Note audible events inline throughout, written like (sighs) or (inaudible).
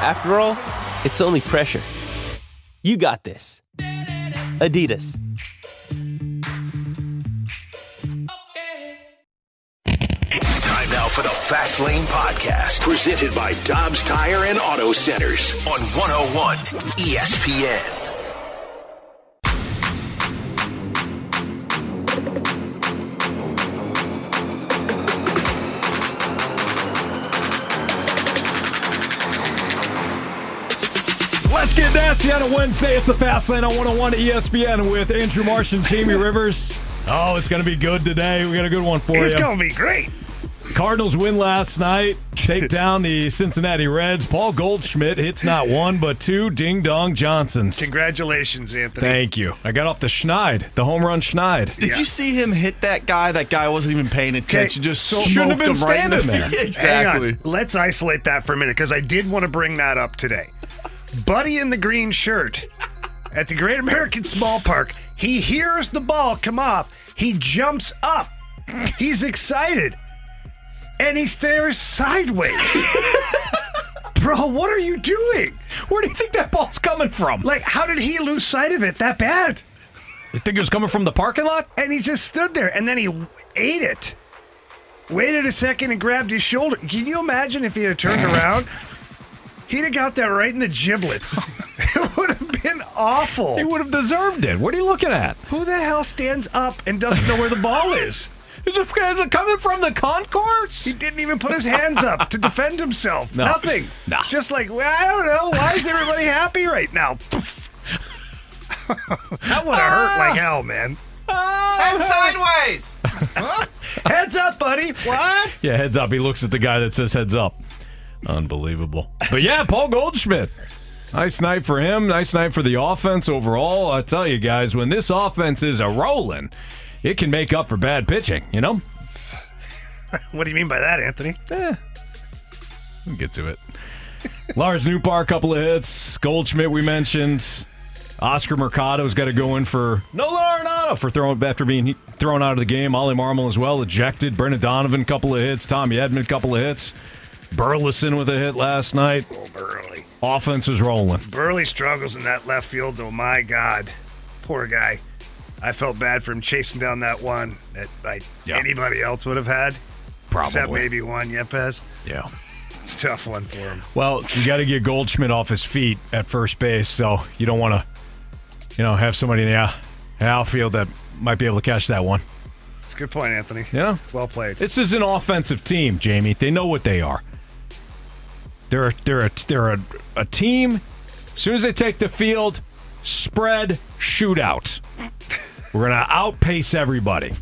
After all, it's only pressure. You got this. Adidas. Time now for the Fast Lane Podcast, presented by Dobbs Tire and Auto Centers on 101 ESPN. Let's on a Wednesday. It's the Fast Lane on 101 ESPN with Andrew Marsh and Jamie (laughs) Rivers. Oh, it's going to be good today. We got a good one for It's you. It's going to be great. Cardinals win last night, take (laughs) down the Cincinnati Reds. Paul Goldschmidt hits not one but two ding dong Johnsons. Congratulations, Anthony. Thank you. I got off the Schneid, the home run Schneid. Did you see him hit that guy? That guy wasn't even paying attention. Just so Shouldn't have been right in the standing field. there. Exactly. Hang on. Let's isolate that for a minute because I did want to bring that up today. Buddy in the green shirt at the Great American Small Park, he hears the ball come off. He jumps up. He's excited. And he stares sideways. (laughs) Bro, what are you doing? Where do you think that ball's coming from? Like, how did he lose sight of it that bad? You think it was coming from the parking lot? And he just stood there and then he ate it. Waited a second and grabbed his shoulder. Can you imagine if he had turned (laughs) around? He'd have got that right in the giblets. (laughs) it would have been awful. He would have deserved it. What are you looking at? Who the hell stands up and doesn't know where the ball (laughs) is? Is it, is it coming from the concourse? He didn't even put his hands up to defend himself. (laughs) No. Nothing. No. Just like, well, I don't know. Why is everybody happy right now? that would have hurt like hell, man. Ah. Head sideways. Heads up, buddy. What? Yeah, heads up. He looks at the guy that says heads up. Unbelievable. But yeah, Paul Goldschmidt. Nice night for him. Nice night for the offense overall. I tell you guys, when this offense is a rolling, it can make up for bad pitching, you know? (laughs) What do you mean by that, Anthony? Eh. We'll get to it. Lars Nootbaar, a couple of hits. Goldschmidt, we mentioned. Oscar Mercado's got to go in for no Arenado for throwing after being thrown out of the game. Ollie Marmol as well, ejected. Brendan Donovan, couple of hits. Tommy Edman, couple of hits. Burleson with a hit last night. Oh, Burley. Offense is rolling. Burley struggles in that left field, though. My God, poor guy. I felt bad for him chasing down that one that like Yeah. anybody else would have had, except Probably. maybe one Yepes. Yeah. It's a tough one for him. Well, you got to get Goldschmidt off his feet at first base, so you don't want to, you know, have somebody in the outfield that might be able to catch that one. It's a good point, Anthony. Yeah. Well played. this is an offensive team, Jamie. They know what they are. They're a, they're a, they're a, a team. As soon as they take the field, spread shootout. We're gonna outpace everybody.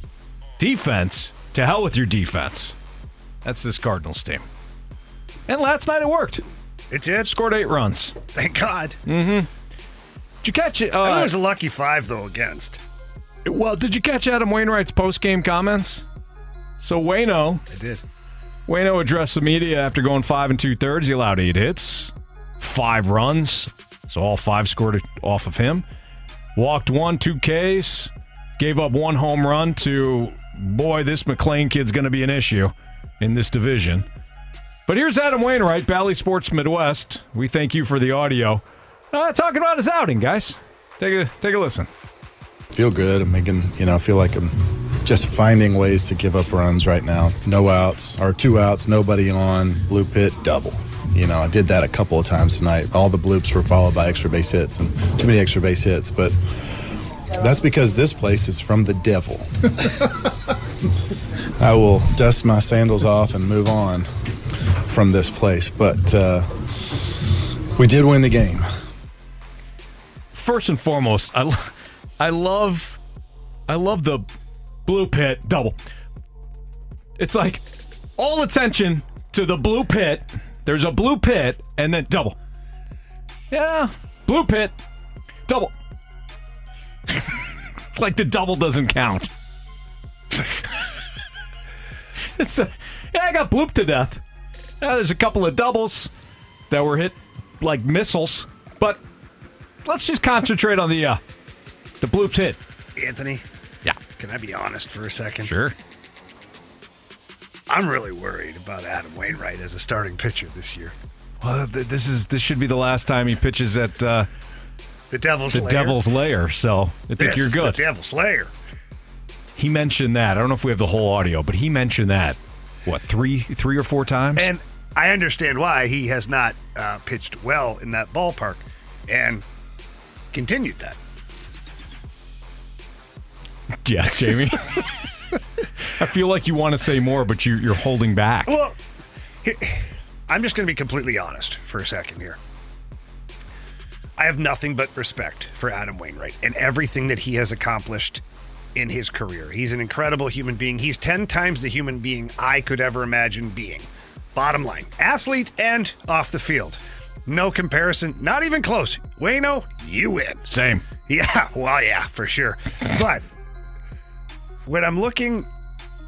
Defense, to hell with your defense. That's this Cardinals team. And last night it worked. It did. Scored eight runs. Thank God. Mm-hmm. Did you catch it? I think it Uh, was a lucky five though against. well, did you catch Adam Wainwright's post game comments? So Waino, I did. Waino addressed the media after going five and two thirds. He allowed eight hits, five runs, so all five scored off of him. Walked one, two Ks, gave up one home run to boy. This McLain kid's going to be an issue in this division. But here's Adam Wainwright, Bally Sports Midwest. We thank you for the audio. Uh, talking about his outing, guys. Take a take a listen. feel good. I'm making, you know, I feel like I'm just finding ways to give up runs right now. No outs or two outs, nobody on, bloop hit, double. You know, I did that a couple of times tonight. All the bloops were followed by extra base hits and too many extra base hits, but that's because this place is from the devil. (laughs) I will dust my sandals off and move on from this place, but uh, we did win the game. first and foremost, I, I love, I love the bloop hit double. It's like all attention to the bloop hit There's a bloop hit and then double. Yeah, bloop hit, double. (laughs) like the double doesn't count. (laughs) it's a, yeah, I got blooped to death. There's a couple of doubles that were hit like missiles, but let's just concentrate on the uh, the blooped hit. Anthony, can I be honest for a second? sure. I'm really worried about Adam Wainwright as a starting pitcher this year. Well, th- this is this should be the last time he pitches at uh, The Devil's the Lair. Devil's Lair, so I think Yes, you're good. The Devil's Lair. He mentioned that. I don't know if we have the whole audio, but he mentioned that. What three, three or four times? And I understand why he has not uh, pitched well in that ballpark and continued that. (laughs) yes, Jamie. (laughs) I feel like you want to say more, but you, you're holding back. Well, I'm just going to be completely honest for a second here. I have nothing but respect for Adam Wainwright and everything that he has accomplished in his career. He's an incredible human being. He's 10 times the human being I could ever imagine being. Bottom line athlete and off the field. No comparison, not even close. Waino, you win. Same. Yeah, (laughs) well, yeah, for sure. But when I'm looking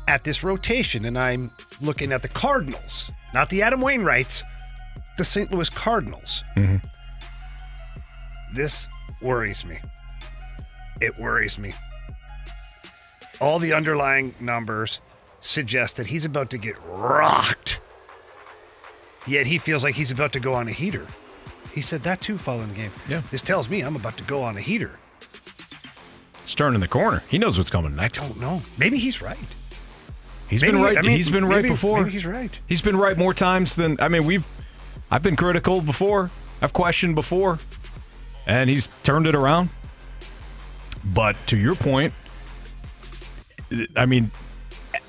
at this rotation and I'm looking at the Cardinals, not the Adam Wainwrights, the St. Louis Cardinals, mm-hmm. this worries me. It worries me. All the underlying numbers suggest that he's about to get rocked. Yet he feels like he's about to go on a heater. He said that too following the game. Yeah. This tells me I'm about to go on a heater. He's turning the corner. He knows what's coming next. I don't know. Maybe he's right. He's Maybe- been right. I mean, he's been right before. maybe he's right. He's been right more times than I mean. We've. I've been critical before. I've questioned before, and he's turned it around. But to your point, I mean,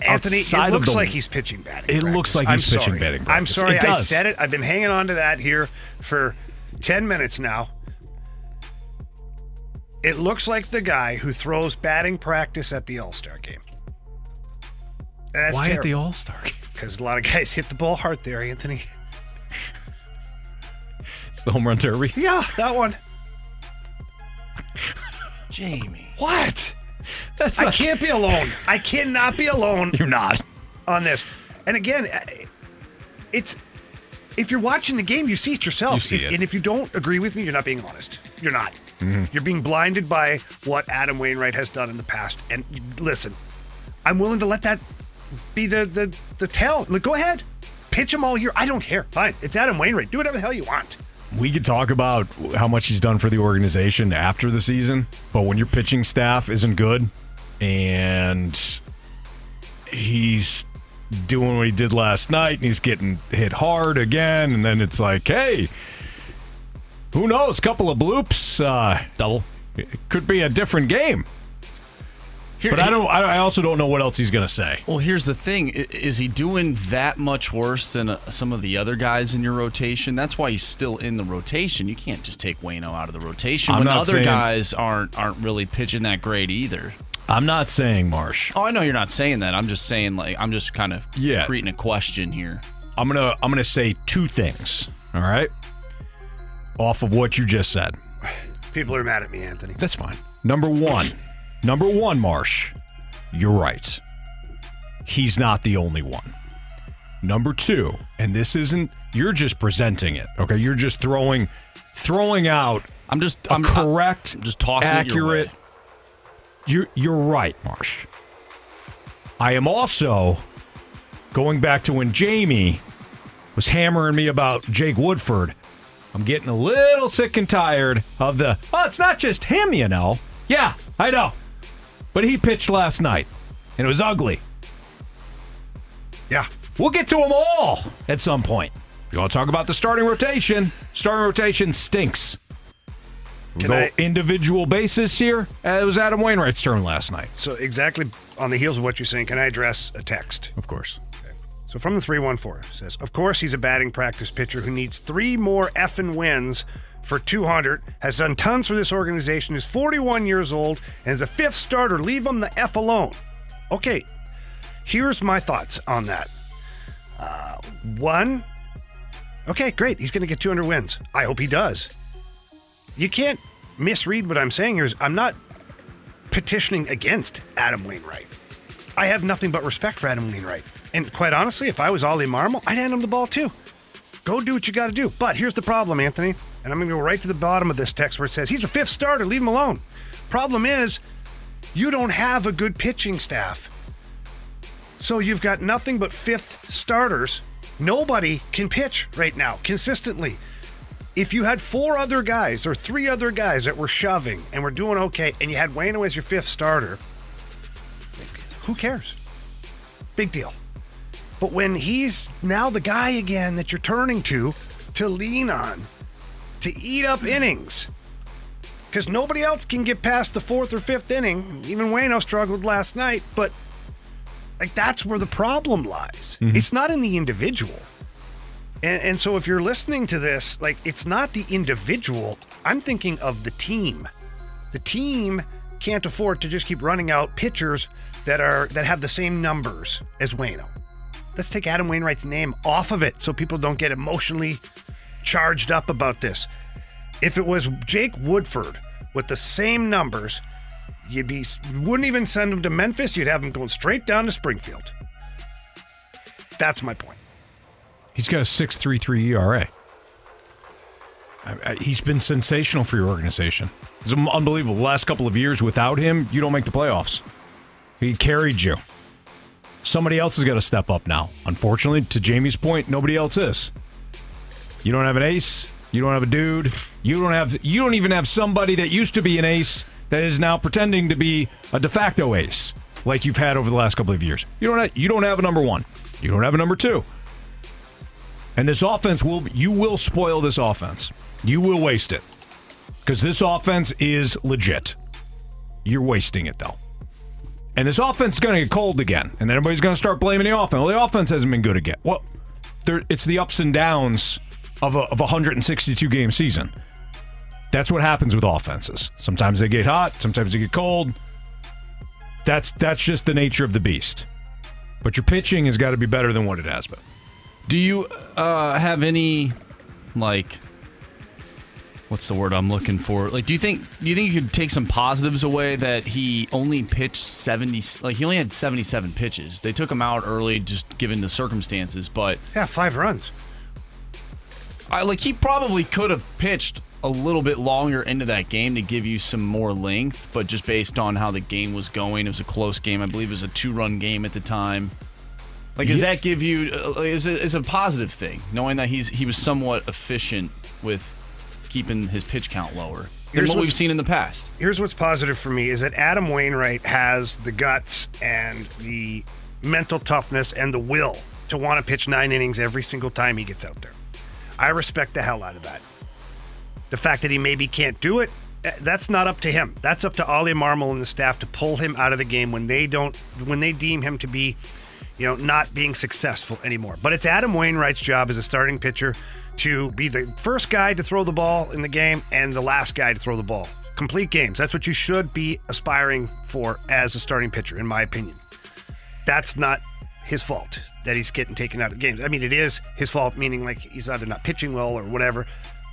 Anthony, it looks the- like he's pitching batting. It practice. looks like I'm he's pitching sorry. batting I'm sorry. I said it. I've been hanging on to that here for ten minutes now. It looks like the guy who throws batting practice at the All Star game. That's why at the All Star? Game? (laughs) Because a lot of guys hit the ball hard there, Anthony. It's the home run derby. Yeah, that one. Jamie. What? That's I not- can't be alone. I cannot be alone. You're not. on this. And again, it's if you're watching the game, you see it yourself. You see If- it. And if you don't agree with me, you're not being honest. You're not. Mm-hmm. You're being blinded by what Adam Wainwright has done in the past. And listen, I'm willing to let that be the the the tell. Like, go ahead, pitch him all year. I don't care. Fine, it's Adam Wainwright. Do whatever the hell you want. We could talk about how much he's done for the organization after the season, but when your pitching staff isn't good and he's doing what he did last night and he's getting hit hard again, and then it's like, hey, who knows? Couple of bloops, uh, double. It could be a different game. Here- But I don't. I also don't know what else he's gonna say. Well, here's the thing: is he doing that much worse than uh, some of the other guys in your rotation? That's why he's still in the rotation. You can't just take Waino out of the rotation I'm when other saying- guys aren't aren't really pitching that great either. I'm not saying Marsh. Oh, I know you're not saying that. I'm just saying like I'm just kind of Yeah. creating a question here. I'm gonna I'm gonna say two things. All right, off of what you just said. People are mad at me, Anthony. That's fine. Number one, number one, Marsh, you're right. He's not the only one. Number two, and this isn't. You're just presenting it. Okay, you're just throwing, throwing out I'm just a I'm correct, I'm just tossing accurate. You're you're right, Marsh. I am also going back to when Jamie was hammering me about Jake Woodford. I'm getting a little sick and tired of the. Oh, it's not just him, you know. Yeah, I know, but he pitched last night, and it was ugly. Yeah. We'll get to them all at some point. You want to talk about the starting rotation? Starting rotation stinks. Can go I- individual basis here. Uh, it was Adam Wainwright's turn last night. So exactly on the heels of what you're saying, can I address a text? Of course. So from the 314 says, Of course, he's a batting practice pitcher who needs three more effing wins for 200, has done tons for this organization, is 41 years old, and is a fifth starter. Leave him the F alone. Okay, here's my thoughts on that. Uh, one, Okay, great. He's going to get 200 wins. I hope he does. You can't misread what I'm saying here. Is I'm not petitioning against Adam Wainwright. I have nothing but respect for Adam Wainwright. And quite honestly, if I was Ollie Marmol, I'd hand him the ball too. Go do what you got to do. But here's the problem, Anthony. And I'm going to go right to the bottom of this text where it says, he's the fifth starter, leave him alone. Problem is, you don't have a good pitching staff. So you've got nothing but fifth starters. Nobody can pitch right now consistently. If you had four other guys or three other guys that were shoving and were doing okay, and you had Waino as your fifth starter, who cares? Big deal. But when he's now the guy again that you're turning to, to lean on, to eat up innings, because nobody else can get past the fourth or fifth inning. Even Waino struggled last night, but like that's where the problem lies. Mm-hmm. It's not in the individual. And, and so if you're listening to this, like it's not the individual. I'm thinking of the team. The team can't afford to just keep running out pitchers that are that have the same numbers as Waino. Let's take Adam Wainwright's name off of it so people don't get emotionally charged up about this. If it was Jake Woodford with the same numbers, you'd be you wouldn't even send him to Memphis. You'd have him going straight down to Springfield. That's my point. He's got a 6.33 ERA. He's been sensational for your organization. It's unbelievable. The last couple of years, without him, you don't make the playoffs. He carried you. Somebody else has got to step up now. Unfortunately, to Jamie's point, nobody else is. You don't have an ace. You don't have a dude. You don't have. You don't even have somebody that used to be an ace that is now pretending to be a de facto ace, like you've had over the last couple of years. You don't. Have, you don't have a number one. You don't have a number two. And this offense will you will spoil this offense. You will waste it. Because this offense is legit. You're wasting it though. And this offense is going to get cold again. And then everybody's going to start blaming the offense. Well, the offense hasn't been good again. Well, there, it's the ups and downs of a, of a 162 game season. That's what happens with offenses. Sometimes they get hot, sometimes they get cold. That's that's just the nature of the beast. But your pitching has got to be better than what it has been. Do you uh, have any like what's the word I'm looking for? Like do you think do you think you could take some positives away that he only pitched 70 like he only had 77 pitches. They took him out early just given the circumstances, but Yeah, five runs. I like he probably could have pitched a little bit longer into that game to give you some more length, but just based on how the game was going, it was a close game. I believe it was a two-run game at the time. Like, does that give you uh, is a, is a positive thing knowing that he's he was somewhat efficient with keeping his pitch count lower than Here's what we've seen in the past? Here's what's positive for me is that Adam Wainwright has the guts and the mental toughness and the will to want to pitch nine innings every single time he gets out there. I respect the hell out of that. The fact that he maybe can't do it, eh, that's not up to him. That's up to Ollie Marmol and the staff to pull him out of the game when they don't when they deem him to be, you know, not being successful anymore. But it's Adam Wainwright's job as a starting pitcher to be the first guy to throw the ball in the game and the last guy to throw the ball. Complete games. That's what you should be aspiring for as a starting pitcher, in my opinion. That's not his fault that he's getting taken out of games. I mean, it is his fault, meaning like he's either not pitching well or whatever,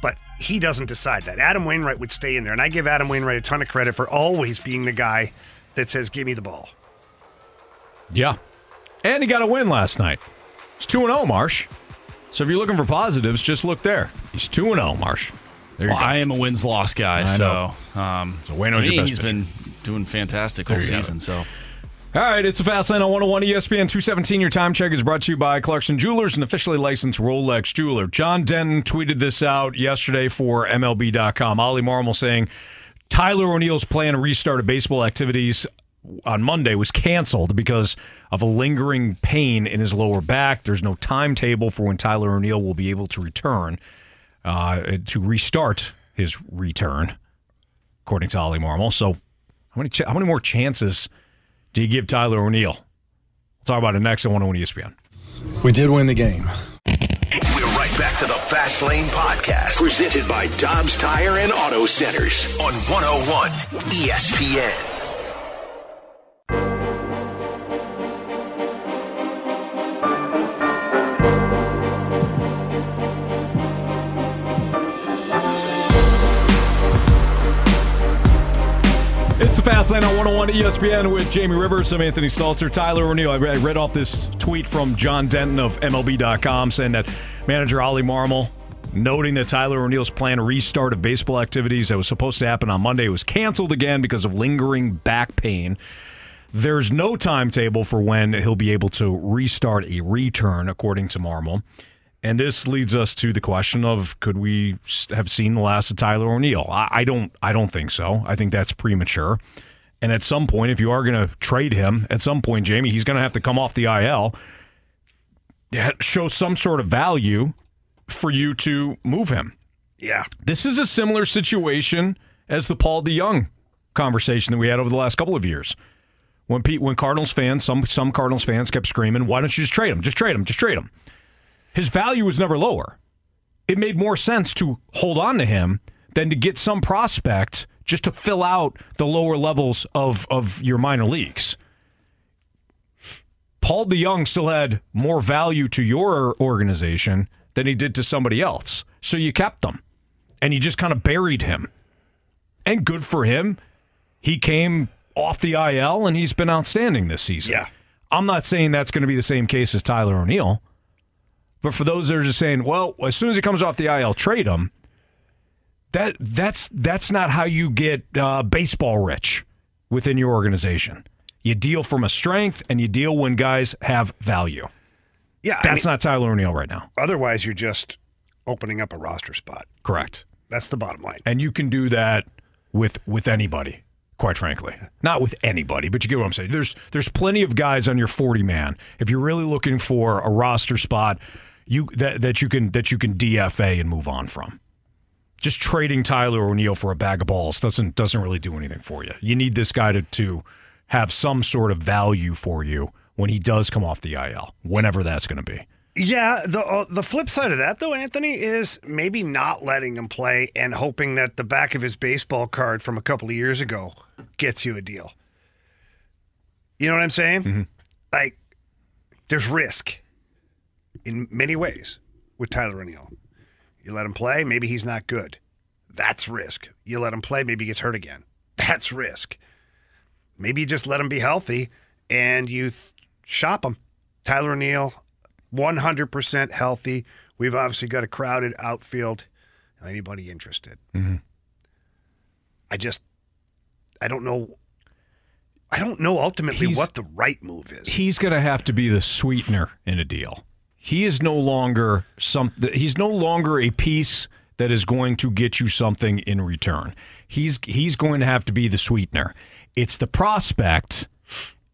but he doesn't decide that. Adam Wainwright would stay in there, and I give Adam Wainwright a ton of credit for always being the guy that says, "Give me the ball." Yeah. And he got a win last night. It's 2 0, Marsh. So if you're looking for positives, just look there. He's 2 0, Marsh. There you Well, go. I am a wins loss guy, I so um, So Waino's to your best he's pitcher. been doing fantastic all There you have season. So All right, it's a fast lane on 101 ESPN 217. Your time check is brought to you by Clarkson Jewelers, an officially licensed Rolex jeweler. John Denton tweeted this out yesterday for MLB.com. Ollie Marmol saying Tyler O'Neill's plan to restart of baseball activities on Monday was canceled because of a lingering pain in his lower back. There's no timetable for when Tyler O'Neill will be able to return uh, to restart his return, according to Ollie Marmol. So, how many ch- how many more chances do you give Tyler O'Neill? We'll talk about it next on 101 ESPN. We did win the game. We're right back to the Fast Lane Podcast, presented by Dobbs Tire and Auto Centers on 101 ESPN. It's the Fast Lane on 101 ESPN with Jamie Rivers. I'm Anthony Stalter. Tyler O'Neill. I read, off this tweet from John Denton of MLB.com saying that manager Ollie Marmol noting that Tyler O'Neill's planned restart of baseball activities that was supposed to happen on Monday was canceled again because of lingering back pain. There's no timetable for when he'll be able to restart a return, according to Marmol. And this leads us to the question of could we have seen the last of Tyler O'Neill? I, I don't. I don't think so. I think that's premature. And at some point, if you are going to trade him, at some point, Jamie, he's going to have to come off the IL, show some sort of value for you to move him. Yeah. This is a similar situation as the Paul DeJong conversation that we had over the last couple of years. When Pete, when Cardinals fans, some some Cardinals fans kept screaming, "Why don't you just trade him? Just trade him. Just trade him." His value was never lower. It made more sense to hold on to him than to get some prospect just to fill out the lower levels of of your minor leagues. Paul DeJong still had more value to your organization than he did to somebody else. So you kept him and you just kind of buried him. And good for him. He came off the IL and he's been outstanding this season. Yeah. I'm not saying that's going to be the same case as Tyler O'Neill. But for those that are just saying, well, as soon as he comes off the IL, trade him. That that's that's not how you get uh, baseball rich within your organization. You deal from a strength, and you deal when guys have value. Yeah. I That's mean, not Tyler O'Neill right now. Otherwise, you're just opening up a roster spot. Correct. That's the bottom line. And you can do that with with anybody, quite frankly. Not with anybody, but you get what I'm saying. There's there's plenty of guys on your 40 man. If you're really looking for a roster spot, you that that you can that you can DFA and move on from. Just trading Tyler O'Neill for a bag of balls doesn't doesn't really do anything for you. You need this guy to to have some sort of value for you when he does come off the IL, whenever that's going to be. Yeah, the uh, the flip side of that though, Anthony, is maybe not letting him play and hoping that the back of his baseball card from a couple of years ago gets you a deal. You know what I'm saying? Like, there's risk in many ways with Tyler O'Neill. You let him play, maybe he's not good. That's risk. You let him play, maybe he gets hurt again. (laughs) That's risk. Maybe you just let him be healthy and you th- shop him. Tyler O'Neill, 100% healthy. We've obviously got a crowded outfield. Anybody interested? Mm-hmm. I just, I don't know. I don't know ultimately He's- what the right move is. he's going to have to be the sweetener in a deal. He is no longer some. He's no longer a piece that is going to get you something in return. He's he's going to have to be the sweetener. It's the prospect,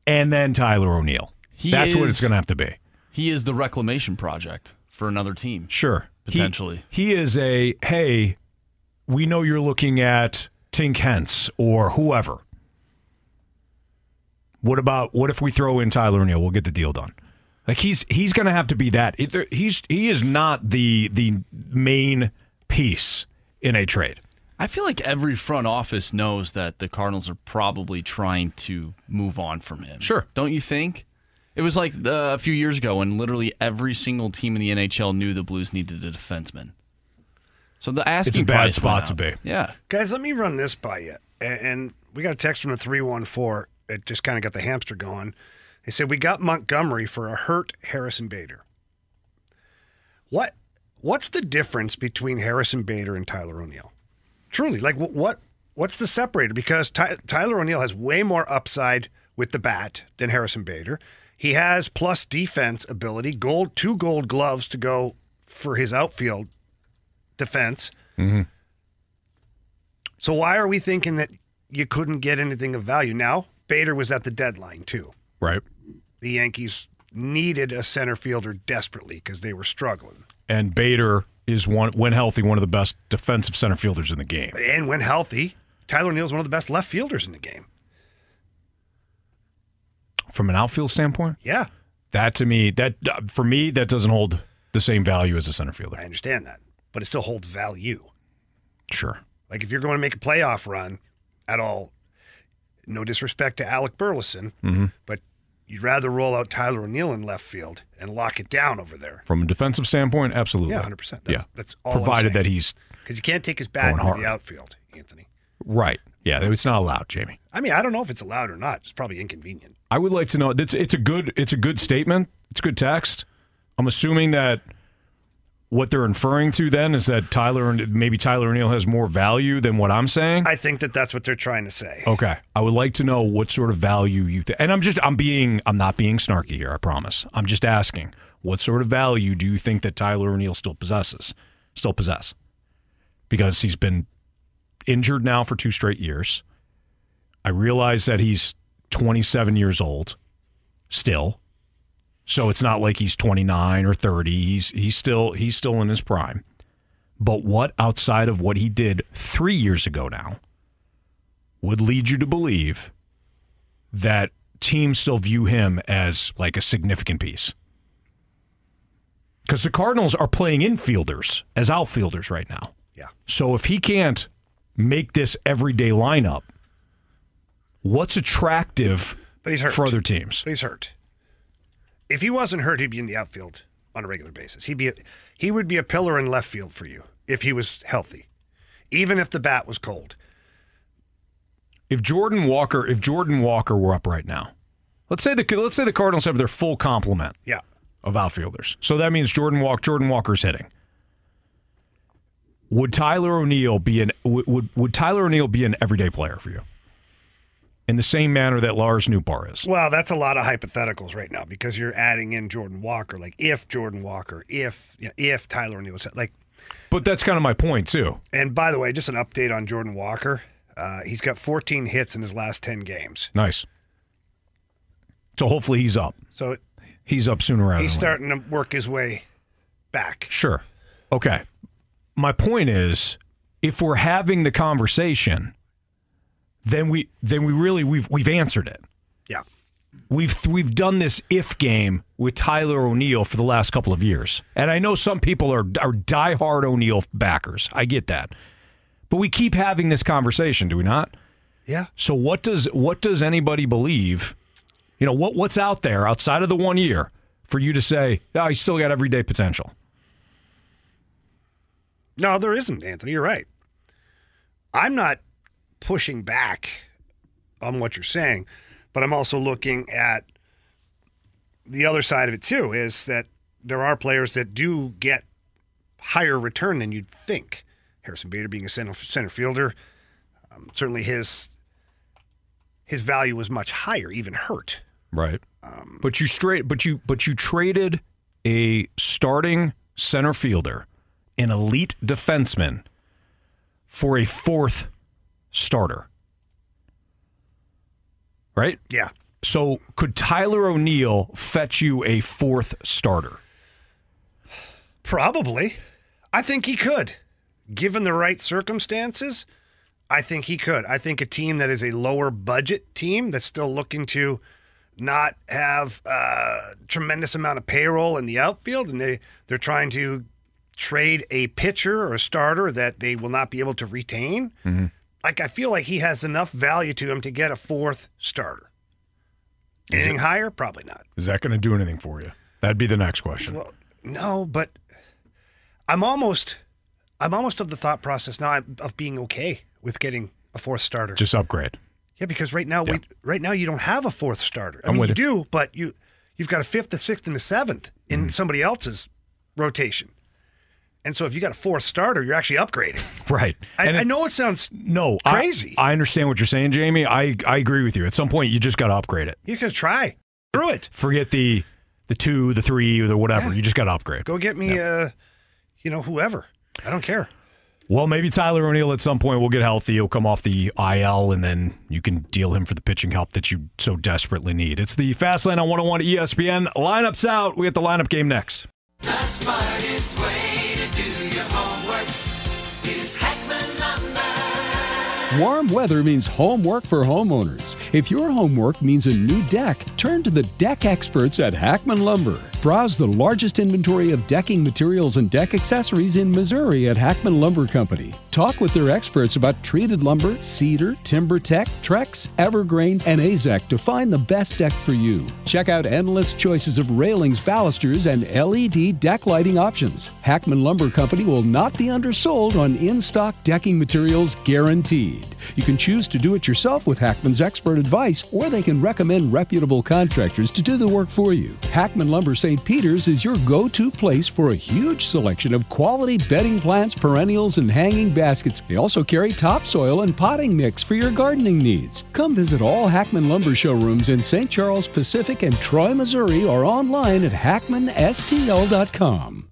and then Tyler O'Neill. He That's what it's going to have to be. He is the reclamation project for another team. Sure, He- Potentially. he, is a hey. We know you're looking at Tink Hence or whoever. What about what if we throw in Tyler O'Neill? We'll get the deal done. Like he's he's going to have to be that. He's he is not the the main piece in a trade. I feel like every front office knows that the Cardinals are probably trying to move on from him. Sure. Don't you think? It was like uh, a few years ago when literally every single team in the NHL knew the Blues needed a defenseman. So the asking It's a bad price spot to be. Yeah. Guys, let me run this by you. And, and we got a text from the 314. It just kind of got the hamster going. They said, We got Montgomery for a hurt Harrison Bader. What What's the difference between Harrison Bader and Tyler O'Neill? Truly, like wh- what what's the separator? Because Ty- Tyler O'Neill has way more upside with the bat than Harrison Bader. He has plus defense ability, gold two gold gloves to go for his outfield defense. Mm-hmm. So why are we thinking that you couldn't get anything of value? Now, Bader was at the deadline too. Right. The Yankees needed a center fielder desperately because they were struggling. And Bader is one when healthy one of the best defensive center fielders in the game. And when healthy, Tyler O'Neill's one of the best left fielders in the game. From an outfield standpoint, Yeah, that to me that uh, for me that doesn't hold the same value as a center fielder. I understand that, but it still holds value. Sure. Like if you're going to make a playoff run at all, no disrespect to Alec Burleson, but you'd rather roll out Tyler O'Neill in left field and lock it down over there. From a defensive standpoint, absolutely. Yeah, 100%. That's, yeah. that's all I'm Provided that he's Because you can't take his bat into hard. the outfield, Anthony. Right. Yeah, it's not allowed, Jamie. I mean, I don't know if it's allowed or not. It's probably inconvenient. I would like to know. It's it's a good it's a good statement. It's good text. I'm assuming that what they're inferring to then is that Tyler and maybe Tyler O'Neill has more value than what I'm saying. I think that that's what they're trying to say. Okay, I would like to know what sort of value you. Th- and I'm just I'm being I'm not being snarky here. I promise. I'm just asking what sort of value do you think that Tyler O'Neill still possesses, still possess, because he's been injured now for two straight years. I realize that he's 27 years old still. So it's not like he's 29 or 30. He's he's still he's still in his prime. But what outside of what he did 3 years ago now would lead you to believe that teams still view him as like a significant piece? Cuz the Cardinals are playing infielders as outfielders right now. Yeah. So if he can't make this everyday lineup, what's attractive But he's hurt. for other teams? But he's hurt. If he wasn't hurt, he'd be in the outfield on a regular basis. He'd be a, he would be a pillar in left field for you if he was healthy, even if the bat was cold. If Jordan Walker, if Jordan Walker were up right now, let's say the let's say the Cardinals have their full complement Yeah. of outfielders. So that means Jordan Walk Jordan Walker's hitting. Would Tyler O'Neill be an would, would would Tyler O'Neill be an everyday player for you? In the same manner that Lars Nootbaar is. Well, that's a lot of hypotheticals right now because you're adding in Jordan Walker. Like if Jordan Walker, if you know, if Tyler O'Neill was like. But that's kind of my point too. And by the way, just an update on Jordan Walker. Uh, he's got 14 hits in his last 10 games. Nice. So hopefully he's up. So He's up sooner rather he's starting to work his way back. Sure. Okay. My point is, if we're having the conversation, then we then we really we've we've answered it. Yeah. We've we've done this if game with Tyler O'Neill for the last couple of years, and I know some people are are diehard O'Neill backers. I get that, but we keep having this conversation, do we not? Yeah. So what does what does anybody believe? You know what what's out there outside of the one year for you to say, "Oh, he's still got everyday potential." No, there isn't, Anthony. You're right. I'm not pushing back on what you're saying, but I'm also looking at the other side of it too is that there are players that do get higher return than you'd think. Harrison Bader being a center, center fielder, um, certainly his his value was much higher, even hurt. Right. but you straight but you but you traded a starting center fielder, an elite defenseman for a fourth starter. Right? Yeah. So could Tyler O'Neill fetch you a fourth starter? Probably. I think he could. Given the right circumstances, I think he could. I think a team that is a lower budget team that's still looking to not have a tremendous amount of payroll in the outfield and they they're trying to trade a pitcher or a starter that they will not be able to retain. Mm-hmm. Like I feel like he has enough value to him to get a fourth starter. Is anything higher? Probably not. Is that going to do anything for you? That'd be the next question. Well, no, but I'm almost, I'm almost of the thought process now of being okay with getting a fourth starter. Just upgrade. yeah, because right now, Yeah. we right now you don't have a fourth starter. I I'm mean, you you. do, but you you've got a fifth, a sixth, and a seventh in Mm-hmm. somebody else's rotation. And so if you got a fourth starter, you're actually upgrading. (laughs) Right. I, And I know it sounds no crazy. I, understand what you're saying, Jamie. I I agree with you. At some point, you just got to upgrade it. you can try through it. Forget the the two, the three, or the whatever. Yeah. You just got to upgrade. Go get me, uh, you know, whoever. I don't care. Well, maybe Tyler O'Neill at some point will get healthy. He'll come off the IL, and then you can deal him for the pitching help that you so desperately need. It's the Fast Lane on 101 ESPN. Lineups out. We get the lineup game next. The smartest way Warm weather means homework for homeowners. If your homework means a new deck, turn to the deck experts at Hackman Lumber. Browse the largest inventory of decking materials and deck accessories in Missouri at Hackman Lumber Company. Talk with their experts about treated lumber, cedar, TimberTech, Trex, Evergreen, and Azek to find the best deck for you. Check out endless choices of railings, balusters, and LED deck lighting options. Hackman Lumber Company will not be undersold on in stock decking materials guaranteed. You can choose to do it yourself with Hackman's expert advice, or they can recommend reputable contractors to do the work for you. Hackman Lumber St. Peter's is your go to place for a huge selection of quality bedding plants, perennials, and hanging baskets. They also carry topsoil and potting mix for your gardening needs. Come visit all Hackman Lumber showrooms in St. Charles Pacific and Troy, Missouri, or online at hackmanstl.com.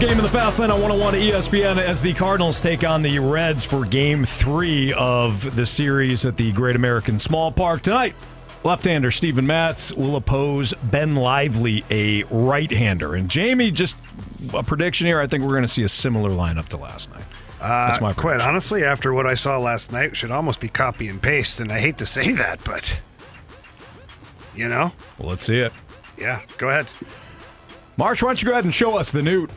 To play lineup game in the fast lane on 101 ESPN as the Cardinals take on the Reds for game three of the series at the Great American Small Park tonight. Left-hander Steven Matz will oppose Ben Lively, a right-hander. And Jamie, just a prediction here. I think we're going to see a similar lineup to last night. Uh, That's my quite honestly, after what I saw last night, it should almost be copy and paste. And I hate to say that, but you know, Well, let's see it. yeah. Go ahead. Marsh, why don't you go ahead and show us the? Newt.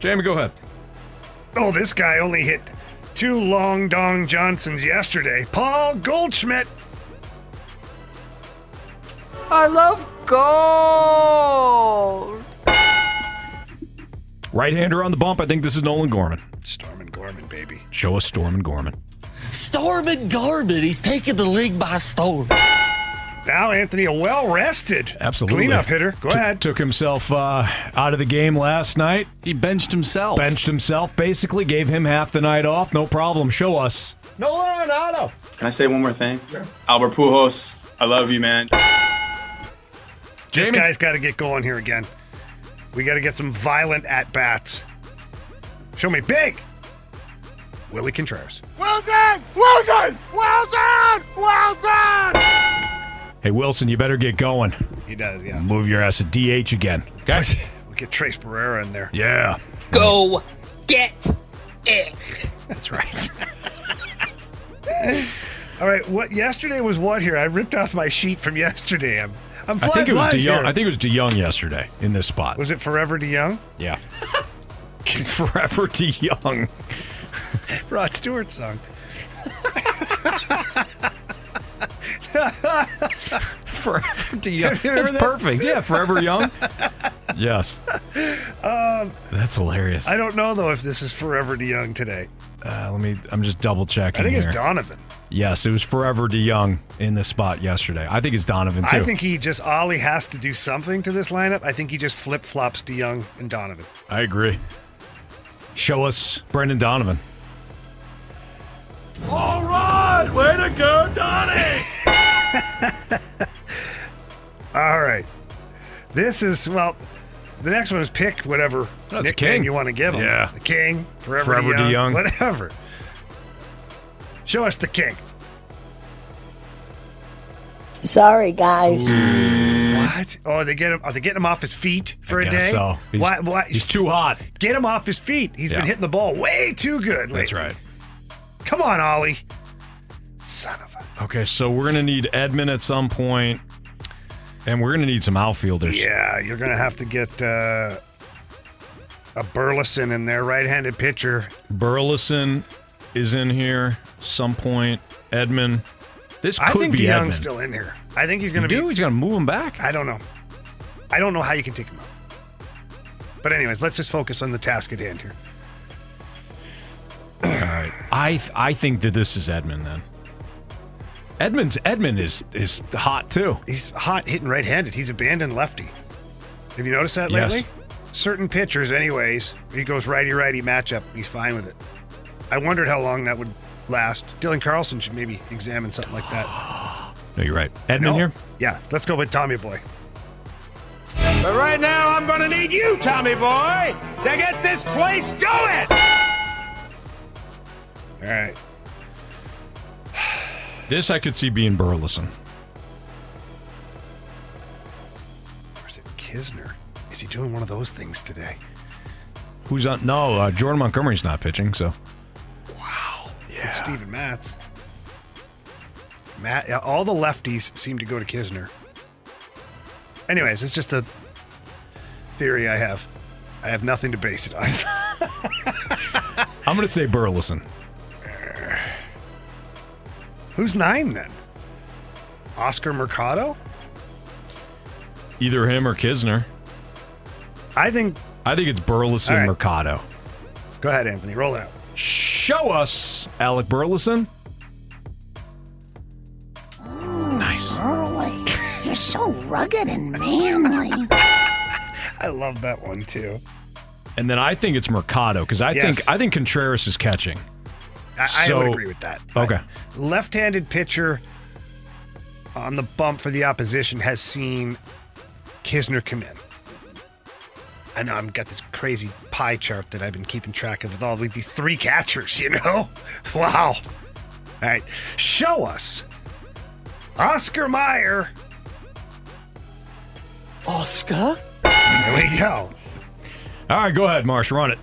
Jamie, go ahead. Oh, this guy only hit two long dong Johnsons yesterday. Paul Goldschmidt. I love gold. Right-hander on the bump. I think this is Nolan Gorman. Storm and Gorman, baby. Show us Storm and Gorman. Storm and Gorman. He's taking the league by storm. Now Anthony, a well rested Absolutely. cleanup hitter. Go Took- ahead. Took himself uh, out of the game last night. He benched himself. Benched himself. Basically, gave him half the night off. No problem. Show us. Nolan Arenado. Can I say one more thing? Albert Pujols, I love you, man. This guy's got to get going here again. We got to get some violent at bats. Show me big. Willie Contreras. Willson! Willson! Willson! Willson! Hey, Willson, you better get going. He does, yeah. Move your ass to DH again. Okay? (laughs) We'll get Tres Barrera in there. Yeah. Go get it. That's right. All right, what yesterday was what here? I ripped off my sheet from yesterday. I'm, I'm I think it was DeJong. here. I think it was DeJong yesterday in this spot. Was it Forever DeJong? Yeah. (laughs) Forever DeJong. Rod Stewart song. (laughs) (laughs) Forever DeJong. You remember That's perfect. Yeah, Forever Young. (laughs) Yes. Um, That's hilarious. I don't know though if this is Forever to DeJong today. Uh, let me. I'm just double checking. I think it's. Donovan. Yes, it was Forever DeJong in the spot yesterday. I think it's Donovan too. I think he just Ollie has to do something to this lineup. I think he just flip flops DeJong and Donovan. I agree. Show us Brendan Donovan. All right, way to go, Donnie! (laughs) All right. This is well. The next one is pick whatever That's nickname King. you want to give him. Yeah. the King, Forever, Forever DeJong, DeJong. whatever. Show us the King. Sorry, guys. What? Oh, they get him. Are they getting him off his feet for I a day? so. He's- why, why? He's too hot. Get him off his feet. He's Yeah. been hitting the ball way too good. That's right. Come on, Ollie. Son of a. Okay, so we're gonna need Edman at some point, and we're gonna need some outfielders. Yeah, you're gonna have to get uh, a Burleson in there, right-handed pitcher. Burleson is in here some point. Edman. This could I think be DeJong's Edman. still in here. I think he's going to be. do? He's going to move him back? I don't know. I don't know how you can take him out. But anyways, let's just focus on the task at hand here. All right. I th- I think that this is Edman then. Edman's Edman is is hot too. He's hot hitting right-handed. He's abandoned lefty. Have you noticed that lately? Yes. lately? Certain pitchers, anyways, he goes righty-righty matchup. He's fine with it. I wondered how long that would last. Dylan Carlson should maybe examine something like that. (gasps) No, you're right. Edman No. here. Yeah, let's go with Tommy Boy. But right now, I'm gonna need you, Tommy boy, to get this place going! All right. (sighs) This I could see being Burleson. Or is it Knizner? Is he doing one of those things today? Who's on? No, uh, Jordan Montgomery's not pitching. So Wow. Yeah. It's Steven Matz. Matt, yeah, all the lefties seem to go to Knizner. Anyways, it's just a theory I have. I have nothing to base it on. (laughs) I'm going to say Burleson. Who's nine then? Oscar Mercado? Either him or Knizner. I think. I think it's Burleson All right. Mercado. Go ahead, Anthony. Roll it out. Show us Alec Burleson. Nice. Early. You're so rugged and manly. (laughs) I love that one too. And then I think it's Mercado because I Yes. think I think Contreras is catching. I, I So- would agree with that. Okay. Left-handed pitcher on the bump for the opposition has seen Knizner come in. I know I've got this crazy pie chart that I've been keeping track of with all of these three catchers, you know? (laughs) Wow. All right. Show us. Oscar Meyer. Oscar? There we go. All right, go ahead, Marsh. Run it.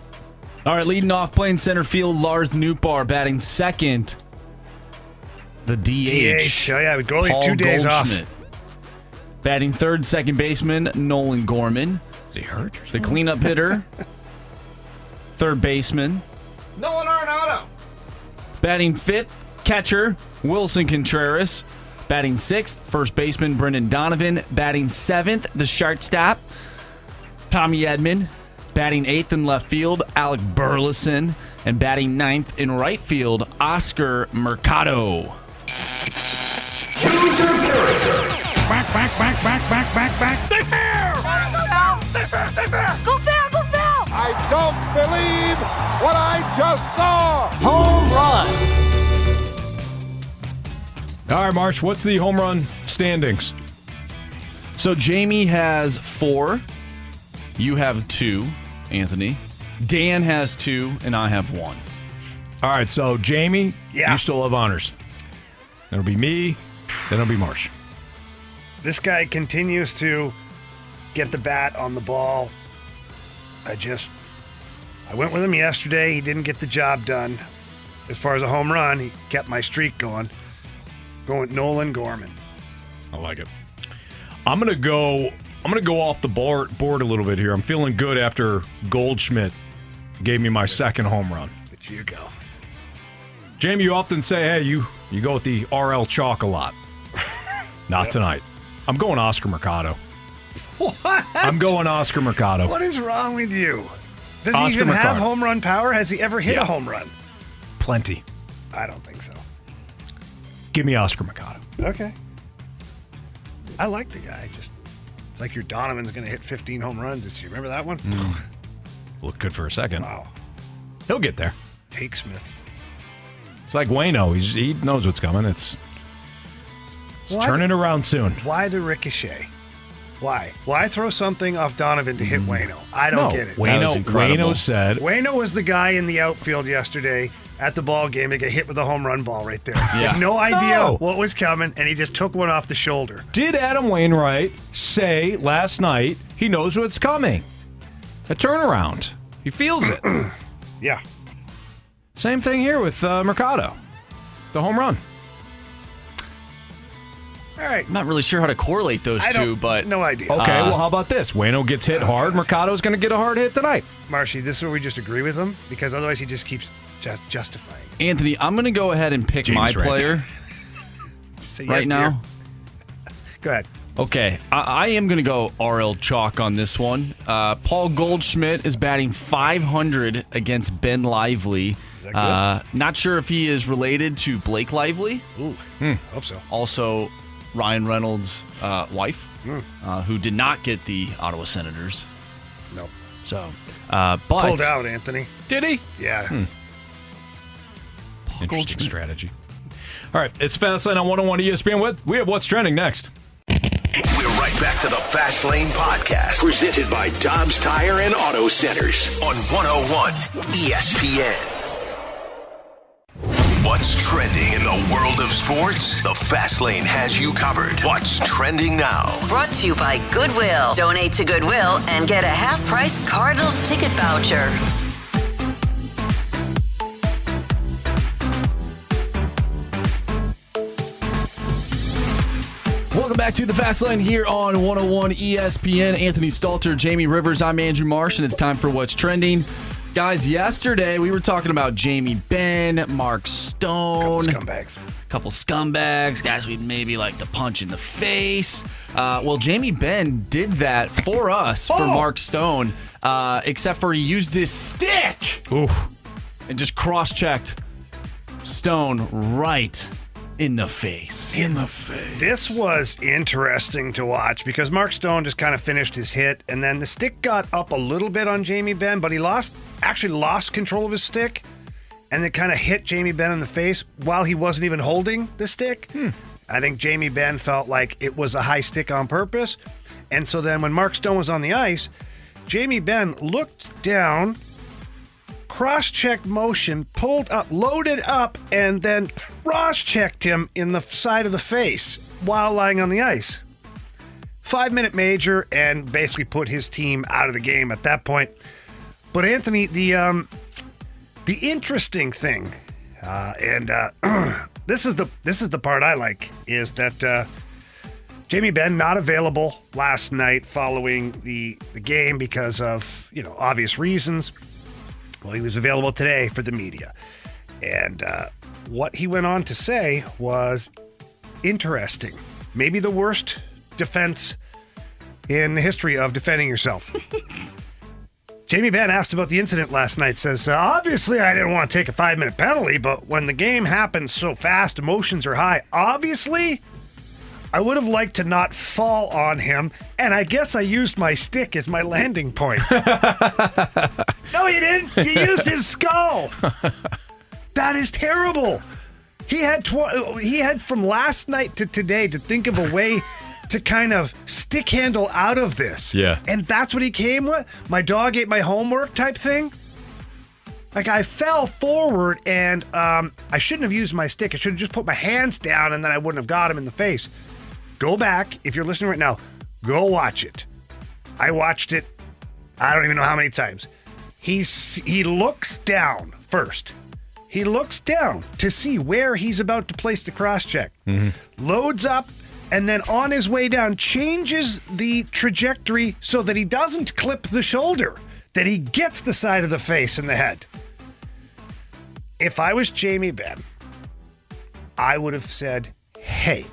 All right, leading off playing center field, Lars Nootbaar batting second. The DH. DH. Oh, yeah, we go only Paul two days off. Batting third, second baseman, Nolan Gorman. Is he hurt? The cleanup hitter, (laughs) third baseman. Nolan Arenado! Batting fifth, catcher, Willson Contreras. Batting sixth, first baseman, Brendan Donovan. Batting seventh, the shortstop, Tommy Edman. Batting eighth in left field, Alec Burleson. And batting ninth in right field, Oscar Mercado. Back, back, back, back, back, back, back. They fair! They fair, they fair! Go foul, go foul! I don't believe what I just saw! Home run. All right, Marsh. What's the home run standings? So Jamie has four. You have two, Anthony. Dan has two, and I have one. All right, so Jamie, Yeah. you still have honors. It'll be me, then it'll be Marsh. This guy continues to get the bat on the ball. I just, I went with him yesterday. He didn't get the job done. As far as a home run, he kept my streak going. Going Nolan Gorman. I like it. I'm gonna go. I'm gonna go off the board, board a little bit here. I'm feeling good after Goldschmidt gave me my second home run. But you go. Jamie, you often say, "Hey, you you go with the RL chalk a lot." (laughs) Not tonight. I'm going Oscar Mercado. What? I'm going Oscar Mercado. What is wrong with you? Does he Oscar even have home run power? Has he ever hit Yeah. a home run? Plenty. I don't think so. Give me Oscar Mercado. Okay. I like the guy. Just it's like your Donovan's going to hit 15 home runs this year. Remember that one? Look good for a second. Wow. He'll get there. Take Smith. It's like Waino. He's, he knows what's coming. It's, it's Why turning around soon. Why the ricochet? Why? Why throw something off Donovan to hit Waino? I don't Mm. No, get it. Waino, Waino said, Waino was the guy in the outfield yesterday at the ball game to get hit with a home run ball right there. Yeah. had no idea No. what was coming, and he just took one off the shoulder. Did Adam Wainwright say last night he knows what's coming? A turnaround. He feels it. (clears throat) Yeah. Same thing here with uh, Mercado. The home run. All right. I'm not really sure how to correlate those I two, but no idea. Okay, Uh, well, how about this? Waino gets hit hard. Mercado's going to get a hard hit tonight. Marshy, this is where we just agree with him because otherwise he just keeps just justifying. Anthony, I'm going to go ahead and pick James my Rand. player. (laughs) Say right yes, now. (laughs) Go ahead. Okay, I, I am going to go RL chalk on this one. Uh, Paul Goldschmidt is batting 500 against Ben Lively. Uh, not sure if he is related to Blake Lively. Ooh, hope so. Also, Ryan Reynolds' uh, wife, Hmm. uh, who did not get the Ottawa Senators. Nope. So, uh, but Pulled out, Anthony. Did he? Yeah. Hmm. Interesting strategy. All right, it's Fastlane on 101 ESPN. With we have what's trending next. We're right back to the Fast Lane Podcast, presented by Dobbs Tire and Auto Centers on 101 ESPN. What's trending in the world of sports? The Fast Lane has you covered. What's trending now? Brought to you by Goodwill. Donate to Goodwill and get a half price Cardinals ticket voucher. Welcome back to the Fast Lane here on 101 ESPN. Anthony Stalter, Jamie Rivers. I'm Andrew Marsh, and it's time for What's Trending. Guys, yesterday we were talking about Jamie Benn, Mark Stone. Couple scumbags. Couple scumbags, guys we'd maybe like to punch in the face. Uh, well, Jamie Benn did that for us, for Oh. Mark Stone, uh, except for he used his stick and just cross checked Stone right in the face. In the face. This was interesting to watch because Mark Stone just kind of finished his hit, and then the stick got up a little bit on Jamie Benn, but he lost actually lost control of his stick, and it kind of hit Jamie Benn in the face while he wasn't even holding the stick. Hmm. I think Jamie Benn felt like it was a high stick on purpose, and so then when Mark Stone was on the ice, Jamie Benn looked down cross checked motion, pulled up, loaded up, and then cross checked him in the side of the face while lying on the ice. Five minute major and basically put his team out of the game at that point. But Anthony, the um, the interesting thing, uh, and uh, (clears throat) this is the this is the part I like is that uh, Jamie Benn not available last night following the the game because of you know obvious reasons. Well, he was available today for the media. And uh, what he went on to say was interesting. Maybe the worst defense in the history of defending yourself. (laughs) Jamie Benn asked about the incident last night. Says, uh, obviously, I didn't want to take a five minute penalty, but when the game happens so fast, emotions are high. Obviously, I would have liked to not fall on him, and I guess I used my stick as my landing point. (laughs) no, you didn't. You used his skull. That is terrible. He had tw- he had from last night to today to think of a way to kind of stick handle out of this. Yeah. And that's what he came with? My dog ate my homework type thing? Like I fell forward and um, I shouldn't have used my stick. I should have just put my hands down and then I wouldn't have got him in the face. Go back if you're listening right now. Go watch it. I watched it. I don't even know how many times. He's he looks down first. He looks down to see where he's about to place the cross check. Mm-hmm. Loads up and then on his way down changes the trajectory so that he doesn't clip the shoulder, that he gets the side of the face and the head. If I was Jamie Benn, I would have said, "Hey,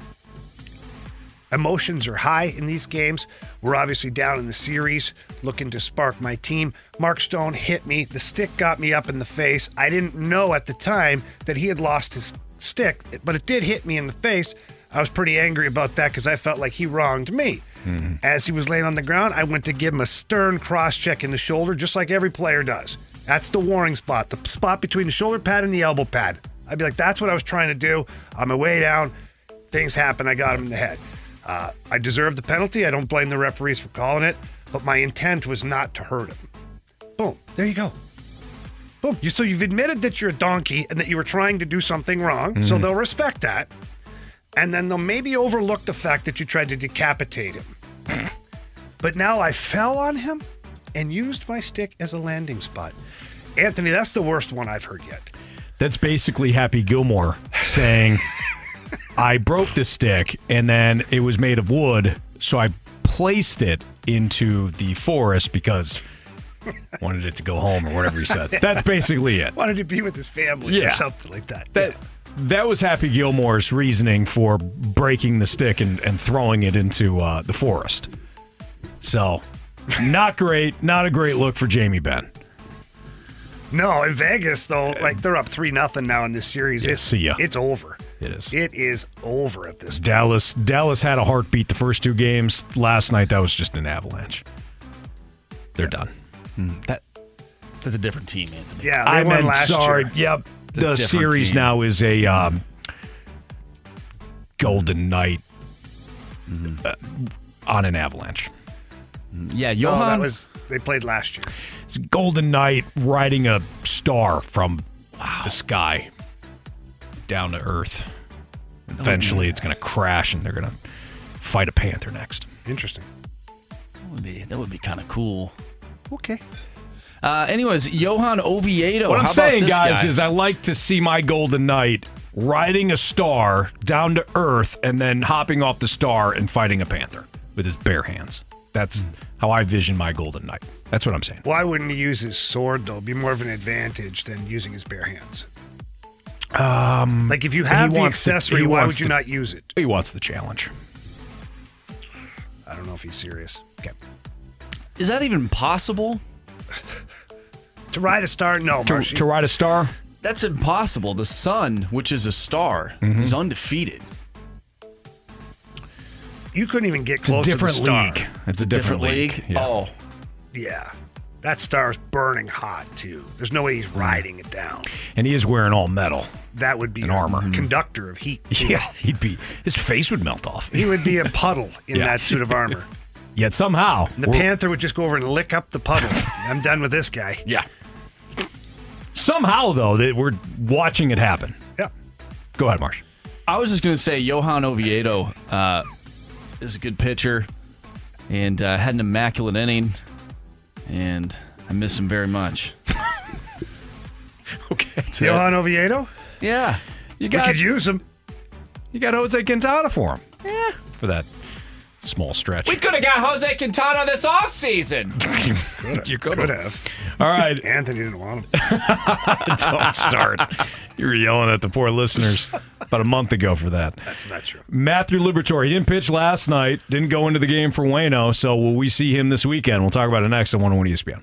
Emotions are high in these games. We're obviously down in the series, looking to spark my team. Mark Stone hit me. The stick got me up in the face. I didn't know at the time that he had lost his stick, but it did hit me in the face. I was pretty angry about that because I felt like he wronged me. Mm-hmm. As he was laying on the ground, I went to give him a stern cross check in the shoulder, just like every player does. That's the warning spot, the spot between the shoulder pad and the elbow pad. I'd be like, that's what I was trying to do. On my way down, things happen. I got him in the head. Uh, I deserve the penalty. I don't blame the referees for calling it, but my intent was not to hurt him. Boom. There you go. Boom. You, so you've admitted that you're a donkey and that you were trying to do something wrong. So Mhm. they'll respect that. And then they'll maybe overlook the fact that you tried to decapitate him. but now I fell on him and used my stick as a landing spot. Anthony, that's the worst one I've heard yet. That's basically Happy Gilmore saying, (laughs) I broke the stick and then it was made of wood, so I placed it into the forest because wanted it to go home or whatever he said. That's basically it. Wanted to be with his family or Yeah. something like that. That that was Happy Gilmore's reasoning for breaking the stick and, and throwing it into uh, the forest. So, not great. Not a great look for Jamie Benn. No, in Vegas though, like they're up three nothing now in this series. Yeah, it's, see ya. It's over. It is. It is over at this. Point. Dallas Dallas had a heartbeat the first two games. Last night that was just an avalanche. They're done. That that's a different team, Anthony. Yeah, they I won meant last sorry. year. Yep. It's a The series team. now is a um, Golden Knight Mm-hmm. uh, on an avalanche. Yeah, Oh, Johan. that was they played last year. It's Golden Knight riding a star from the sky down to Earth. Eventually, it's going to crash, and they're going to fight a panther next. Interesting. that would be that would be kind of cool. Okay. Uh, anyways, Johan Oviedo. What I'm how about saying, this guys, guy? is I like to see my Golden Knight riding a star down to Earth and then hopping off the star and fighting a panther with his bare hands. That's how I vision my Golden Knight. That's what I'm saying. Why wouldn't he use his sword though? It'd be more of an advantage than using his bare hands. Um, Like if you have the accessory, he why would you to- not use it? He wants the challenge. I don't know if he's serious. Okay. is that even possible? To ride a star, no, To, to ride a star? That's impossible. The sun, which is a star, Mm-hmm. is undefeated. you couldn't even get It's a close different to the star. league. It's a different, league. Yeah. Oh, Yeah. That star's burning hot too. There's no way he's riding it down. And he is wearing all metal. That would be An a armor. conductor of heat. too. Yeah, he'd be his face would melt off. He would be a puddle in Yeah. that suit of armor. (laughs) Yet somehow, And the panther would just go over and lick up the puddle. I'm done with this guy. yeah. Somehow though, that we're watching it happen. Yeah. Go ahead, Marsh. I was just going to say Johan Oviedo uh, is a good pitcher and uh, had an immaculate inning, and I miss him very much. (laughs) Okay. Johan Oviedo? Yeah. You We could use him. you got Jose Quintana for him. Yeah. For that small stretch. We could have got Jose Quintana this offseason. (laughs) you Could have. All right. (laughs) Anthony didn't want him. (laughs) Don't start. You were yelling at the poor listeners about a month ago for that. That's not true. Matthew Liberatore, he didn't pitch last night, didn't go into the game for Waino, so will we see him this weekend? We'll talk about it next on 101 ESPN.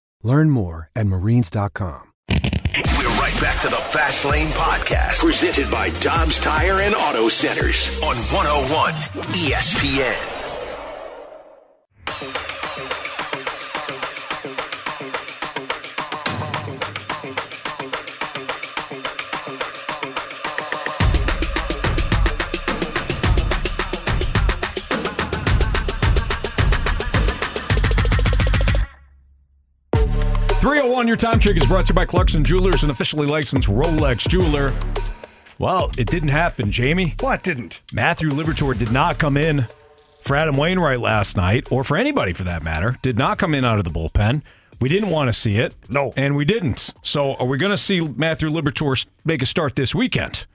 Learn more at marines.com. We're right back to the Fast Lane Podcast, presented by Dobbs Tire and Auto Centers on 101 ESPN. Three hundred one. Your time check is brought to you by Clarkson Jewelers, an officially licensed Rolex jeweler. Well, it didn't happen, Jamie. What didn't? Matthew Liberatore did not come in for Adam Wainwright last night, or for anybody for that matter. Did not come in out of the bullpen. We didn't want to see it. No. And we didn't. So are we going to see Matthew Liberatore make a start this weekend?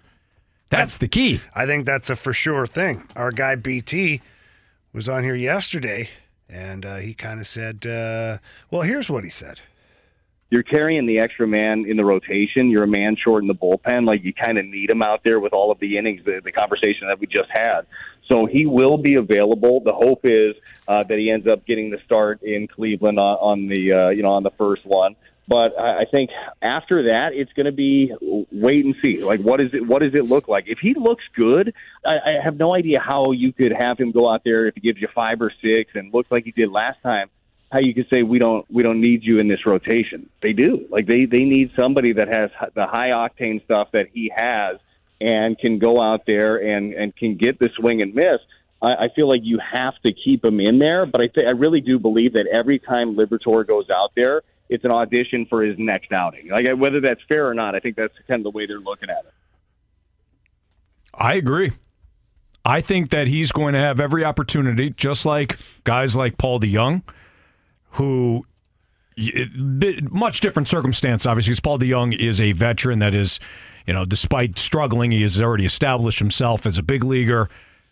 That's the key. I think that's a for sure thing. Our guy BT was on here yesterday, and uh, he kind of said, uh, "Well, here's what he said." You're carrying the extra man in the rotation. You're a man short in the bullpen. Like you kind of need him out there with all of the innings, the, the conversation that we just had. So he will be available. The hope is uh, that he ends up getting the start in Cleveland on, on the uh, you know on the first one. But I I think after that, it's going to be wait and see. Like, what is it? What does it look like? If he looks good, I, I have no idea how you could have him go out there if he gives you five or six and looks like he did last time. How you could say we don't we don't need you in this rotation? They do. Like they they need somebody that has the high octane stuff that he has and can go out there and and can get the swing and miss. I, I feel like you have to keep him in there, but I th- I really do believe that every time Liberatore goes out there, it's an audition for his next outing. Like whether that's fair or not, I think that's kind of the way they're looking at it. I agree. I think that he's going to have every opportunity, just like guys like Paul DeJong, who much different circumstance, obviously, because Paul DeJong is a veteran that is, you know, despite struggling, he has already established himself as a big leaguer.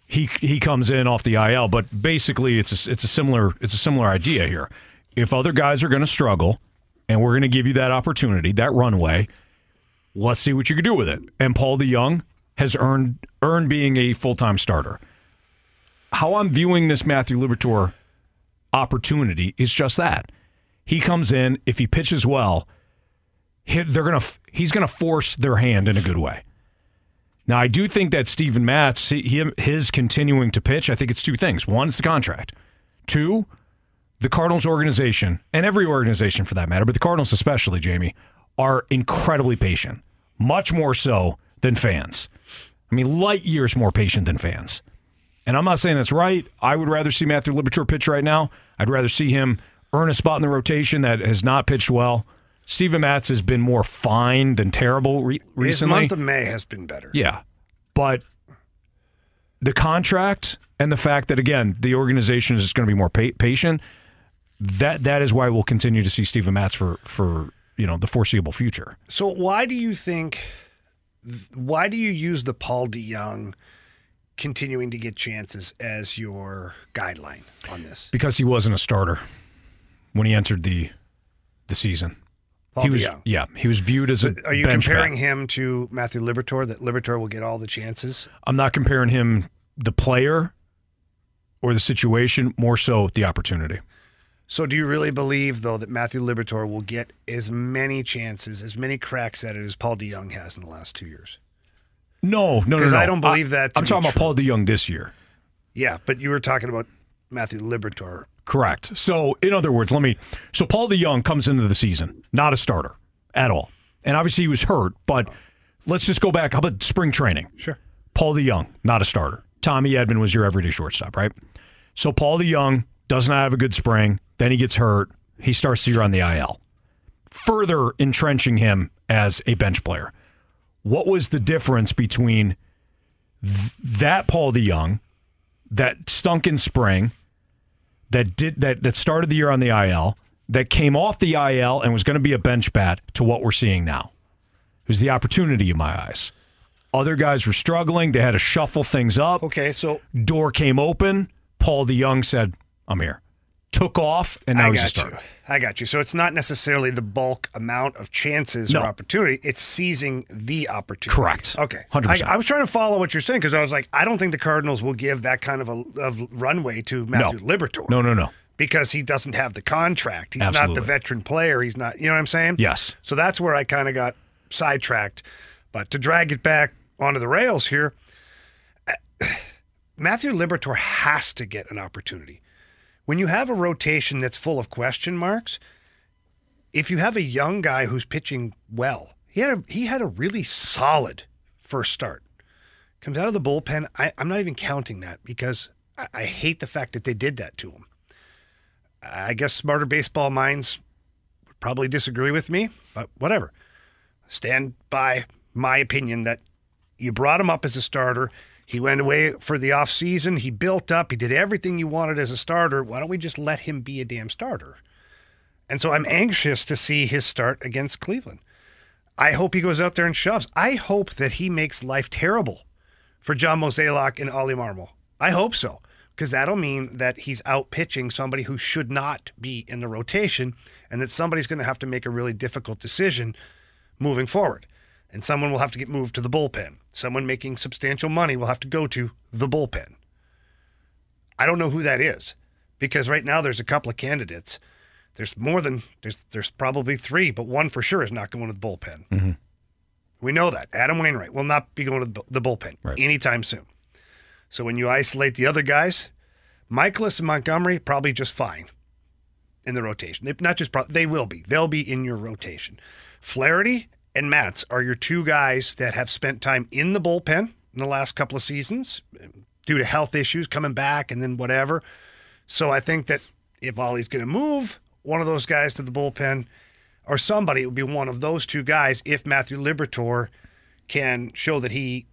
He he comes in off the IL, but basically, it's a, it's a similar it's a similar idea here. If other guys are going to struggle, and we're going to give you that opportunity, that runway, let's see what you can do with it. And Paul DeJong has earned earned being a full time starter. How I'm viewing this Matthew Liberatore opportunity is just that. He comes in, if he pitches well, they're gonna he's gonna force their hand in a good way. Now I do think that Steven Matz, he, his continuing to pitch, I think it's two things. One, it's the contract. Two, the Cardinals organization and every organization for that matter, but the Cardinals especially, Jamie, are incredibly patient, much more so than fans. I mean, light years more patient than fans. And I'm not saying that's right. I would rather see Matthew Liberatore pitch right now. I'd rather see him earn a spot in the rotation that has not pitched well. Steven Matz has been more fine than terrible re- His month of May has been better. Yeah. But the contract and the fact that again the organization is going to be more pa- patient that that is why we'll continue to see Steven Matz for for you know the foreseeable future. So why do you think? Why do you use the Paul DeJong continuing to get chances as your guideline on this? Because he wasn't a starter when he entered the the season. Paul he was DeJong. yeah, he was viewed as a Are you comparing him to Matthew Liberatore? That Liberatore will get all the chances. I'm not comparing him the player or the situation, more so the opportunity. So, do you really believe, though, that Matthew Liberatore will get as many chances, as many cracks at it as Paul DeJong has in the last two years? No, no, no, no. I don't believe that to I'm be talking about. Paul DeJong this year. Yeah, but you were talking about Matthew Liberatore. Correct. So, in other words, let me. So, Paul DeJong comes into the season not a starter at all, and obviously he was hurt. But let's just go back. How about spring training? Sure. Paul DeJong not a starter. Tommy Edman was your everyday shortstop, right? So Paul DeJong does not have a good spring. Then he gets hurt. He starts the year on the IL, further entrenching him as a bench player. What was the difference between th- that Paul DeJong that stunk in spring? that did that that started the year on the IL, that came off the IL and was going to be a bench bat to what we're seeing now. It was the opportunity in my eyes. Other guys were struggling. They had to shuffle things up. Okay, so door came open. Paul DeJong said, "I'm here." Took off, and now I got you. I got you. So it's not necessarily the bulk amount of chances No. or opportunity; it's seizing the opportunity. Correct. Okay. 100%. I, I was trying to follow what you're saying because I was like, I don't think the Cardinals will give that kind of a of runway to Matthew no. Liberatore. No, no, no. because he doesn't have the contract. He's not the veteran player. He's not, you know what I'm saying? Yes. So that's where I kind of got sidetracked. But to drag it back onto the rails here, (sighs) Matthew Liberatore has to get an opportunity. When you have a rotation that's full of question marks, if you have a young guy who's pitching well, he had a he had a really solid first start. Comes out of the bullpen. I, I'm not even counting that because I, I hate the fact that they did that to him. I guess smarter baseball minds would probably disagree with me, but whatever. Stand by my opinion that you brought him up as a starter. He went away for the offseason. He built up. He did everything you wanted as a starter. Why don't we just let him be a damn starter? And so I'm anxious to see his start against Cleveland. I hope he goes out there and shoves. I hope that he makes life terrible for John Mozeliak and Oli Marmol. I hope so, because that'll mean that he's out pitching somebody who should not be in the rotation, and that somebody's going to have to make a really difficult decision moving forward. And someone will have to get moved to the bullpen. Someone making substantial money will have to go to the bullpen. I don't know who that is, because right now there's a couple of candidates There's more than there's there's probably three, but one for sure is not going to the bullpen. Mm-hmm. We know that Adam Wainwright will not be going to the bu- the bullpen anytime soon. So when you isolate the other guys, Mikolas and Montgomery probably just fine in the rotation. They, not just pro- they will be. They'll be in your rotation. Flaherty and Matz are your two guys that have spent time in the bullpen in the last couple of seasons due to health issues coming back and then whatever. So I think that if Oli's going to move one of those guys to the bullpen or somebody, it would be one of those two guys if Matthew Liberatore can show that he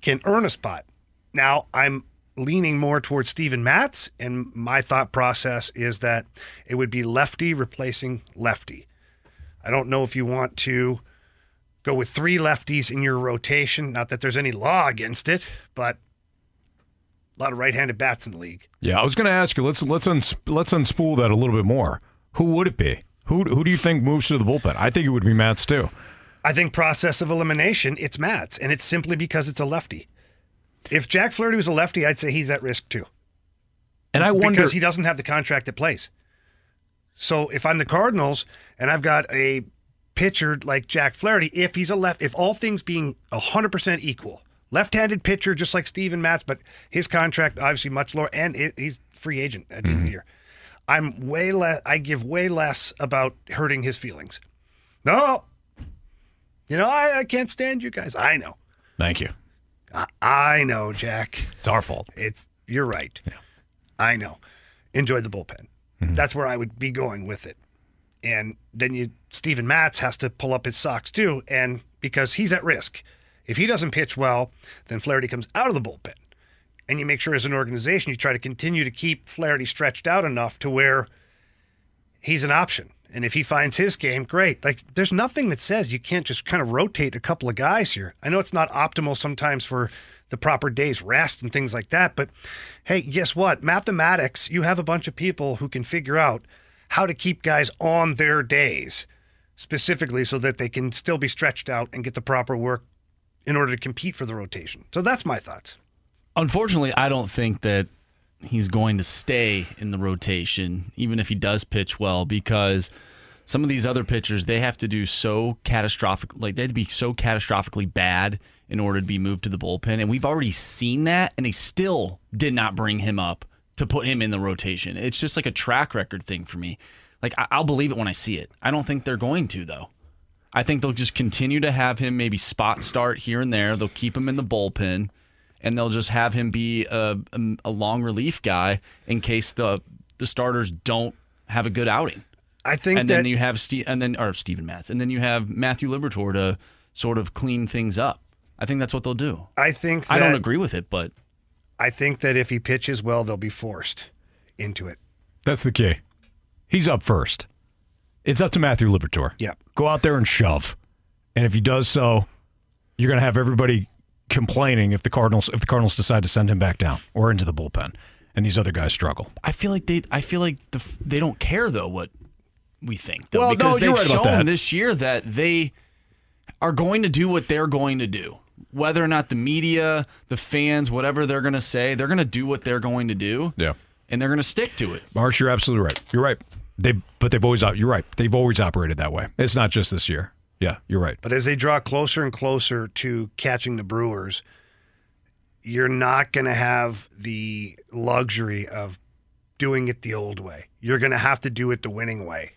can earn a spot. Now, I'm leaning more towards Steven Matz, and my thought process is that it would be lefty replacing lefty. I don't know if you want to go with three lefties in your rotation. Not that there's any law against it, but a lot of right-handed bats in the league. Yeah, I was going to ask you. Let's let's uns, let's unspool that a little bit more. Who would it be? Who who do you think moves to the bullpen? I think it would be Matz too. I think process of elimination, it's Matz, and it's simply because it's a lefty. If Jack Flaherty was a lefty, I'd say he's at risk too. And I wonder because he doesn't have the contract that plays. So if I'm the Cardinals and I've got a pitcher like Jack Flaherty, if he's a left, if all things being 100% equal, left-handed pitcher just like Steven Matz, but his contract obviously much lower, and it, he's free agent at the end of the mm-hmm. year. I'm way less. I give way less about hurting his feelings. No, you know I, I can't stand you guys. I know. Thank you. I, I know, Jack. It's our fault. It's you're right. Yeah. I know. Enjoy the bullpen. Mm-hmm. That's where I would be going with it. And then you Steven Matz has to pull up his socks too, and because he's at risk. If he doesn't pitch well, then Flaherty comes out of the bullpen. And you make sure as an organization you try to continue to keep Flaherty stretched out enough to where he's an option. And if he finds his game, great. Like there's nothing that says you can't just kind of rotate a couple of guys here. I know it's not optimal sometimes for the proper day's rest and things like that, but hey, guess what? Mathematics, you have a bunch of people who can figure out how to keep guys on their days specifically so that they can still be stretched out and get the proper work in order to compete for the rotation. So that's my thoughts. Unfortunately, I don't think that he's going to stay in the rotation, even if he does pitch well, because some of these other pitchers they have to do so catastrophic, like they to be so catastrophically bad in order to be moved to the bullpen, and we've already seen that, and they still did not bring him up to put him in the rotation. It's just like a track record thing for me. Like I- I'll believe it when I see it. I don't think they're going to though. I think they'll just continue to have him maybe spot start here and there. They'll keep him in the bullpen, and they'll just have him be a, a, a long relief guy in case the the starters don't have a good outing. I think and that then you have Steve and then or Steven Matz, and then you have Matthew Liberatore to sort of clean things up. I think that's what they'll do. I think I don't agree with it, but I think that if he pitches well, they'll be forced into it. That's the key. He's up first. It's up to Matthew Liberatore. Yep. Go out there and shove. And if he does so, you're going to have everybody complaining if the Cardinals if the Cardinals decide to send him back down or into the bullpen and these other guys struggle. I feel like they I feel like the, they don't care though what we think though Well, because you're they've right shown this year that they are going to do what they're going to do. Whether or not the media, the fans, whatever they're going to say, they're going to do what they're going to do. Yeah. And they're going to stick to it. Marsh, you're absolutely right. You're right. They but they've always you're right. They've always operated that way. It's not just this year. Yeah, you're right. But as they draw closer and closer to catching the Brewers, you're not going to have the luxury of doing it the old way. You're going to have to do it the winning way.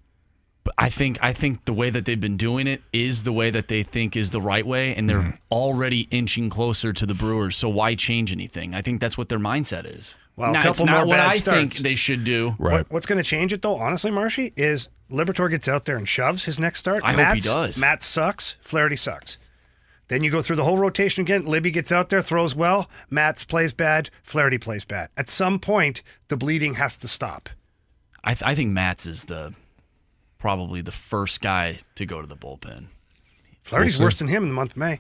But I think I think the way that they've been doing it is the way that they think is the right way, and they're Mm-hmm. already inching closer to the Brewers. So why change anything? I think that's what their mindset is. Well, a Now, it's couple not what bad I think they should do. What, what's going to change it though, honestly, Marshy, is Liberatore gets out there and shoves his next start. I hope he does. Matt sucks. Flaherty sucks. Then you go through the whole rotation again. Libby gets out there, throws well. Matz plays bad. Flaherty plays bad. At some point, the bleeding has to stop. I, th- I think Matz is the probably the first guy to go to the bullpen. Flaherty's We'll worse than him in the month of May.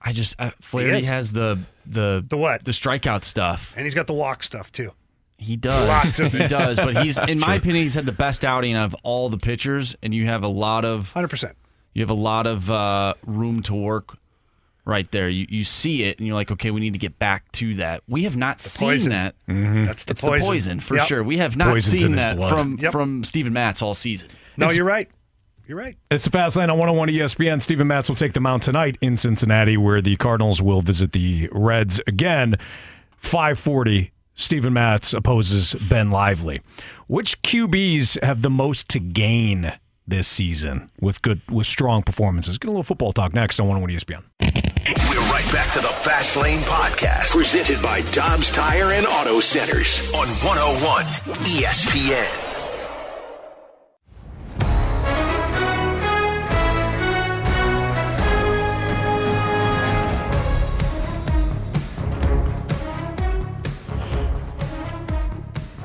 I just uh, Flaherty has the the the what the strikeout stuff. And he's got the walk stuff too. He does. Lots of he it. does. But he's, in (laughs) my Sure. opinion, he's had the best outing of all the pitchers, and you have a lot of hundred percent. You have a lot of uh, room to work right there. You you see it and you're like, okay, we need to get back to that. We have not seen poison. that. Mm-hmm. That's the it's poison. the poison for Yep. sure. We have not Poison's seen that blood. from Yep. from Steven Matz all season. No, It's- you're right. You're right. It's the Fast Lane on 101 ESPN. Steven Matz will take them out tonight in Cincinnati, where the Cardinals will visit the Reds again. 540. Steven Matz opposes Ben Lively. Which QBs have the most to gain this season with good with strong performances? Get a little football talk next on 101 ESPN. We're right back to the Fast Lane Podcast, presented by Dobbs Tire and Auto Centers on 101 ESPN.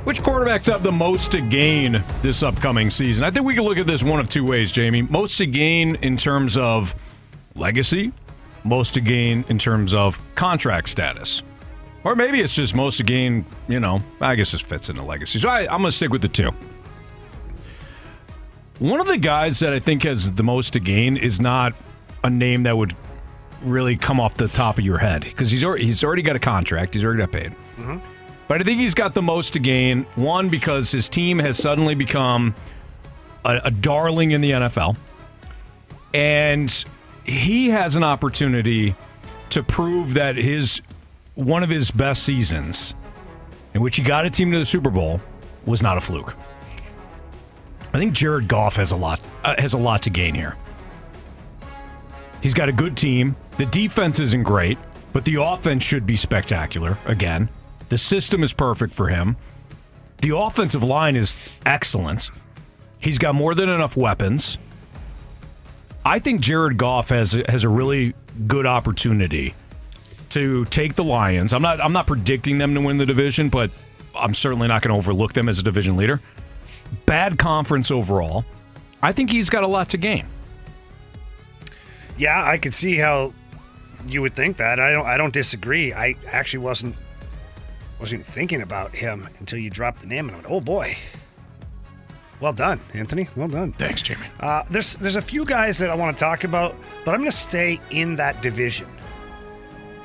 Which quarterbacks have the most to gain this upcoming season? I think we can look at this one of two ways, Jamie. Most to gain in terms of legacy, most to gain in terms of contract status. Or maybe it's just most to gain, you know, I guess this fits into legacy. So I, I'm going to stick with the two. One of the guys that I think has the most to gain is not a name that would really come off the top of your head because he's already, he's already got a contract, he's already got paid. Mm-hmm. But I think he's got the most to gain. One, because his team has suddenly become a, a darling in the NFL. And he has an opportunity to prove that his one of his best seasons, in which he got a team to the Super Bowl, was not a fluke. I think Jared Goff has a lot uh, has a lot to gain here. He's got a good team. The defense isn't great, but the offense should be spectacular again. The system is perfect for him. The offensive line is excellent. He's got more than enough weapons. I think Jared Goff has has a really good opportunity to take the Lions. I'm not I'm not predicting them to win the division, but I'm certainly not going to overlook them as a division leader. Bad conference overall. I think he's got a lot to gain. Yeah, I could see how you would think that. I don't. I don't disagree. I actually wasn't wasn't even thinking about him until you dropped the name and I went, oh boy. Well done, Anthony. Well done. Thanks, Jamie. Uh, there's there's a few guys that I want to talk about, but I'm going to stay in that division,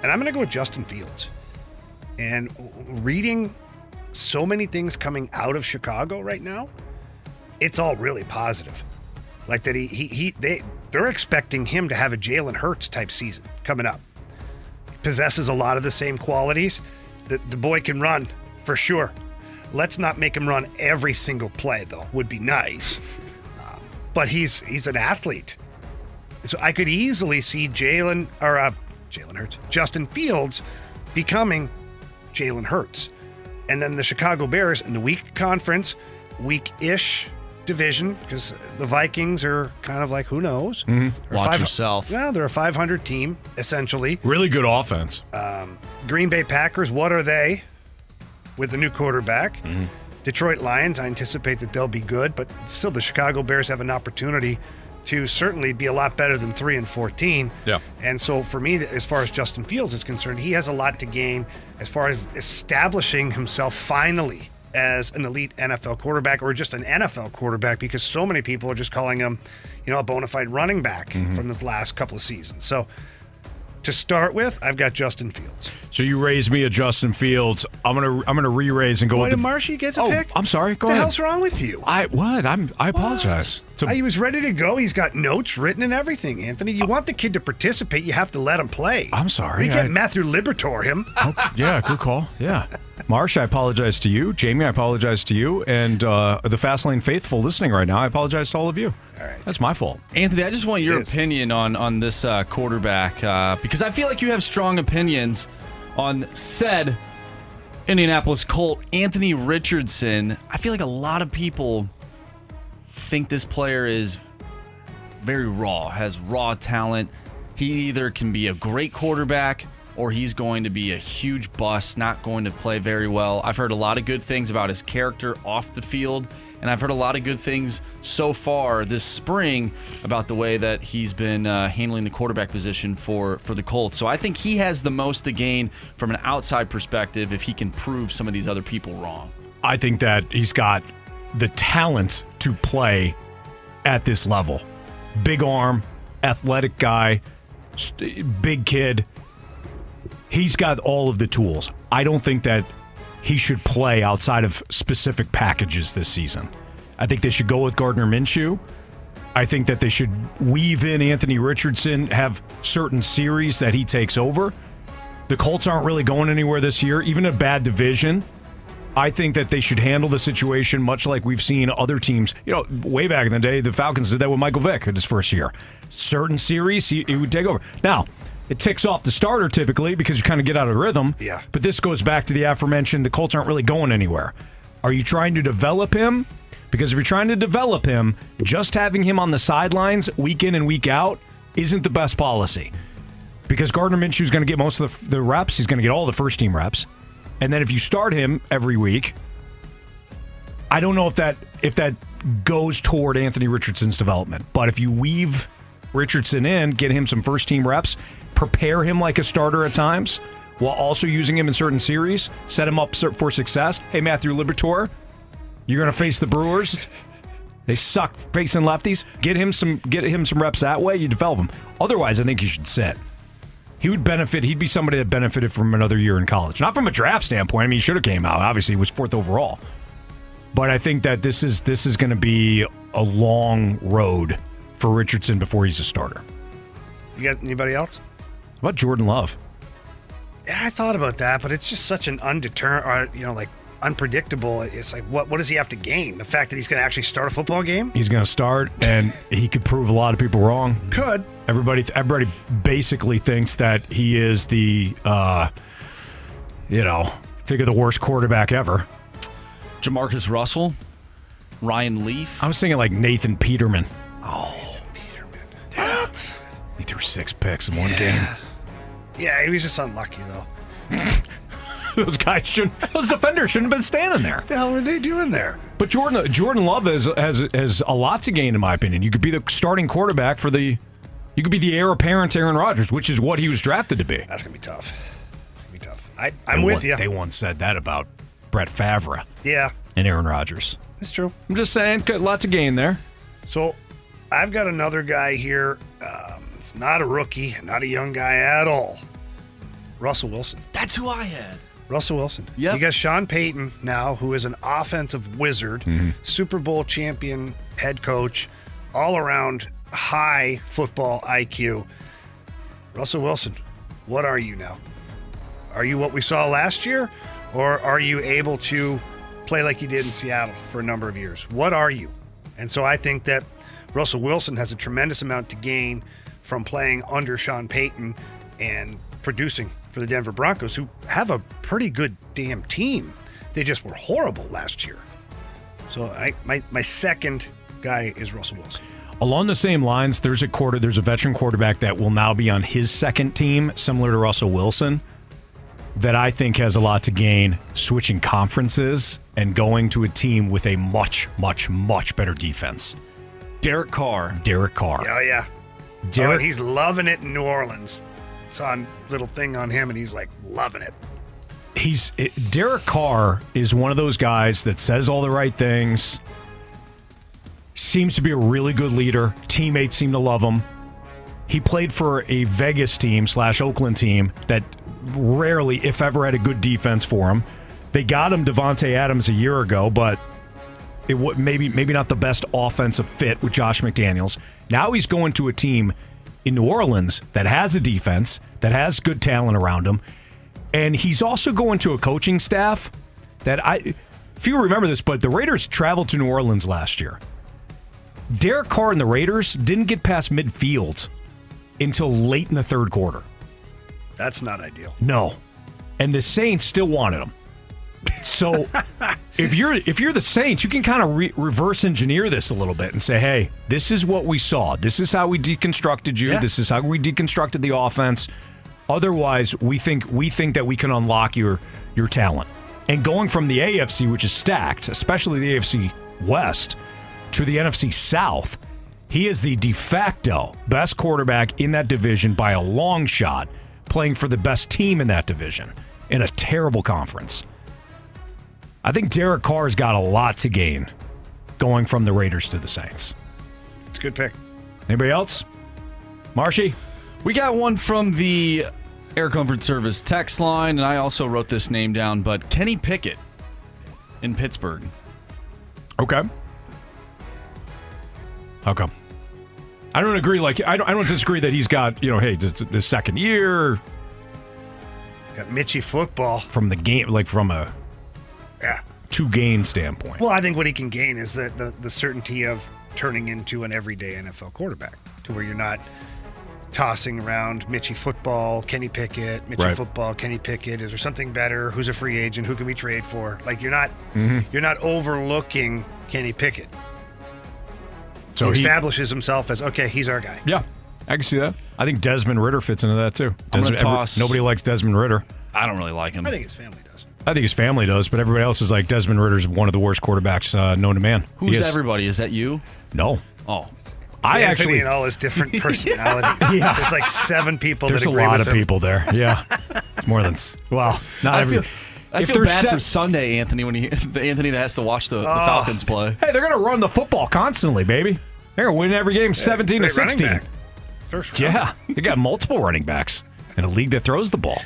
and I'm going to go with Justin Fields. And reading so many things coming out of Chicago right now, it's all really positive. Like that he he, he they they're expecting him to have a Jalen Hurts type season coming up. Possesses a lot of the same qualities. The the boy can run for sure. Let's not make him run every single play though. Would be nice. Um, but he's he's an athlete. So I could easily see Jalen or uh, Jalen Hurts, Justin Fields becoming Jalen Hurts. And then the Chicago Bears in the weak conference, weak ish division, because the Vikings are kind of like, who knows? Mhm. They're Watch yourself. Well, they're a 500 team, essentially. Really good offense. Um, Green Bay Packers, what are they with the new quarterback? Mm-hmm. Detroit Lions, I anticipate that they'll be good, but still, the Chicago Bears have an opportunity to certainly be a lot better than 3 and 14. Yeah. And so, for me, as far as Justin Fields is concerned, he has a lot to gain as far as establishing himself finally as an elite NFL quarterback or just an NFL quarterback because so many people are just calling him, you know, a bona fide running back mm-hmm. from this last couple of seasons. So, to start with, I've got Justin Fields. So you raised me a Justin Fields. I'm gonna I'm gonna re-raise and go Why with did the. Marshy get to oh, pick? I'm sorry. Go what the ahead. hell's wrong with you? I what? I'm I apologize. To- he was ready to go. He's got notes written and everything. Anthony, you want the kid to participate, you have to let him play. I'm sorry, We get I- Matthew Liberatore him. (laughs) Oh, yeah, good call. Yeah. Marsh, I apologize to you. Jamie, I apologize to you. And uh, the Fastlane faithful listening right now, I apologize to all of you. All right. That's my fault. Anthony, I just want your opinion on on this uh, quarterback uh, because I feel like you have strong opinions on said Indianapolis Colt Anthony Richardson. I feel like a lot of people think this player is very raw, has raw talent. He either can be a great quarterback or he's going to be a huge bust, not going to play very well. I've heard a lot of good things about his character off the field, and I've heard a lot of good things so far this spring about the way that he's been uh, handling the quarterback position for for the Colts. So I think he has the most to gain from an outside perspective if he can prove some of these other people wrong. I think that he's got the talent to play at this level. Big arm, athletic guy. big kid. He's got all of the tools. I don't think that he should play outside of specific packages this season. I think they should go with Gardner Minshew. I think that they should weave in Anthony Richardson, have certain series that he takes over. The Colts aren't really going anywhere this year, even a bad division. I think that they should handle the situation much like we've seen other teams. You know, way back in the day, the Falcons did that with Michael Vick in his first year. Certain series, he, he would take over. Now, it ticks off the starter typically because you kind of get out of rhythm. Yeah. But this goes back to the aforementioned the Colts aren't really going anywhere. Are you trying to develop him? Because if you're trying to develop him, just having him on the sidelines week in and week out isn't the best policy. Because Gardner Minshew is going to get most of the, the reps. He's going to get all the first team reps. And then if you start him every week, I don't know if that if that goes toward Anthony Richardson's development. But if you weave Richardson in, get him some first team reps, prepare him like a starter at times, while also using him in certain series, set him up for success. Hey, Matthew Liberatore, you're going to face the Brewers. They suck facing lefties. Get him some get him some reps that way. You develop him. Otherwise, I think you should sit. He would benefit. He'd be somebody that benefited from another year in college. Not from a draft standpoint. I mean, he should have came out. Obviously, he was fourth overall. But I think that this is this is going to be a long road for Richardson before he's a starter. You got anybody else? What about Jordan Love? Yeah, I thought about that, but it's just such an undetermined, uh, you know, like unpredictable. It's like, what what does he have to gain? The fact that he's going to actually start a football game? He's going to start, and he could prove a lot of people wrong. Could. Everybody, everybody basically thinks that he is the, uh, you know, think of the worst quarterback ever. Jamarcus Russell, Ryan Leaf. I was thinking like Nathan Peterman. Oh, Peterman. What? He threw six picks in one game. Yeah, he was just unlucky though. (laughs) (laughs) those guys shouldn't. Those defenders shouldn't have been standing there. What the hell were they doing there? But Jordan Jordan Love has has has a lot to gain, in my opinion. You could be the starting quarterback for the. You could be the heir apparent to Aaron Rodgers, which is what he was drafted to be. That's gonna be tough. Gonna be tough. I, I'm They with once- you. They once said that about Brett Favre Yeah, and Aaron Rodgers. it's true. I'm just saying, got a lot to gain there. So I've got another guy here. Um, it's not a rookie, not a young guy at all. Russell Wilson. That's who I had. Russell Wilson. Yep. You got Sean Payton now, who is an offensive wizard, Mm-hmm. Super Bowl champion head coach, all around high football IQ. Russell Wilson, what are you now? Are you what we saw last year, or are you able to play like you did in Seattle for a number of years? What are you? And so I think that Russell Wilson has a tremendous amount to gain from playing under Sean Payton and producing for the Denver Broncos, who have a pretty good damn team. They just were horrible last year. So I my my second guy is Russell Wilson. Along the same lines, there's a quarter, there's a veteran quarterback that will now be on his second team, similar to Russell Wilson, that I think has a lot to gain switching conferences and going to a team with a much, much, much better defense. Derek Carr. Derek Carr. Oh yeah. Derek- oh, he's loving it in New Orleans. Saw a little thing on him and he's like loving it. he's it, Derek Carr is one of those guys that says all the right things. Seems to be a really good leader. Teammates seem to love him. He played for a Vegas team slash Oakland team that rarely, if ever, had a good defense for him. They got him Davante Adams a year ago, but it maybe maybe not the best offensive fit with Josh McDaniels. Now he's going to a team in New Orleans that has a defense that has good talent around him, and he's also going to a coaching staff that I. You remember this, but the Raiders traveled to New Orleans last year. Derek Carr and the Raiders didn't get past midfield until late in the third quarter. That's not ideal. No, and the Saints still wanted him. So if you're if you're the Saints, you can kind of re- reverse engineer this a little bit and say, "Hey, this is what we saw. This is how we deconstructed you. Yeah. This is how we deconstructed the offense. Otherwise, we think we think that we can unlock your your talent." And going from the AFC, which is stacked, especially the AFC West, to the NFC South, he is the de facto best quarterback in that division by a long shot, playing for the best team in that division in a terrible conference. I think Derek Carr's got a lot to gain going from the Raiders to the Saints. It's a good pick. Anybody else? Marshy? We got one from the Air Comfort Service text line, and I also wrote this name down, but Kenny Pickett in Pittsburgh. Okay. How come? I don't agree. Like I don't, I don't disagree that he's got you know, hey, this the second year Got Mitchy football. from the game, like from a Yeah. two gain standpoint. Well, I think what he can gain is the, the, the certainty of turning into an everyday NFL quarterback to where you're not tossing around Mitchy football, Kenny Pickett, Mitchy Right. football, Kenny Pickett. Is there something better? Who's a free agent? Who can we trade for? Like you're not Mhm. you're not overlooking Kenny Pickett. So he he- establishes himself as okay, he's our guy. Yeah, I can see that. I think Desmond Ridder fits into that too. I'm gonna every- nobody likes Desmond Ridder. I don't really like him. I think his family does. I think his family does, but everybody else is like Desmond Ridder's one of the worst quarterbacks uh, known to man. Who's is. everybody? Is that you? No. Oh. I Anthony actually and all his different (laughs) personalities. Yeah. There's like seven people. There's that a lot with of him. people there. Yeah, it's more than s- well, not I every. feel, I if feel there's bad se- for Sunday, Anthony, when he (laughs) the Anthony that has to watch the, the Oh. Falcons play. Hey, they're gonna run the football constantly, baby. They're gonna win every game, seventeen to sixteen. back. First round. Yeah, they got multiple running backs in a league that throws the ball.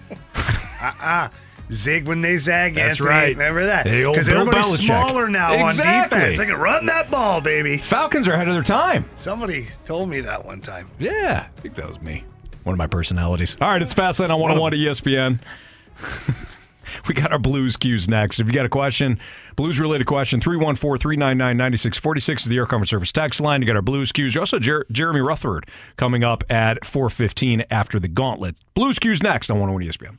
(laughs) Uh-uh. Zig when they zag. That's Anthony. right. Remember that? Because Bill everybody's Belichick. smaller now Exactly. on defense. They can run that ball, baby. Falcons are ahead of their time. Somebody told me that one time. Yeah, I think that was me. One of my personalities. All right, it's Fastlane on 101 at ESPN. we got our Blues Q's next. If you got a question, Blues related question, 314 399 9646 is the Air Comfort Service text line. You got our Blues Q's. You also, Jer- Jeremy Rutherford coming up at 415 after the gauntlet. Blues Q's next on 101 ESPN.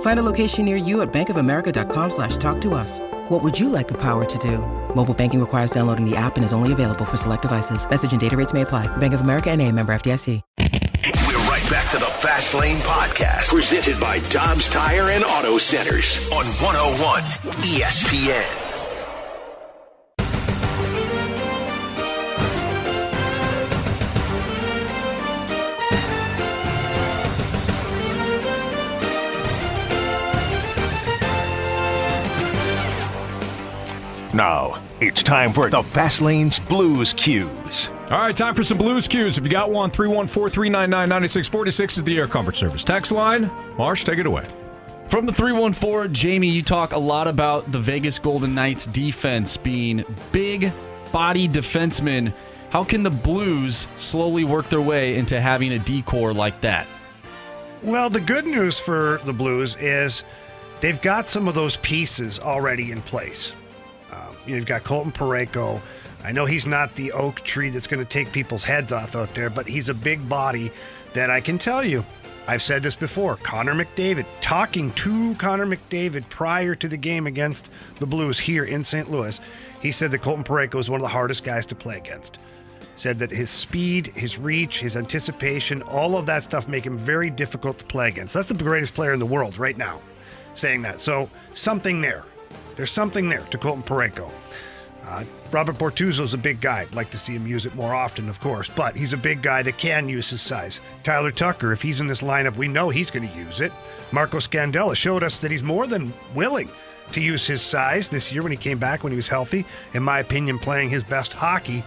Find a location near you at bankofamerica.com slash talk to us. What would you like the power to do? Mobile banking requires downloading the app and is only available for select devices. Message and data rates may apply. Bank of America and a member FDIC. We're right back to the Fast Lane Podcast, presented by Dobbs Tire and Auto Centers on 101 ESPN. Now, it's time for the Fast Lane's Blues Q's. All right, time for some Blues Q's. If you got one, 314 399 9646 is the Air Comfort Service text line. Marsh, take it away. From the 314, Jamie, you talk a lot about the Vegas Golden Knights defense being big body defensemen. How can the Blues slowly work their way into having a decor like that? Well, the good news for the Blues is they've got some of those pieces already in place. You've got Colton Parayko. I know he's not the oak tree that's going to take people's heads off out there, but he's a big body that I can tell you. I've said this before. Connor McDavid, talking to Connor McDavid prior to the game against the Blues here in St. Louis, he said that Colton Parayko is one of the hardest guys to play against said that his speed, his reach, his anticipation, all of that stuff make him very difficult to play against. That's the greatest player in the world right now, saying that. So something there. There's something there to Colton Parayko. Uh, Robert Bortuzzo's a big guy. I'd like to see him use it more often, of course, but he's a big guy that can use his size. Tyler Tucker, if he's in this lineup, we know he's going to use it. Marco Scandella showed us that he's more than willing to use his size this year when he came back when he was healthy. In my opinion, playing his best hockey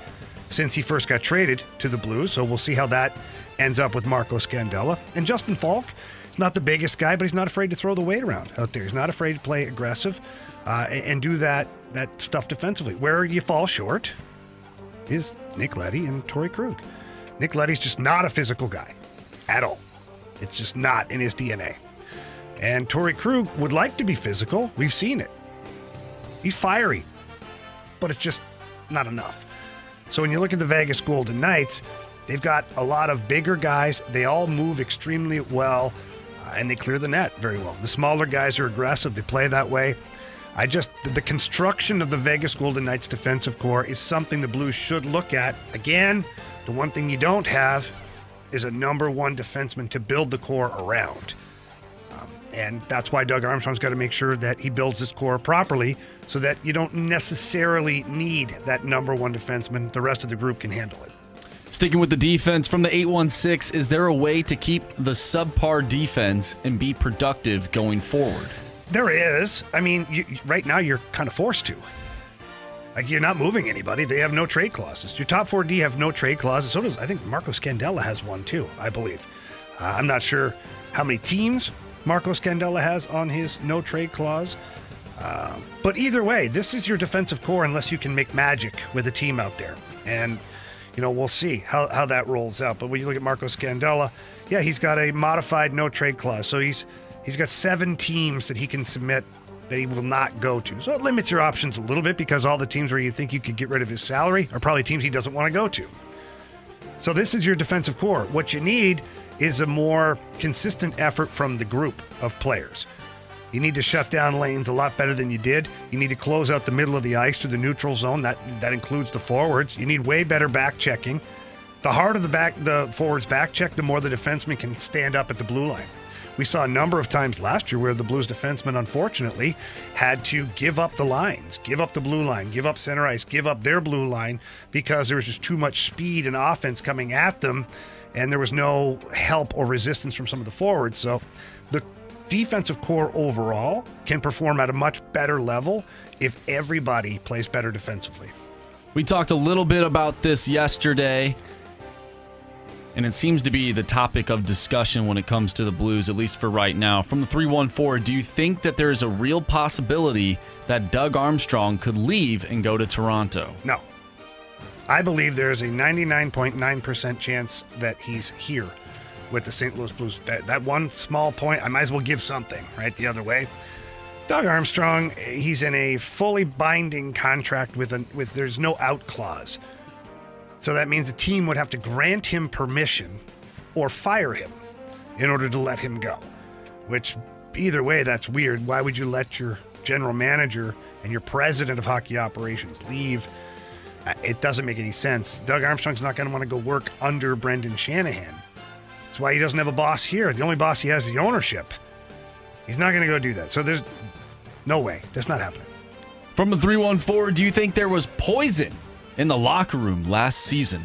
since he first got traded to the Blues. So we'll see how that ends up with Marco Scandella. And Justin Faulk, he's not the biggest guy, but he's not afraid to throw the weight around out there. He's not afraid to play aggressive uh, and, do that that stuff defensively. Where you fall short is Nick Leddy and Torrey Krug. Nick Leddy's just not a physical guy at all. It's just not in his DNA. And Torrey Krug would like to be physical. We've seen it. He's fiery, but it's just not enough. So when you look at the Vegas Golden Knights, they've got a lot of bigger guys. They all move extremely well, uh, and they clear the net very well. The smaller guys are aggressive. They play that way. I just the construction of the Vegas Golden Knights defensive core is something the Blues should look at. Again, the one thing you don't have is a number one defenseman to build the core around. Um, and that's why Doug Armstrong's got to make sure that he builds his core properly so that you don't necessarily need that number one defenseman. The rest of the group can handle it. Sticking with the defense from the 816, is there a way to keep the subpar defense and be productive going forward? There is. I mean, you, right now you're kind of forced to. Like you're not moving anybody. They have no trade clauses. Your top four D have no trade clauses. So does I think Marco Scandella has one too. I believe. Uh, I'm not sure how many teams Marco Scandella has on his no trade clause. Uh, but either way, this is your defensive core unless you can make magic with a team out there. And, you know, we'll see how, how that rolls out. But when you look at Marco Scandella, yeah, he's got a modified no trade clause. So he's he's got seven teams that he can submit that he will not go to. So it limits your options a little bit because all the teams where you think you could get rid of his salary are probably teams he doesn't want to go to. So this is your defensive core. What you need is a more consistent effort from the group of players. You need to shut down lanes a lot better than you did. You need to close out the middle of the ice to the neutral zone. That that includes the forwards. You need way better back checking. The harder the back the forwards back check, the more the defenseman can stand up at the blue line. We saw a number of times last year where the Blues defensemen, unfortunately, had to give up the lines, give up the blue line, give up center ice, give up their blue line because there was just too much speed and offense coming at them, and there was no help or resistance from some of the forwards. So the defensive core overall can perform at a much better level if everybody plays better defensively. We talked a little bit about this yesterday, and it seems to be the topic of discussion when it comes to the Blues, at least for right now. From the 314, do you think that there is a real possibility that Doug Armstrong could leave and go to Toronto? No. I believe there is a 99.9% chance that he's here with the St. Louis Blues. That, that one small point, I might as well give something, right? The other way. Doug Armstrong, he's in a fully binding contract with a with there's no out clause. So that means a team would have to grant him permission or fire him in order to let him go. Which either way that's weird. Why would you let your general manager and your president of hockey operations leave? Uh, It doesn't make any sense. Doug Armstrong's not going to want to go work under Brendan Shanahan. That's why he doesn't have a boss here. The only boss he has is the ownership. He's not going to go do that. So there's no way. That's not happening. From the 314, do you think there was poison in the locker room last season?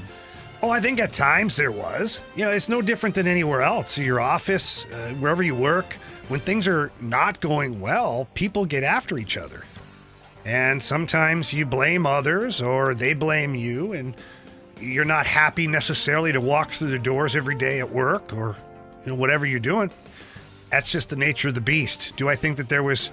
Oh, I think at times there was. You know, it's no different than anywhere else. Your office, uh, wherever you work, when things are not going well, people get after each other. And sometimes you blame others or they blame you, and you're not happy necessarily to walk through the doors every day at work or you know, whatever you're doing. That's just the nature of the beast. Do I think that there was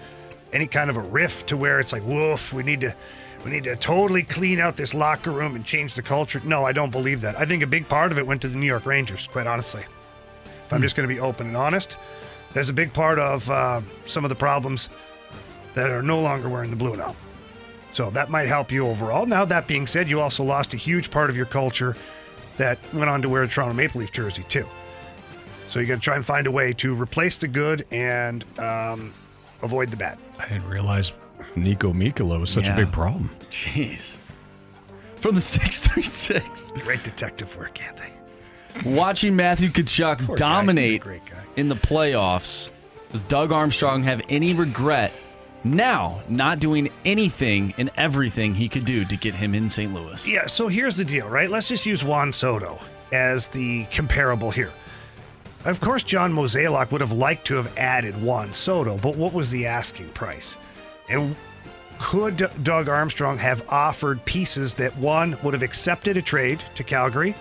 any kind of a rift to where it's like, woof, we need to we need to totally clean out this locker room and change the culture? No, I don't believe that. I think a big part of it went to the New York Rangers, quite honestly. If I'm just going to be open and honest, there's a big part of uh, some of the problems that are no longer wearing the blue now. So that might help you overall. Now, that being said, you also lost a huge part of your culture that went on to wear a Toronto Maple Leaf jersey, too. So you got to try and find a way to replace the good and um, avoid the bad. I didn't realize Niko Mikkola was such Yeah. a big problem. Jeez. From the (laughs) 636. Great detective work, Anthony. Watching Matthew Tkachuk Poor guy. He's a dominate great guy. in the playoffs, does Doug Armstrong have any regret now not doing anything and everything he could do to get him in St. Louis? Yeah, so here's the deal, right? Let's just use Juan Soto as the comparable here. Of course, John Mozeliak would have liked to have added Juan Soto, but what was the asking price? And could Doug Armstrong have offered pieces that one would have accepted a trade to Calgary,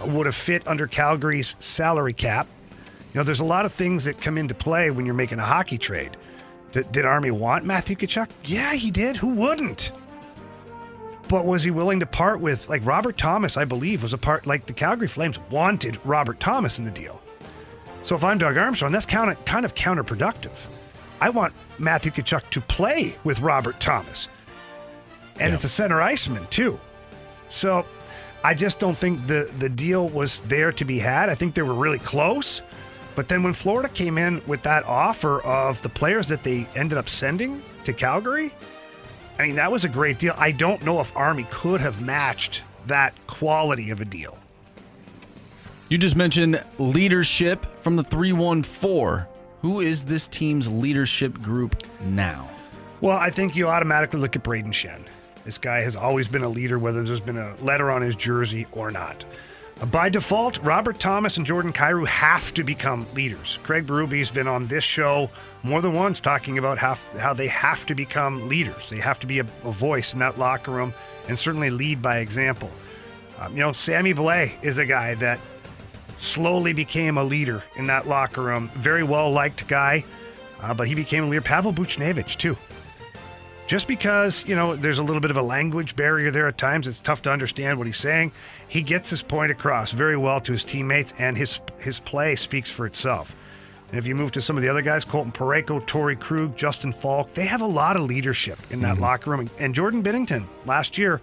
uh, would have fit under Calgary's salary cap? You know, there's a lot of things that come into play when you're making a hockey trade. D- did Army want Matthew Tkachuk? Yeah, he did. Who wouldn't? But was he willing to part with like Robert Thomas? I believe was a part like the Calgary Flames wanted Robert Thomas in the deal. So if I'm Doug Armstrong, that's kind of kind of counterproductive. I want Matthew Tkachuk to play with Robert Thomas, and it's a center iceman too. So I just don't think the the deal was there to be had. I think they were really close. But then when Florida came in with that offer of the players that they ended up sending to Calgary, I mean, that was a great deal. I don't know if Army could have matched that quality of a deal. You just mentioned leadership from the 314. Who is this team's leadership group now? Well, I think you automatically look at Brayden Schenn. This guy has always been a leader, whether there's been a letter on his jersey or not. Uh, By default, Robert Thomas and Jordan Kyrou have to become leaders. Craig Berube has been on this show more than once talking about how, how they have to become leaders. They have to be a, a voice in that locker room and certainly lead by example. Um, you know, Sammy Blais is a guy that slowly became a leader in that locker room. Very well liked guy, uh, but he became a leader. Pavel Buchnevich, too. Just because, you know, there's a little bit of a language barrier there at times, it's tough to understand what he's saying. He gets his point across very well to his teammates, and his his play speaks for itself. And if you move to some of the other guys, Colton Parayko, Torrey Krug, Justin Faulk, they have a lot of leadership in that locker room. And Jordan Binnington last year,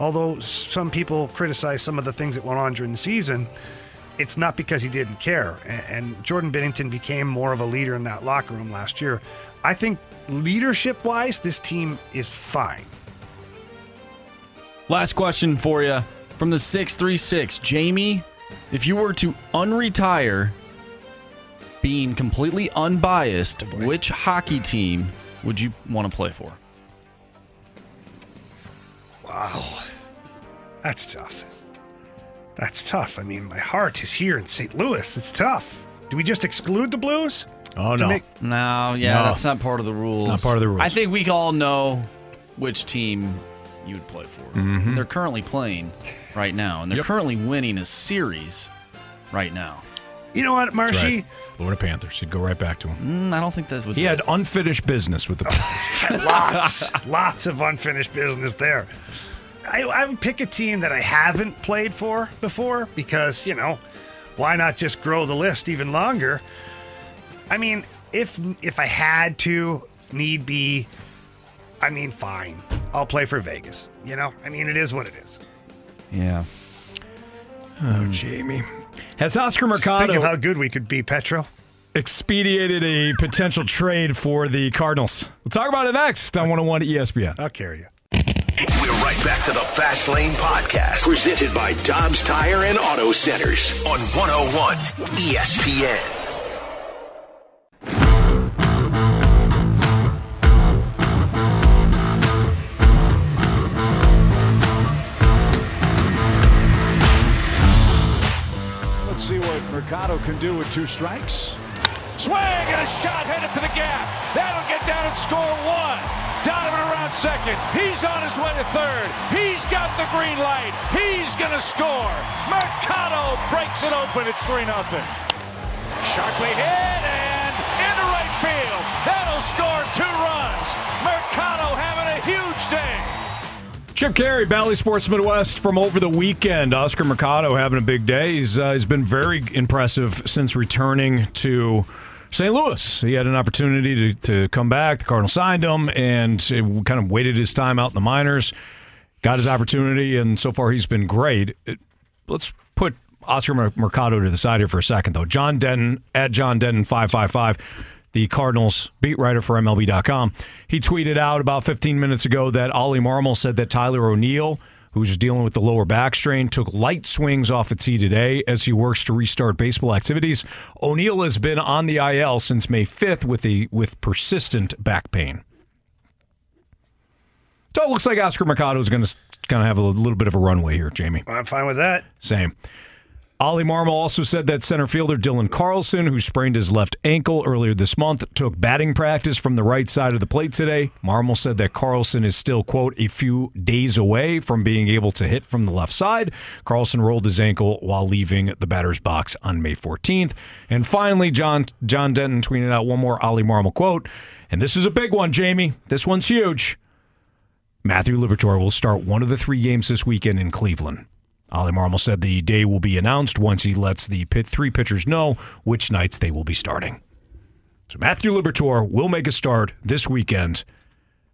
although some people criticize some of the things that went on during the season, it's not because he didn't care. And Jordan Binnington became more of a leader in that locker room last year. I think leadership wise, this team is fine. Last question for you from the 636. Jamie, if you were to unretire, being completely unbiased, which hockey team would you want to play for? Wow. That's tough. That's tough. I mean, my heart is here in St. Louis. It's tough. Do we just exclude the Blues? Oh, no. make- No, yeah, No. that's not part of the rules. not part of the rules. I think we all know which team you would play for. Mhm. They're currently playing right now, and they're Yep. currently winning a series right now. You know what, That's Marshy? right. Florida Panthers. He'd go right back to him. Mm, I don't think that was. He had unfinished business with the (laughs) Panthers. lots, lots of unfinished business there. I, I would pick a team that I haven't played for before because, you know, why not just grow the list even longer? I mean, if if I had to, need be, I mean, fine. I'll play for Vegas. You know, I mean, it is what it is. Yeah. Oh, Jamie. Has Oscar Just think of how good we could be, Petro. expedited a potential trade for the Cardinals? We'll talk about it next on 101 ESPN. I'll carry you. We're right back to the Fast Lane Podcast, presented by Dobbs Tire and Auto Centers on 101 ESPN. Let's see what Mercado can do with two strikes. Swing and a shot headed for the gap. That'll get down and score one. Donovan around second. He's on his way to third. He's got the green light. He's going to score. Mercado breaks it open. It's 3 0. Sharply hit and into right field. That'll score two runs. Mercado having a huge day. Chip Caray, Bally Sports Midwest from over the weekend. Oscar Mercado having a big day. He's, uh, he's been very impressive since returning to St. Louis. He had an opportunity to, to come back. The Cardinals signed him and kind of waited his time out in the minors. Got his opportunity, and so far he's been great. It- let's put Oscar Mercado to the side here for a second, though. John Denton at John Denton five five five, the Cardinals beat writer for MLB.com. He tweeted out about 15 minutes ago that Oli Marmol said that Tyler O'Neill, who's dealing with the lower back strain, took light swings off a tee today as he works to restart baseball activities. O'Neill has been on the IL since May 5th with a with persistent back pain. So it looks like Oscar Mercado is going to kind of have a little bit of a runway here, Jamie. I'm fine with that. Same. Oli Marmol also said that center fielder Dylan Carlson, who sprained his left ankle earlier this month, took batting practice from the right side of the plate today. Marmol said that Carlson is still, quote, a few days away from being able to hit from the left side. Carlson rolled his ankle while leaving the batter's box on May 14th. And finally, John John Denton tweeted out one more Oli Marmol quote. And this is a big one, Jamie. This one's huge. Matthew Liberatore will start one of the three games this weekend in Cleveland. Oli Marmol said the day will be announced once he lets the pit three pitchers know which nights they will be starting. So Matthew Liberatore will make a start this weekend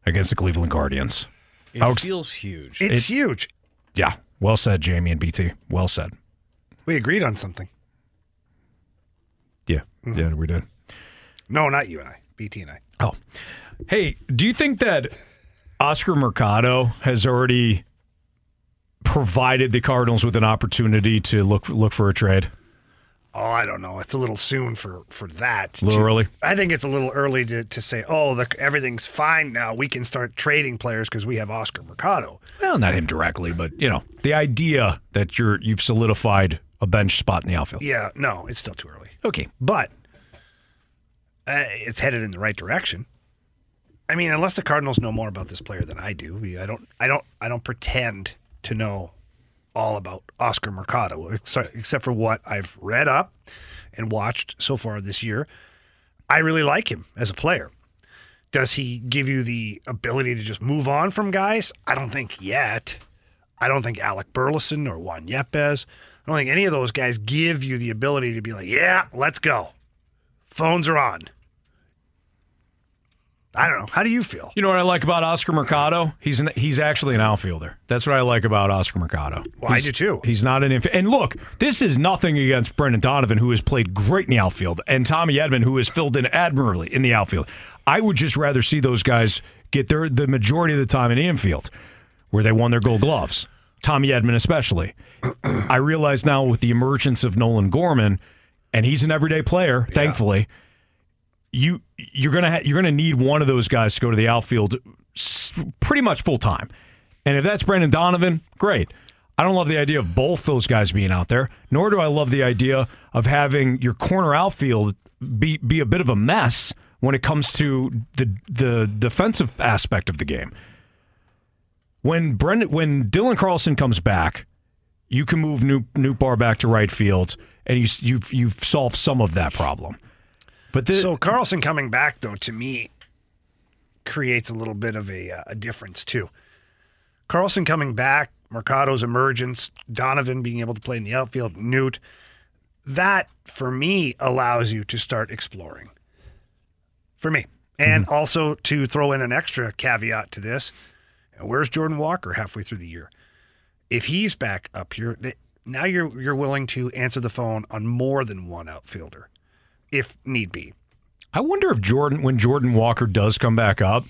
against the Cleveland Guardians. It How feels huge. It's huge. yeah, well said, Jamie and BT. Well said. We agreed on something. Yeah, mm-hmm. yeah, we did. No, not you and I. BT and I. Oh, hey, do you think that Oscar Mercado has already provided the Cardinals with an opportunity to look look for a trade? Oh, I don't know. It's a little soon for for that. A little to- early? I think it's a little early to, to say, oh, the, everything's fine now. We can start trading players because we have Oscar Mercado. Well, not him directly, but you know, the idea that you're you've solidified a bench spot in the outfield. Yeah, no, it's still too early. Okay. But uh, it's headed in the right direction. I mean, unless the Cardinals know more about this player than I do, I don't, I don't, I don't pretend to know all about Oscar Mercado, except, for what I've read up and watched so far this year. I really like him as a player. Does he give you the ability to just move on from guys? I don't think yet. I don't think Alec Burleson or Juan Yepez. I don't think any of those guys give you the ability to be like, yeah, let's go. Phones are on. I don't know. How do you feel? You know what I like about Oscar Mercado? He's an, he's actually an outfielder. That's what I like about Oscar Mercado. Well, I He's- do too. He's not an inf- and look, this is nothing against Brendan Donovan, who has played great in the outfield, and Tommy Edman, who has filled in admirably in the outfield. I would just rather see those guys get their the majority of the time in the infield, where they won their Gold Gloves. Tommy Edman, especially. I realize now with the emergence of Nolan Gorman, and he's an everyday player, thankfully you you're gonna ha- you're gonna need one of those guys to go to the outfield pretty much full time. And if that's Brendan Donovan, great. I don't love the idea of both those guys being out there, nor do I love the idea of having your corner outfield be be a bit of a mess when it comes to the the defensive aspect of the game. When Brendan when Dylan Carlson comes back, you can move Newt, Nootbaar back to right field, and you, you've you've solved some of that problem. But the, so Carlson coming back, though, to me, creates a little bit of a, uh, a difference too. Carlson coming back, Mercado's emergence, Donovan being able to play in the outfield, Newt, that for me allows you to start exploring. For me, and also to throw in an extra caveat to this: where's Jordan Walker halfway through the year? If he's back up here, now you're you're willing to answer the phone on more than one outfielder, if need be. I wonder if Jordan, when Jordan Walker does come back up,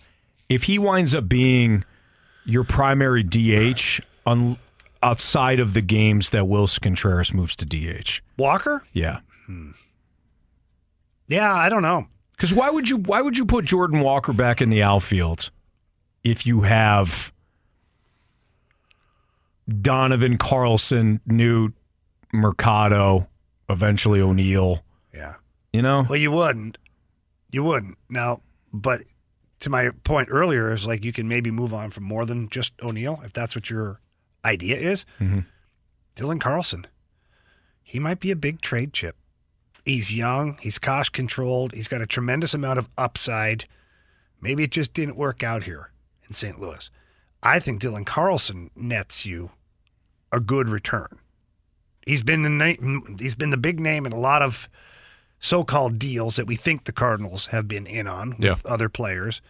if he winds up being your primary DH on, outside of the games that Willson Contreras moves to DH. Walker? Yeah. Hmm. Yeah, I don't know. Because why would you why would you put Jordan Walker back in the outfield if you have Donovan Carlson, Newt, Mercado, eventually O'Neill? Yeah. You know? Well, you wouldn't. You wouldn't. Now, but to my point earlier is like you can maybe move on from more than just O'Neill if that's what your idea is. Mhm. Dylan Carlson. He might be a big trade chip. He's young, he's cost controlled, he's got a tremendous amount of upside. Maybe it just didn't work out here in St. Louis. I think Dylan Carlson nets you a good return. He's been the name, he's been the big name in a lot of so-called deals that we think the Cardinals have been in on with Yeah. other players.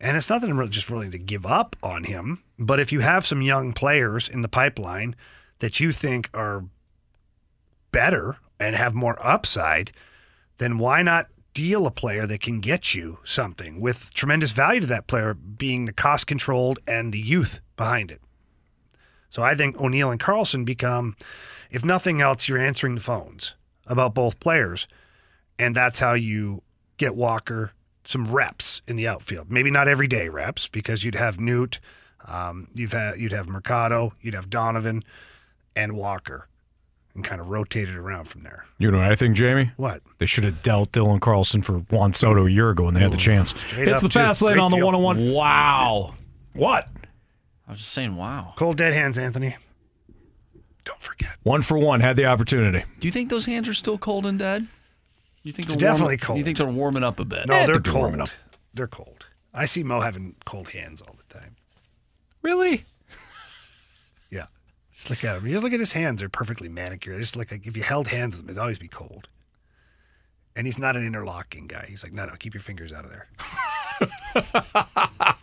And it's not that I'm really just willing to give up on him, but if you have some young players in the pipeline that you think are better and have more upside, then why not deal a player that can get you something with tremendous value to that player being the cost controlled and the youth behind it? So I think O'Neill and Carlson become, if nothing else, you're answering the phones about both players. And that's how you get Walker some reps in the outfield. Maybe not everyday reps because you'd have Newt, um, you've had, you'd have Mercado, you'd have Donovan and Walker and kind of rotate it around from there. You know what I think, Jamie? What? They should have dealt Dylan Carlson for Juan Soto a year ago when they had the chance. It's the too. fast lane on the deal. 101. Wow. What? I was just saying, wow. Cold dead hands, Anthony. One for one had the opportunity. Do you think those hands are still cold and dead? You think They're they're warm- definitely cold. You think they're warming up a bit? No, Eh, they're think they're cold. warming up. They're cold. I see Mo having cold hands all the time. Really? (laughs) Yeah. Just look at him. Just look at his hands. They're perfectly manicured. Just look like if you held hands with him, it'd always be cold. And he's not an interlocking guy. He's like, no, no, keep your fingers out of there. (laughs)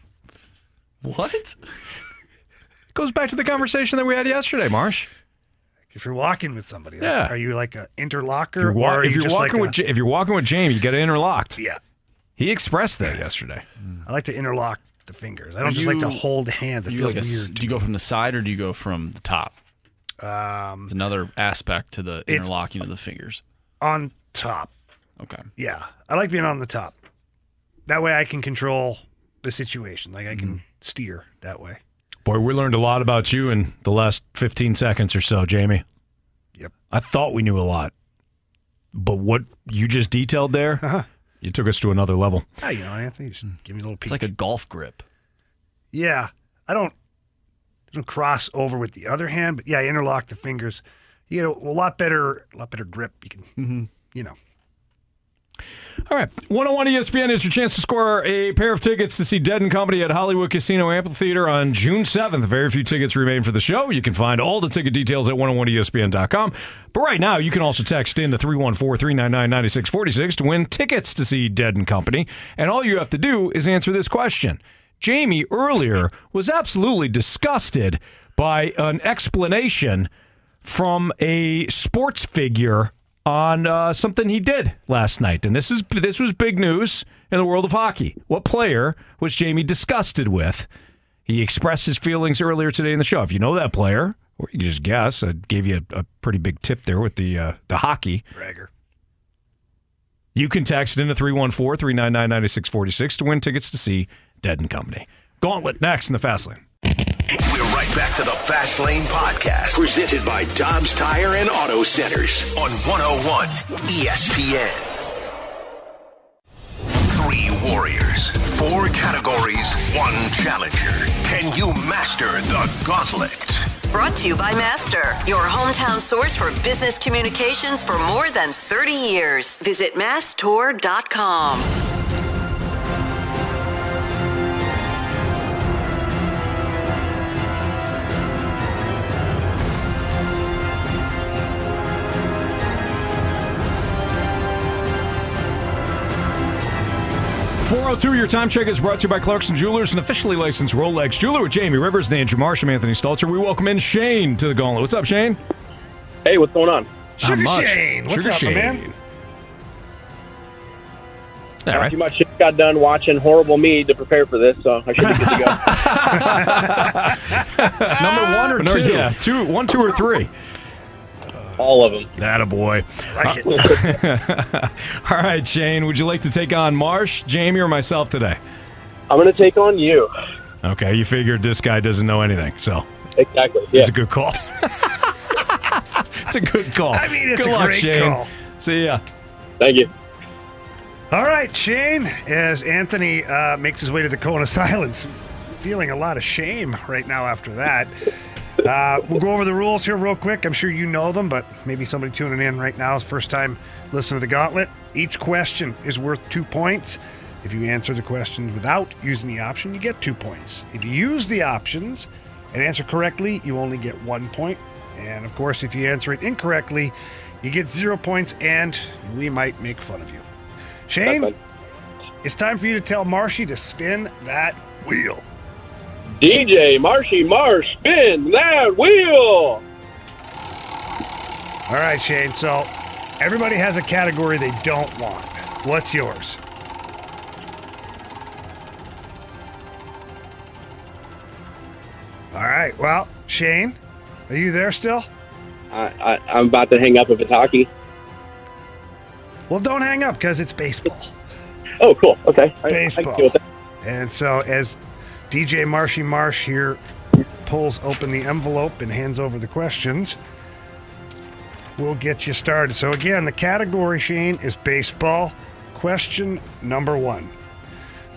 What? Goes back to the conversation that we had yesterday, Marsh. If you're walking with somebody, like, Yeah. are you like an interlocker? If you're, wa- or are if you you're just walking like with a- Ja- if you're walking with Jamie, you get interlocked. Yeah. He expressed that yesterday. I like to interlock the fingers. I don't Are just like to you- hold hands. It you feels like a s- weird. do you go from the side or do you go from the top? Um, It's another aspect to the It's- interlocking of the fingers. on top. Okay. Yeah, I like being on the top. That way, I can control the situation. Like I can Mm-hmm. steer that way. Boy, we learned a lot about you in the last 15 seconds or so, Jamie. Yep. I thought we knew a lot, but what you just detailed there, Uh-huh. you took us to another level. Ah, you know, Anthony, just give me a little peek. It's like a golf grip. yeah. I don't, I don't cross over with the other hand, but yeah, I interlock the fingers. You get a, a lot better, a lot better grip. You can, Mm-hmm. you know. All right. 101 ESPN is your chance to score a pair of tickets to see Dead and Company at Hollywood Casino Amphitheater on June 7th. Very few tickets remain for the show. You can find all the ticket details at 101ESPN.com. But right now, you can also text in to 314 399 9646 to win tickets to see Dead and Company. And all you have to do is answer this question. Jamie earlier was absolutely disgusted by an explanation from a sports figure on uh, something he did last night, and this is this was big news in the world of hockey. What player was Jamie disgusted with? He expressed his feelings earlier today in the show. If you know that player, or you can just guess, I gave you a, a pretty big tip there with the uh, the hockey. Bragger. You can text into 314 399 9646 to win tickets to see Dead and Company. Gauntlet next in the Fast Lane back to the Fast Lane Podcast, presented by Dobbs Tire and Auto Centers on 101 ESPN. Three warriors, four categories, one challenger. Can you master the gauntlet? Brought to you by Master, your hometown source for business communications for more than 30 years. Visit mastour.com. 902, your time check is brought to you by Clarkson Jewelers, an officially licensed Rolex jeweler with Jamie Rivers, and Andrew and Anthony Stalter. We welcome in Shane to the gauntlet. What's up, Shane? Hey, what's going on? Sugar Shane. What's Sugar up, Shane. man? All right. Too much got done watching Horrible Me to prepare for this, so I should be good to go. (laughs) (laughs) Number one or two? Yeah, two, one, two, or three. All of them. That a boy. Like (laughs) All right, Shane. Would you like to take on Marsh, Jamie, or myself today? I'm going to take on you. Okay, you figured this guy doesn't know anything, so Exactly. Yeah. it's a good call. (laughs) it's a good call. I mean, it's good a luck, great Shane. call. See ya. Thank you. All right, Shane, as Anthony uh, makes his way to the cone of (laughs) silence, feeling a lot of shame right now after that. Uh, we'll go over the rules here real quick. I'm sure you know them, but maybe somebody tuning in right now is first time listening to the gauntlet. Each question is worth two points. If you answer the questions without using the option, you get two points. If you use the options and answer correctly, you only get one point. And of course, if you answer it incorrectly, you get zero points and we might make fun of you. Shane, it's time for you to tell Marshy to spin that wheel. DJ Marshy Marsh, spin that wheel. All right, Shane. So everybody has a category they don't want. What's yours? All right. Well, Shane, are you there still? I, I, I'm about to hang up if it's hockey. Well, don't hang up because it's baseball. Oh, cool. Okay. I- I Baseball. deal with. And so, as DJ Marshy Marsh here pulls open the envelope and hands over the questions, we'll get you started. So, again, the category, Shane, is baseball. Question number one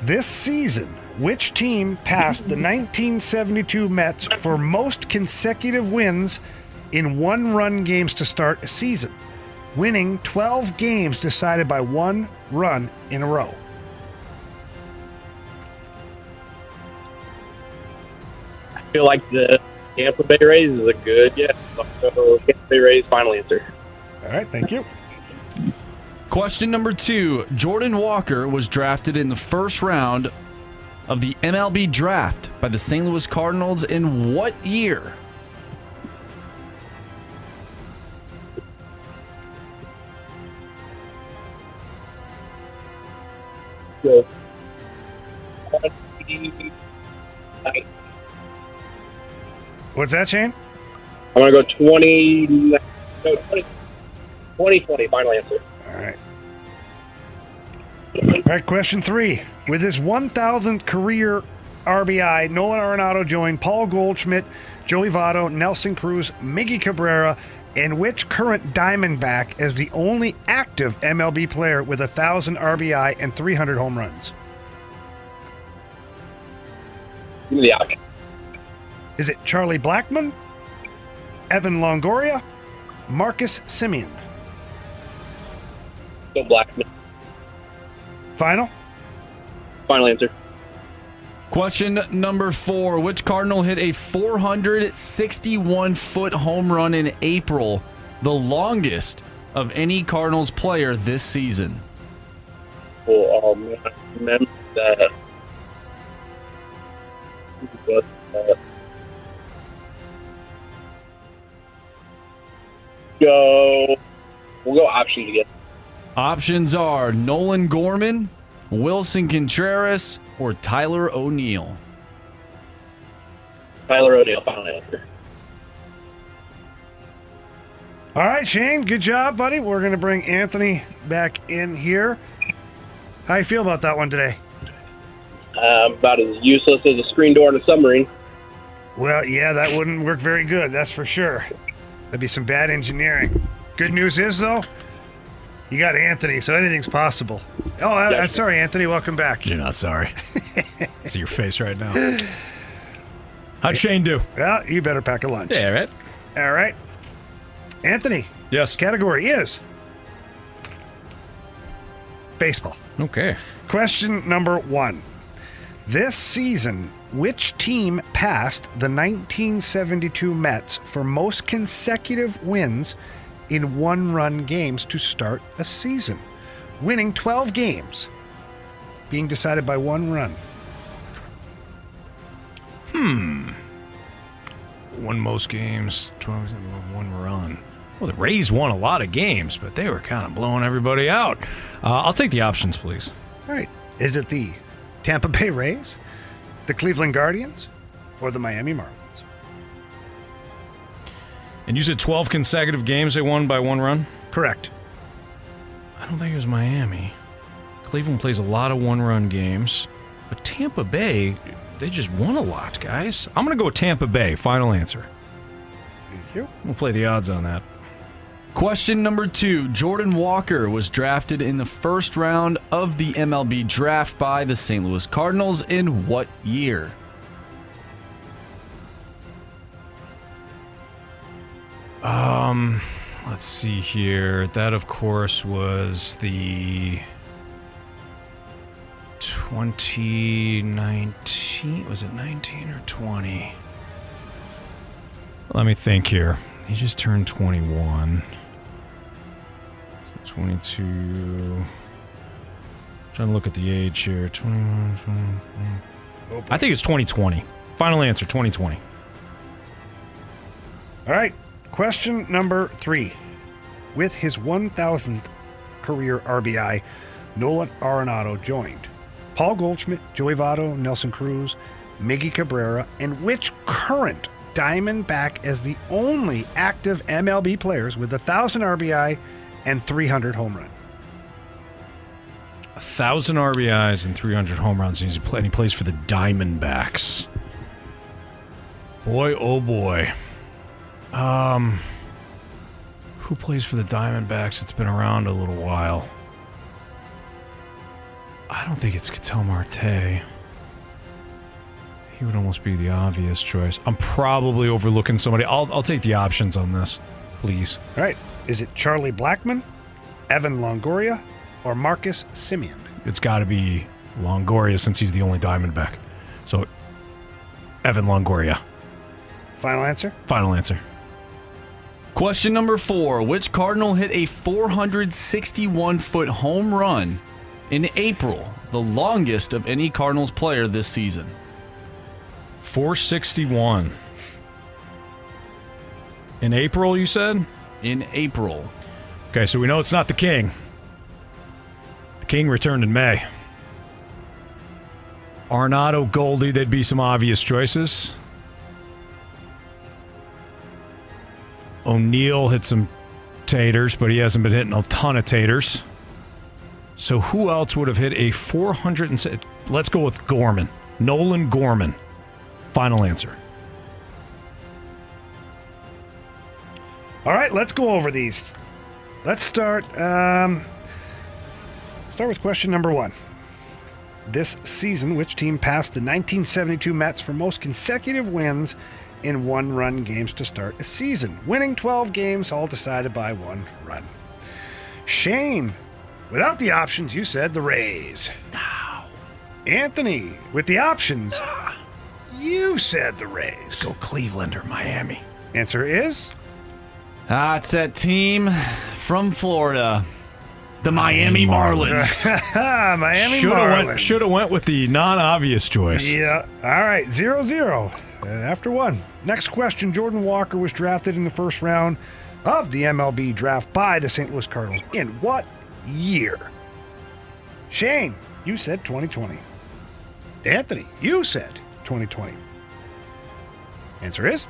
This season, which team passed the 1972 Mets for most consecutive wins in one run games to start a season, winning 12 games decided by one run in a row? Feel like the Tampa Bay Rays is a good yes. So Tampa Bay Rays final answer. All right, thank you. Question number two Jordan Walker was drafted in the first round of the MLB draft by the St. Louis Cardinals in what year? So, What's that, Shane? I'm gonna go 20. No, 20, 2020. Final answer. All right. All right, question three. With his 1,000th career RBI, Nolan Arenado joined Paul Goldschmidt, Joey Votto, Nelson Cruz, Miggy Cabrera, and which current Diamondback is the only active MLB player with 1,000 RBI and 300 home runs? Give me the option. Is it Charlie Blackmon, Evan Longoria, Marcus Semien? Go Blackmon. Final? Final answer. Question number four Which Cardinal hit a 461 foot home run in April, the longest of any Cardinals player this season? Well, um, I remember that. who was Go. We'll go options again. Options are Nolan Gorman, Willson Contreras, or Tyler O'Neill. Tyler O'Neill. Final answer. All right, Shane, good job, buddy. We're going to bring Anthony back in here. How you feel about that one today? Um, about as useless as a screen door in a submarine. Well, yeah, that wouldn't work very good, that's for sure. That'd be some bad engineering. Good news is, though, you got Anthony, so anything's possible. Oh, uh, I, I'm uh, sorry, Anthony. Welcome back. You're not sorry. (laughs) See your face right now. How'd Shane do? Well, you better pack a lunch. Yeah, right. All right. Anthony. Yes. Category is baseball. Okay. Question number one. This season, which team passed the 1972 Mets for most consecutive wins in one run games to start a season? Winning 12 games, being decided by one run. Hmm. Won most games, 12, one run. Well, the Rays won a lot of games, but they were kind of blowing everybody out. Uh, I'll take the options, please. All right. Is it the Tampa Bay Rays, the Cleveland Guardians, or the Miami Marlins? And you said 12 consecutive games they won by one run? Correct. I don't think it was Miami. Cleveland plays a lot of one run games, but Tampa Bay, they just won a lot, guys. I'm going to go with Tampa Bay. Final answer. Thank you. We'll play the odds on that. Question number two Jordan Walker was drafted in the first round of the MLB draft by the St. Louis Cardinals in what year? Um, let's see here. That, of course, was the 2019. Was it 19 or 20? Let me think here. He just turned 21. So 22. Trying to look at the age here. 21. 21. I think it's 2020. Final answer 2020. All right. Question number three. With his 1,000th career RBI, Nolan Arenado joined Paul Goldschmidt, Joey Votto, Nelson Cruz, Miggy Cabrera, and which current Diamondback as the only active MLB players with 1,000 RBI and 300 home run? A thousand RBIs and 300 home runs. And play, and he plays for the Diamondbacks. Boy, oh boy. Um, who plays for the Diamondbacks? It's been around a little while. I don't think it's Ketel Marte. He would almost be the obvious choice. I'm probably overlooking somebody. I'll, I'll take the options on this, please. All right. Is it Charlie Blackmon, Evan Longoria, or Marcus Semien? It's got to be Longoria since he's the only Diamondback. So, Evan Longoria. Final answer? Final answer. Question number four Which Cardinal hit a 461 foot home run in April, the longest of any Cardinals player this season? 461. In April, you said? In April. Okay, so we know it's not the King. The King returned in May. Arnado, Goldie, there'd be some obvious choices. O'Neill hit some taters, but he hasn't been hitting a ton of taters. So who else would have hit a 400 and let's go with Gorman. Nolan Gorman. Final answer. All right, let's go over these. Let's start. Um, start with question number one. This season, which team passed the 1972 Mets for most consecutive wins in one-run games to start a season, winning 12 games, all decided by one run? Shane, without the options, you said the Rays. No. Anthony, with the options, you said the Rays. Go Cleveland or Miami. Answer is Ah, it's that team from Florida, the Miami Marlins. (laughs) (laughs) Miami Should have Marlins. went, shoulda went with the non-obvious choice. Yeah. All right. Zero zero. Uh, after one. Next question. Jordan Walker was drafted in the first round of the MLB draft by the St. Louis Cardinals. In what year? Shane, you said 2020. Anthony, you said 2020. Answer is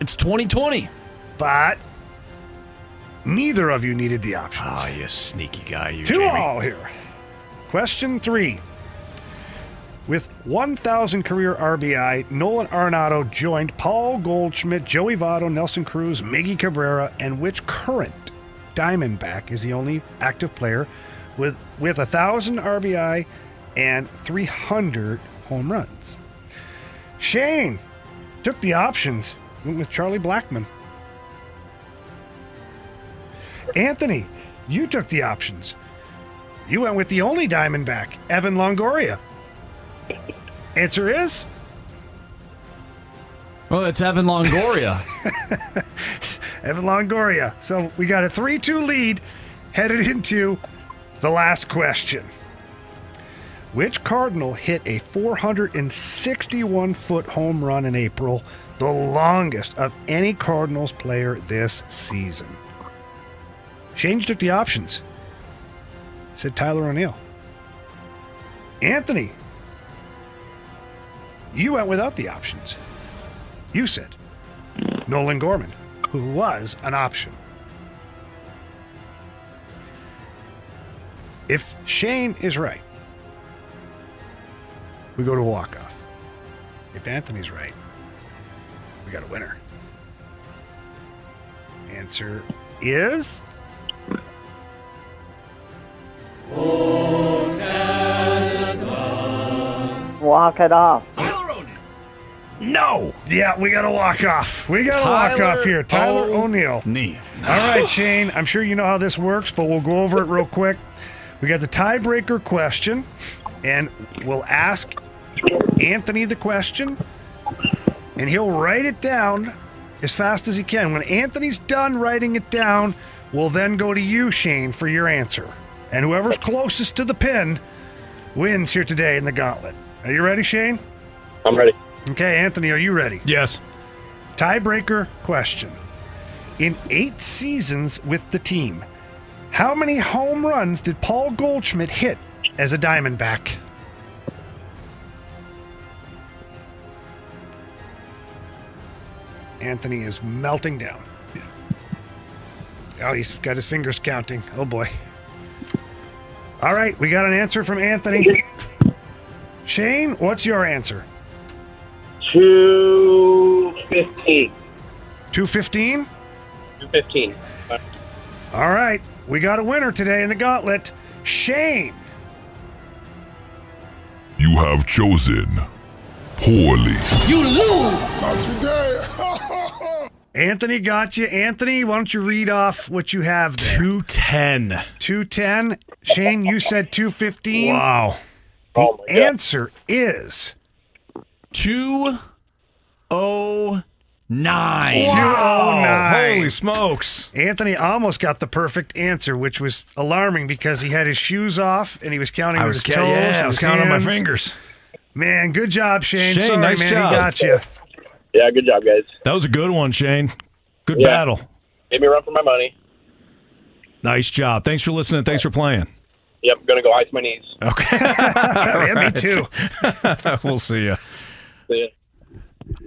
It's 2020. But neither of you needed the options. Ah, you sneaky guy, you Two Jamie. all here. Question three. With 1,000 career RBI, Nolan Arenado joined Paul Goldschmidt, Joey Votto, Nelson Cruz, Miggy Cabrera, and which current Diamondback is the only active player with with 1,000 RBI and 300 home runs? Shane took the options, went with Charlie Blackmon. Anthony, you took the options. You went with the only Diamondback, Evan Longoria. Answer is Well, it's Evan Longoria. (laughs) (laughs) Evan Longoria. So we got a 3 2 lead headed into the last question. Which Cardinal hit a 461 foot home run in April, the longest of any Cardinals player this season? Shane took the options. Said Tyler O'Neill. Anthony, you went without the options. You said Nolan Gorman, who was an option. If Shane is right, we go to a walk-off. If Anthony's right, we got a winner. Answer is Walk it off. no. Yeah, we got to walk off. We got to walk off here. Tyler O'Neill. Knee. All right, Shane. I'm sure you know how this works, but we'll go over it real quick. We got the tiebreaker question, and we'll ask Anthony the question, and he'll write it down as fast as he can. When Anthony's done writing it down, we'll then go to you, Shane, for your answer. And whoever's closest to the pin wins here today in the gauntlet. Are you ready, Shane? I'm ready. Okay, Anthony, are you ready? Yes. Tiebreaker question. In eight seasons with the team, how many home runs did Paul Goldschmidt hit as a Diamondback? Anthony is melting down. Oh, he's got his fingers counting. Oh boy. All right, we got an answer from Anthony. Shane, what's your answer? 215. 215? 215. All right, we got a winner today in the gauntlet. Shane. You have chosen poorly. You lose. Not today. (laughs) Anthony got you. Anthony, why don't you read off what you have there? 210. 210. Shane, you said 215. Wow. The oh answer is 209. 209. Holy smokes. Anthony almost got the perfect answer, which was alarming because he had his shoes off and he was counting I with was, his ca- toes. yeah, and I was his counting on my fingers. Man, good job, Shane. Shane, Sorry, nice man, job. he got you. Yeah, good job, guys. That was a good one, Shane. Good Yeah. battle. Made me run for my money. Nice job. Thanks for listening. Thanks for playing. Yep, I'm gonna go ice my knees. Okay. (laughs) (laughs) yeah, me too. (laughs) we'll see you. See ya.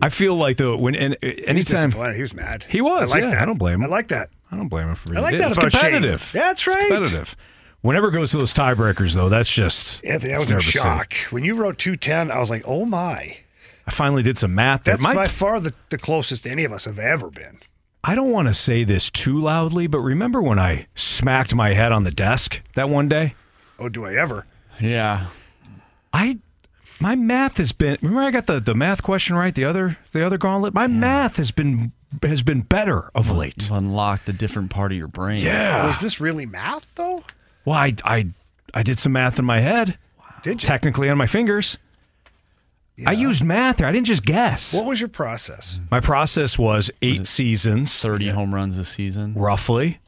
I feel like though when and uh, He's anytime disappointed. He was mad. he was, I like yeah, that. I don't blame him. I like that. I don't blame him for. I like that it's about Shane. competitive. That's It's right. competitive. Whenever it goes to those tiebreakers, though, that's just Anthony, I was in nervous city. shock when you wrote two ten. I was like, oh my. I finally did some math. That That's might by far the, the closest any of us have ever been. I don't want to say this too loudly, but remember when I smacked my head on the desk that one day? Oh, do I ever? Yeah. I my math has been remember I got the, the math question right, the other the other gauntlet? My math has been has been better of late. You've unlocked a different part of your brain. Yeah. Oh, is this really math though? Well, I I I did some math in my head. Did you? Technically on my fingers. I used math there. I didn't just guess. What was your process? My process was eight seasons, 30 home runs a season. roughly.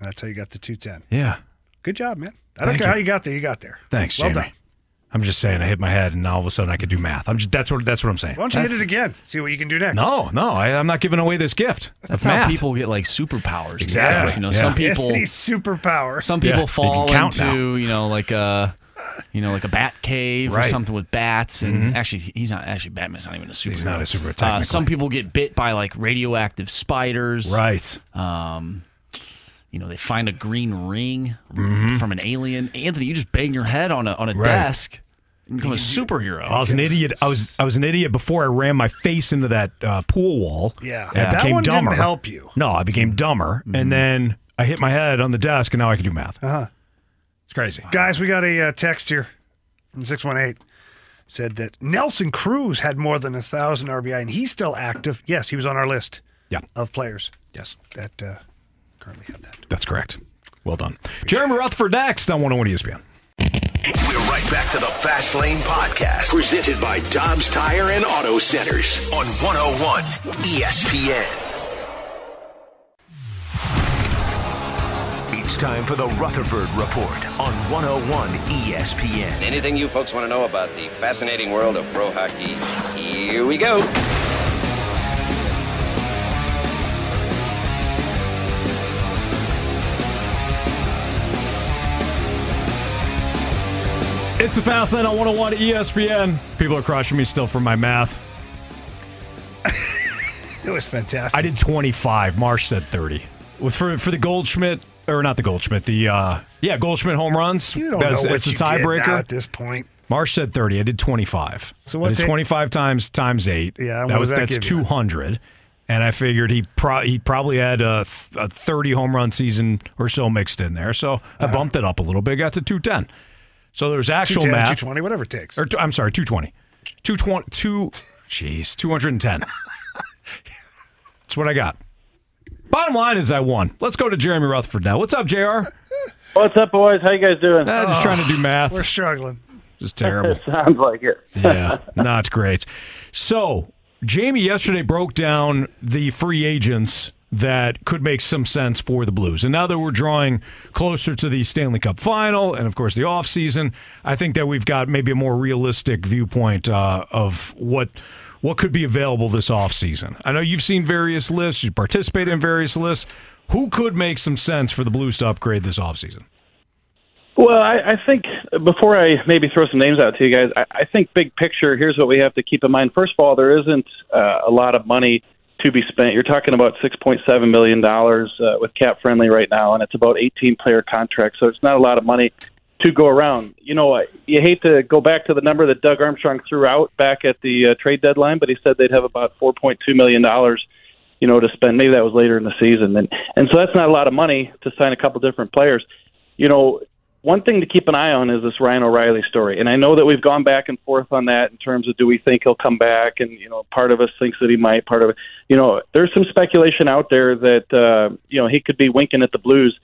That's how you got the two ten. Yeah. Good job, man. I don't Thank care you. how you got there. You got there. Thanks, well Jamie. done. I'm just saying I hit my head and now all of a sudden I could do math. I'm just that's what that's what I'm saying. Why don't you That's- hit it again? See what you can do next. No, no, I, I'm not giving away this gift. That's of how math. people get like superpowers. and Exactly. stuff, You know, Yeah. some people Anthony's superpower. some people you fall can count into, you know, like a you know, like a bat cave or something with bats and Mhm. actually he's not actually Batman's not even a superhero. He's not a superhero, Uh, technically. some people get bit by like radioactive spiders. Right. Um you know, they find a green ring Mhm. from an alien. Anthony, you just bang your head on a on a Right. desk and become a superhero. I was an idiot. I was I was an idiot before I ran my face into that uh, pool wall. Yeah. and That became one didn't dumber. help you. No, I became dumber, Mm-hmm. and then I hit my head on the desk, and now I can do math. Uh huh. It's crazy. Guys, we got a uh, text here from 618. Said that Nelson Cruz had more than a thousand RBI and he's still active. Yes, he was on our list Yeah. of players Yes, that uh, currently have that. that's correct. Well done, Jeremy Rutherford next on 101 ESPN. We're right back to the Fast Lane Podcast, presented by Dobbs Tire and Auto Centers on 101 ESPN. It's time for the Rutherford Report on 101 ESPN. Anything you folks want to know about the fascinating world of pro hockey? Here we go. It's a fast lane on 101 ESPN. People are crushing me still for my math. (laughs) It was fantastic. I did 25. Marsh said 30. With for for the Goldschmidt or not the Goldschmidt, the uh yeah Goldschmidt home runs. You don't That's- know what it's you tiebreaker. at this point. Marsh said 30. I did 25. So I what's did it- 25 times times 8. Yeah, that was that that's give you? 200. And I figured he pro- he probably had a, th- a 30 home run season or so mixed in there. So I Uh-huh. bumped it up a little bit, got to 210. So there's actual math. 220, whatever it takes. Or, t- I'm sorry, 220. 220 two jeez, 210. (laughs) That's what I got. Bottom line is I won. Let's go to Jeremy Rutherford now. What's up, JR? What's up, boys? How you guys doing? Ah, just trying to do math. We're struggling. Just terrible. (laughs) Sounds like it. (laughs) yeah, not great. So, Jamie yesterday broke down the free agents that could make some sense for the Blues. And now that we're drawing closer to the Stanley Cup final and, of course, the offseason, I think that we've got maybe a more realistic viewpoint uh, of what what could be available this offseason. I know you've seen various lists, you participate in various lists. Who could make some sense for the Blues to upgrade this offseason? Well, I, I think before I maybe throw some names out to you guys, I, I think big picture. Here's what we have to keep in mind. First of all, there isn't uh, a lot of money to be spent. You're talking about six point seven million dollars uh, with cap friendly right now, and it's about 18 player contracts, so it's not a lot of money to go around. You know, you hate to go back to the number that Doug Armstrong threw out back at the uh, trade deadline, but he said they'd have about 4.2 million dollars you know, to spend. Maybe that was later in the season, and and so that's not a lot of money to sign a couple different players. You know, one thing to keep an eye on is this Ryan O'Reilly story, and I know that we've gone back and forth on that in terms of do we think he'll come back, and you know, part of us thinks that he might, part of it, you know, there's some speculation out there that uh, you know he could be winking at the Blues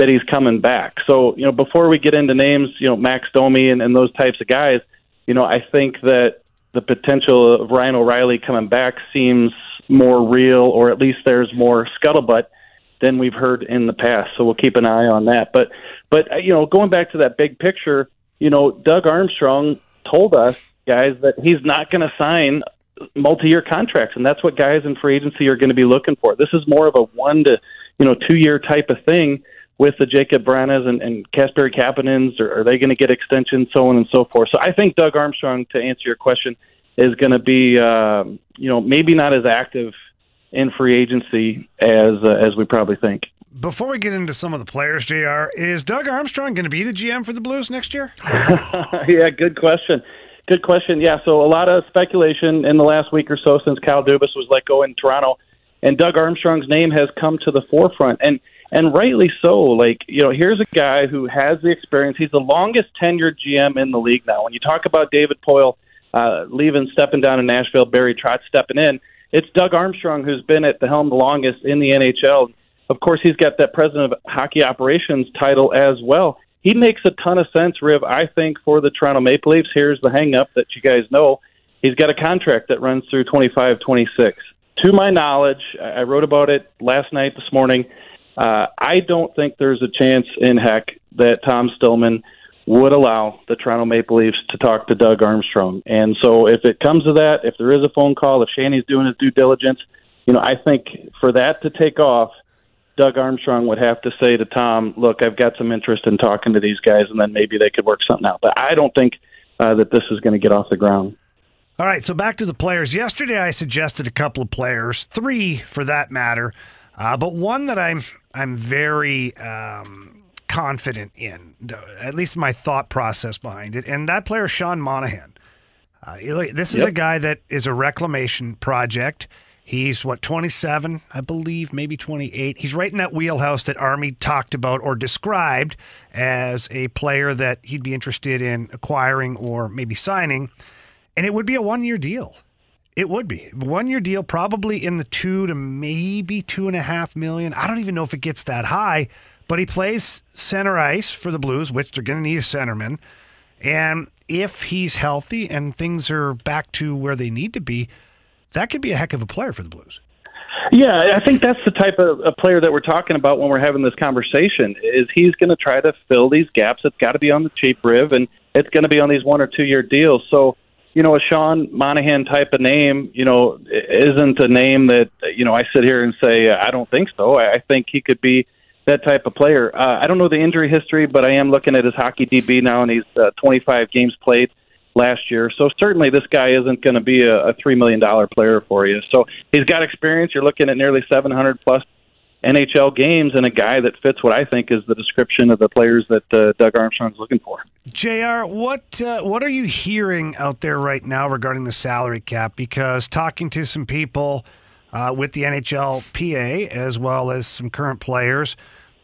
that he's coming back. So you know, before we get into names, you know, Max Domi and, and those types of guys, you know, I think that the potential of Ryan O'Reilly coming back seems more real, or at least there's more scuttlebutt than we've heard in the past. So we'll keep an eye on that. But, but uh, you know, going back to that big picture, you know, Doug Armstrong told us guys that he's not going to sign multi-year contracts, and that's what guys in free agency are going to be looking for. This is more of a one to you know two-year type of thing with the Jakub Vranas and, and Kasperi Kapanens, or are they going to get extensions, so on and so forth. So I think Doug Armstrong, to answer your question, is going to be, uh, you know, maybe not as active in free agency as uh, as we probably think. Before we get into some of the players, Jr., is Doug Armstrong going to be the GM for the Blues next year? (laughs) yeah, good question. Good question. Yeah, so a lot of speculation in the last week or so since Kyle Dubas was let go in Toronto, and Doug Armstrong's name has come to the forefront, and and rightly so. Like you know, here's a guy who has the experience. He's the longest tenured GM in the league now. When you talk about David Poile uh, leaving, stepping down in Nashville, Barry Trotz stepping in, it's Doug Armstrong who's been at the helm the longest in the NHL. Of course, he's got that president of hockey operations title as well. He makes a ton of sense, Riv, I think, for the Toronto Maple Leafs. Here's the hang up that you guys know. He's got a contract that runs through 25 26. To my knowledge, I wrote about it last night, this morning. Uh, I don't think there's a chance in heck that Tom Stillman would allow the Toronto Maple Leafs to talk to Doug Armstrong. And so if it comes to that, if there is a phone call, if Shanny's doing his due diligence, you know, I think for that to take off, Doug Armstrong would have to say to Tom, "Look, I've got some interest in talking to these guys, and then maybe they could work something out." But I don't think uh, that this is going to get off the ground. All right, so back to the players. Yesterday, I suggested a couple of players, three for that matter, uh, but one that I'm I'm very um, confident in, at least my thought process behind it, and that player, Sean Monahan. Uh, this is yep. a guy that is a reclamation project. He's what 27, I believe, maybe 28. He's right in that wheelhouse that Army talked about or described as a player that he'd be interested in acquiring or maybe signing, and it would be a one-year deal. It would be one-year deal, probably in the two to maybe two and a half million. I don't even know if it gets that high, but he plays center ice for the Blues, which they're going to need a centerman. And if he's healthy and things are back to where they need to be, that could be a heck of a player for the Blues. Yeah, I think that's the type of a player that we're talking about when we're having this conversation. Is he's going to try to fill these gaps? It's got to be on the cheap, Riv, and it's going to be on these one or two year deals. So, you know, a Sean Monahan type of name, you know, isn't a name that you know I sit here and say I don't think so. I think he could be that type of player. Uh, I don't know the injury history, but I am looking at his hockey DB now, and he's uh, 25 games played last year. So certainly this guy isn't going to be a, a three million dollar player for you. So he's got experience. You're looking at nearly 700 plus NHL games and a guy that fits what I think is the description of the players that uh, Doug Armstrong's looking for. Jr. What uh, what are you hearing out there right now regarding the salary cap? Because talking to some people uh, with the NHLPA as well as some current players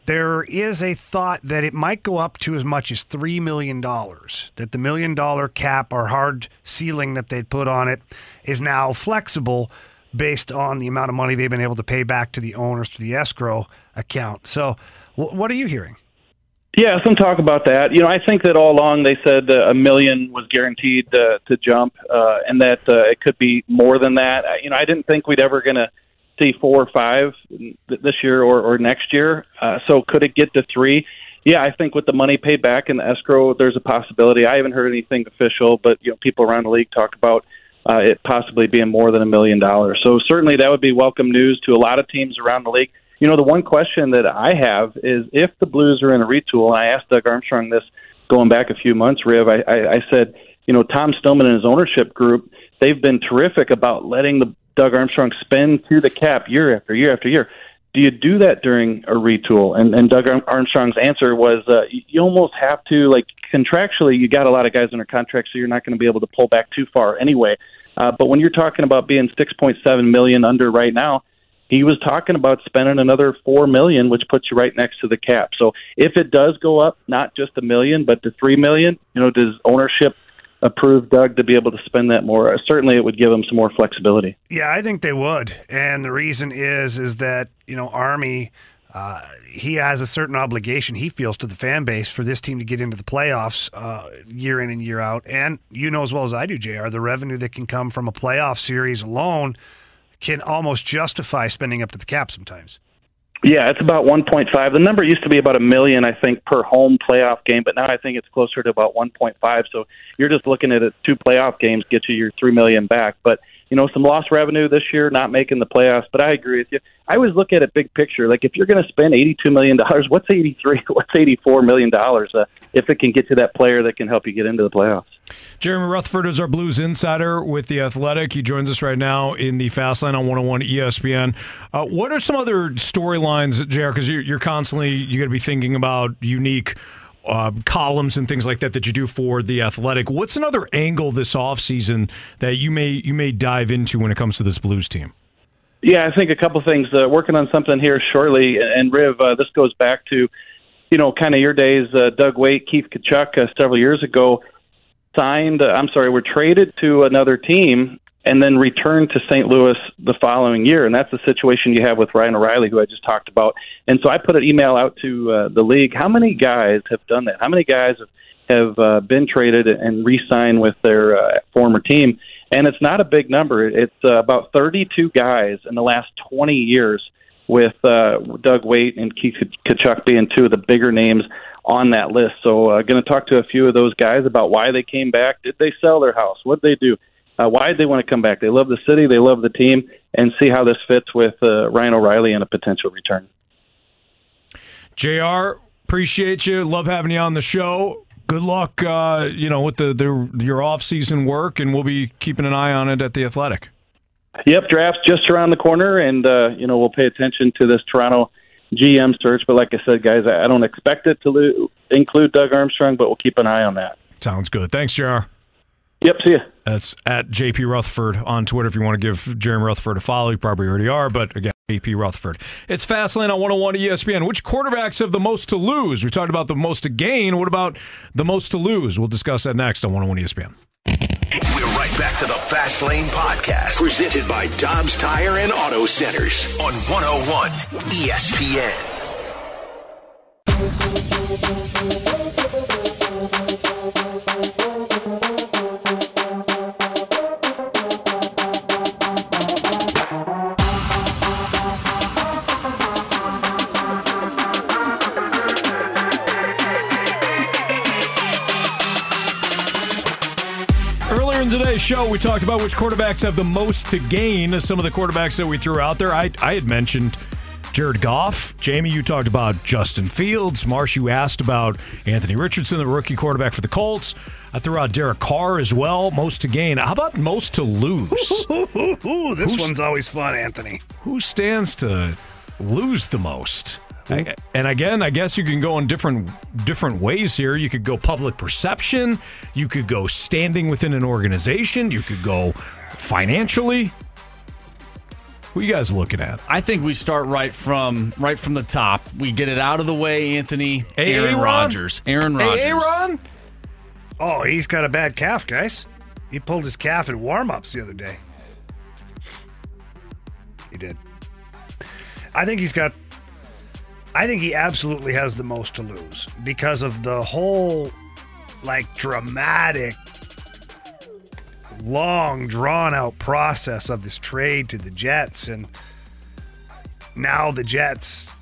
there is a thought that it might go up to as much as $3 million, that the million dollar cap or hard ceiling that they'd put on it is now flexible based on the amount of money they've been able to pay back to the owners through the escrow account. So, what are you hearing? Yeah, some talk about that. You know, I think that all along they said uh, a million was guaranteed uh, to jump, uh, and that uh, it could be more than that. You know, I didn't think we'd ever going to see four or five this year or, or next year. Uh, so could it get to three? Yeah, I think with the money paid back in the escrow, there's a possibility. I haven't heard anything official, but you know, people around the league talk about uh, it possibly being more than a million dollars. So certainly that would be welcome news to a lot of teams around the league. You know, the one question that I have is if the Blues are in a retool, and I asked Doug Armstrong this going back a few months, Riv, I, I, I said, you know, Tom Stillman and his ownership group, they've been terrific about letting the Doug Armstrong spend through the cap year after year after year. Do you do that during a retool? And, and Doug Armstrong's answer was, uh, you almost have to, like contractually, you got a lot of guys under contract, so you're not going to be able to pull back too far anyway. Uh, but when you're talking about being 6.7 million under right now, he was talking about spending another four million, which puts you right next to the cap. So if it does go up, not just a million, but to three million, you know, does ownership approve Doug to be able to spend that more. Uh, certainly, it would give him some more flexibility. Yeah, I think they would, and the reason is is that you know Army. Uh, he has a certain obligation he feels to the fan base for this team to get into the playoffs uh, year in and year out. And you know as well as I do, Jr. The revenue that can come from a playoff series alone can almost justify spending up to the cap sometimes. Yeah, it's about 1.5. The number used to be about a million, I think, per home playoff game, but now I think it's closer to about 1.5. So you're just looking at it, two playoff games get you your three million back. But you know, some lost revenue this year, not making the playoffs. But I agree with you. I always look at it big picture. Like if you're going to spend eighty-two million dollars, what's eighty-three? (laughs) What's eighty-four million dollars? Uh, if it can get to that player that can help you get into the playoffs. Jeremy Rutherford is our Blues insider with The Athletic. He joins us right now in the Fast Lane on 101 ESPN. Uh, what are some other storylines, JR? Because you're, you're constantly, you got to be thinking about unique uh, columns and things like that that you do for The Athletic. What's another angle this offseason that you may, you may dive into when it comes to this Blues team? Yeah, I think a couple things. Uh, working on something here shortly, and Riv, uh, this goes back to, you know, kind of your days. Uh, Doug Weight, Keith Tkachuk, uh, several years ago, signed. Uh, I'm sorry, were traded to another team and then returned to St. Louis the following year, and that's the situation you have with Ryan O'Reilly, who I just talked about. And so I put an email out to uh, the league. How many guys have done that? How many guys have have uh, been traded and re-signed with their uh, former team? And it's not a big number. It's uh, about 32 guys in the last 20 years, with uh, Doug Weight and Keith Tkachuk being two of the bigger names on that list. So, uh, going to talk to a few of those guys about why they came back. Did they sell their house? What did they do? Uh, why did they want to come back? They love the city, they love the team, and see how this fits with uh, Ryan O'Reilly and a potential return. JR, appreciate you. Love having you on the show. Good luck, uh, you know, with the, the your off season work, and we'll be keeping an eye on it at the Athletic. Yep, draft's just around the corner, and uh, you know we'll pay attention to this Toronto GM search. But like I said, guys, I don't expect it to lo- include Doug Armstrong, but we'll keep an eye on that. Sounds good. Thanks, JR. Yep, see ya. That's at JP Rutherford on Twitter. If you want to give Jeremy Rutherford a follow, you probably already are. But again, JP Rutherford. It's Fastlane on 101 ESPN. Which quarterbacks have the most to lose? We talked about the most to gain. What about the most to lose? We'll discuss that next on 101 ESPN. We're right back to the Fast Lane Podcast, presented by Dobbs Tire and Auto Centers on 101 ESPN. Today's show, we talked about which quarterbacks have the most to gain. Some of the quarterbacks that we threw out there, I, I had mentioned Jared Goff. Jamie, you talked about Justin Fields. Marsh, you asked about Anthony Richardson, the rookie quarterback for the Colts. I threw out Derek Carr as well. Most to gain. How about most to lose? (laughs) Ooh, this Who's- one's always fun, Anthony. Who stands to lose the most? I- and again, I guess you can go in different different ways here. You could go public perception. You could go standing within an organization. You could go financially. Who you guys looking at? I think we start right from right from the top. We get it out of the way, Anthony. Aaron Aaron? Rodgers. Aaron Rodgers. Aaron? Oh, he's got a bad calf, guys. He pulled his calf in warm-ups the other day. He did. I think he's got. I think he absolutely has the most to lose because of the whole, like, dramatic, long, drawn-out process of this trade to the Jets, and now the Jets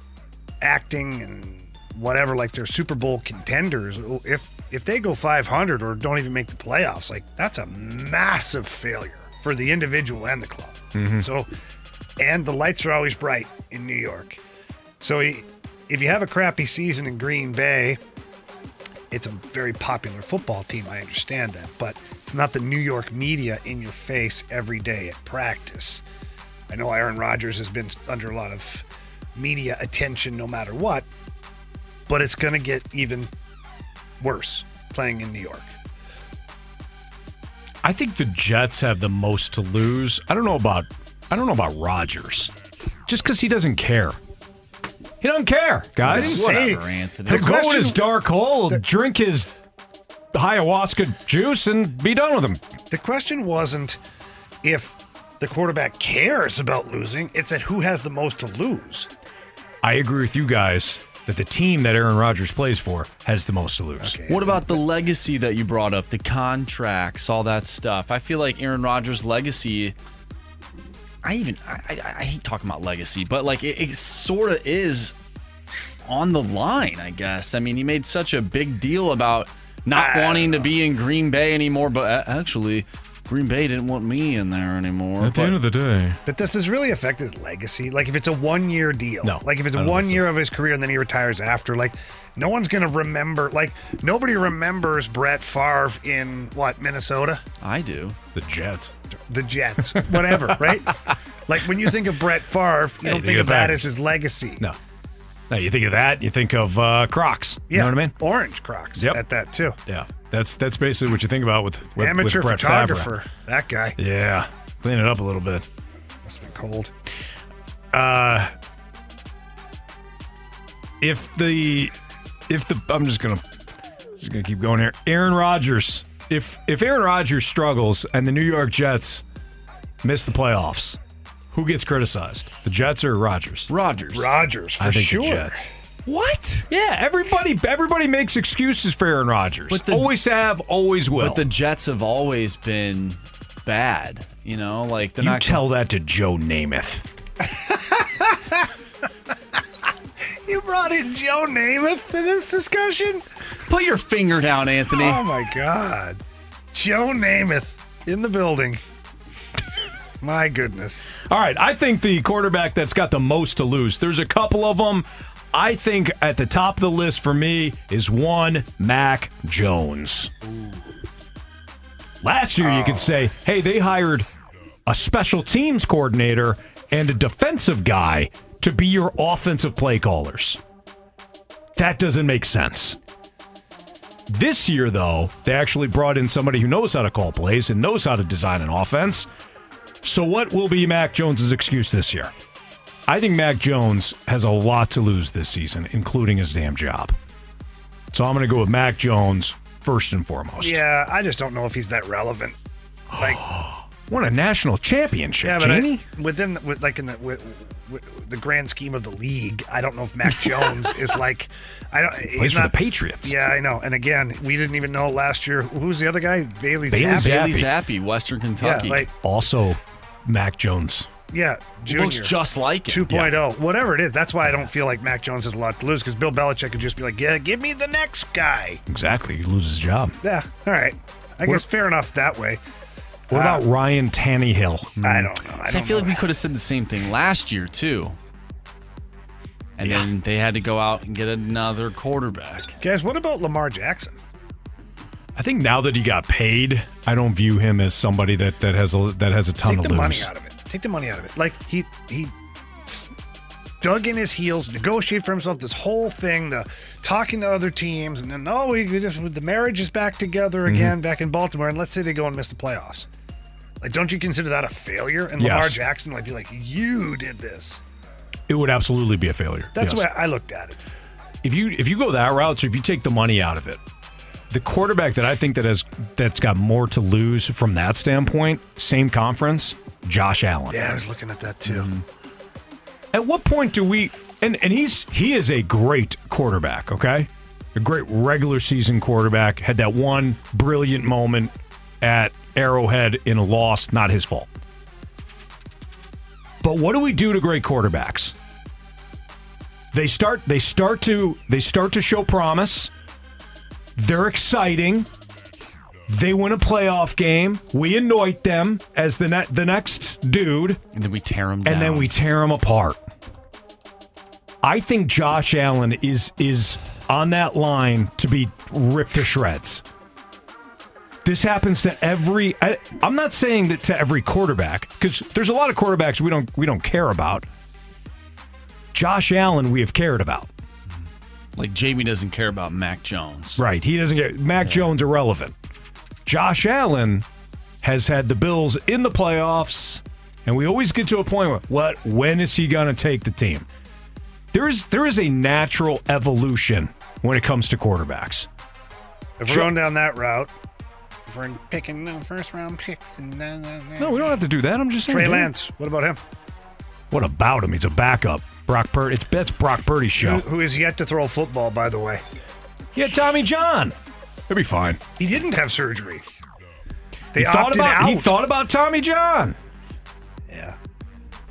acting and whatever like they're Super Bowl contenders. If if they go 500 or don't even make the playoffs, like that's a massive failure for the individual and the club. Mhm. So, and the lights are always bright in New York. So he, if you have a crappy season in Green Bay, it's a very popular football team. I understand that, but it's not the New York media in your face every day at practice. I know Aaron Rodgers has been under a lot of media attention no matter what, but it's going to get even worse playing in New York. I think the Jets have the most to lose. I don't know about I don't know about Rodgers. Just because he doesn't care. He doesn't care, guys. Whatever, Anthony. He'll The go in question- his dark hole, drink his ayahuasca juice, and be done with him. The question wasn't if the quarterback cares about losing, it's at who has the most to lose. I agree with you guys that the team that Aaron Rodgers plays for has the most to lose. What about the legacy that you brought up, the contracts, all that stuff? I feel like Aaron Rodgers' legacy. I even I, I, I hate talking about legacy, but like it, it sort of is on the line. I guess. I mean, he made such a big deal about not wanting to be in Green Bay anymore, but actually. Green Bay didn't want me in there anymore. At the end of the day, But does this really affect his legacy? Like if it's a one year deal? No, Like if it's one think so. year of his career and then he retires after, like no one's gonna remember like nobody remembers Brett Favre in what, Minnesota? I do. the Jets. The Jets. Whatever, (laughs) right? Like when you think of Brett Favre, you Yeah, don't you think think of that as his legacy. No. No, you think of that, you think of uh, Crocs. You Yeah. know what I mean? Orange Crocs Yep. at that too. Yeah. That's that's basically what you think about with, with Amateur with Brett Favre. photographer. That guy. Yeah. Clean it up a little bit. Must have been cold. Uh if the if the I'm just gonna just gonna keep going here. Aaron Rodgers. If if Aaron Rodgers struggles and the New York Jets miss the playoffs, who gets criticized? The Jets or Rodgers? Rodgers. Rodgers, for I think sure. the Jets. What? Yeah, everybody everybody makes excuses for Aaron Rodgers. But the- always have, always will. But the Jets have always been bad. You know, like they're you not. tell that to Joe Namath. (laughs) You brought in Joe Namath to this discussion? Put your finger down, Anthony. Oh my God. Joe Namath in the building. (laughs) My goodness. All right, I think the quarterback that's got the most to lose. There's a couple of them. I think at the top of the list for me is one Mac Jones. Last year, you could oh. say, hey, they hired a special teams coordinator and a defensive guy to be your offensive play callers. That doesn't make sense. This year, though, they actually brought in somebody who knows how to call plays and knows how to design an offense. So, what will be Mac Jones's excuse this year? I think Mac Jones has a lot to lose this season, including his damn job. So, I'm going to go with Mac Jones first and foremost. Yeah, I just don't know if he's that relevant. Like, (gasps) (sighs) Won a national championship, yeah, but Janie. I, within, with, like in the with, with the grand scheme of the league, I don't know if Mac (laughs) Jones is like, I don't. Plays he's for not, the Patriots. Yeah, I know. And again, we didn't even know last year. Who's the other guy? Bailey, Bailey Zappe. Bailey Zappe. Zappe, Western Kentucky. Yeah, like Also, Mac Jones. yeah, junior. Looks just like it. 2.0, whatever it is. That's why I don't feel like Mac Jones has a lot to lose because Bill Belichick could just be like, yeah, give me the next guy. Exactly. He loses his job. Yeah, all right. I guess fair enough that way. What Uh, about Ryan Tannehill? I don't know. I, See, I don't feel know. like we could have said the same thing last year too. And then they had to go out and get another quarterback. Guys, what about Lamar Jackson? I think now that he got paid, I don't view him as somebody that, that has a that has a ton of lose. Take to the money lose. out of it. Take the money out of it. Like he he s- dug in his heels, negotiated for himself this whole thing, the talking to other teams, and then oh, we we just the marriage is back together Mm-hmm. again, back in Baltimore, and let's say they go and miss the playoffs. Like, don't you consider that a failure? And Lamar Yes. Jackson like be like, you did this. It would absolutely be a failure. That's yes. the way I looked at it. if you if you go that route, so if you take the money out of it, the quarterback that I think that has that's got more to lose from that standpoint, same conference, Josh Allen. Yeah, I was looking at that too. Mm-hmm. At what point do we and and he's he is a great quarterback, okay? A great regular season quarterback. Had that one brilliant moment at Arrowhead in a loss, not his fault. But what do we do to great quarterbacks? They start they start to they start to show promise. They're exciting. They win a playoff game. We anoint them as the ne- the next dude, And then we tear them down. and then we tear them apart. I think Josh Allen is is on that line to be ripped to shreds. This happens to every. I, I'm not saying that to every quarterback because there's a lot of quarterbacks we don't we don't care about. Josh Allen, we have cared about. like Jamie doesn't care about Mac Jones. Right. He doesn't get Mac Jones irrelevant. Josh Allen has had the Bills in the playoffs, and we always get to a point where what when is he gonna take the team? There is there is a natural evolution when it comes to quarterbacks. If we're going down that route, if we're picking the first round picks and No, we don't have to do that. I'm just saying. Trey. Lance, what about him? What about him? He's a backup. Brock Purdy. It's that's Brock Purdy's show. Who, who is yet to throw a football, by the way. Yeah, Tommy John. He'll be fine. He didn't have surgery. They he thought opted about out. he thought about Tommy John. yeah.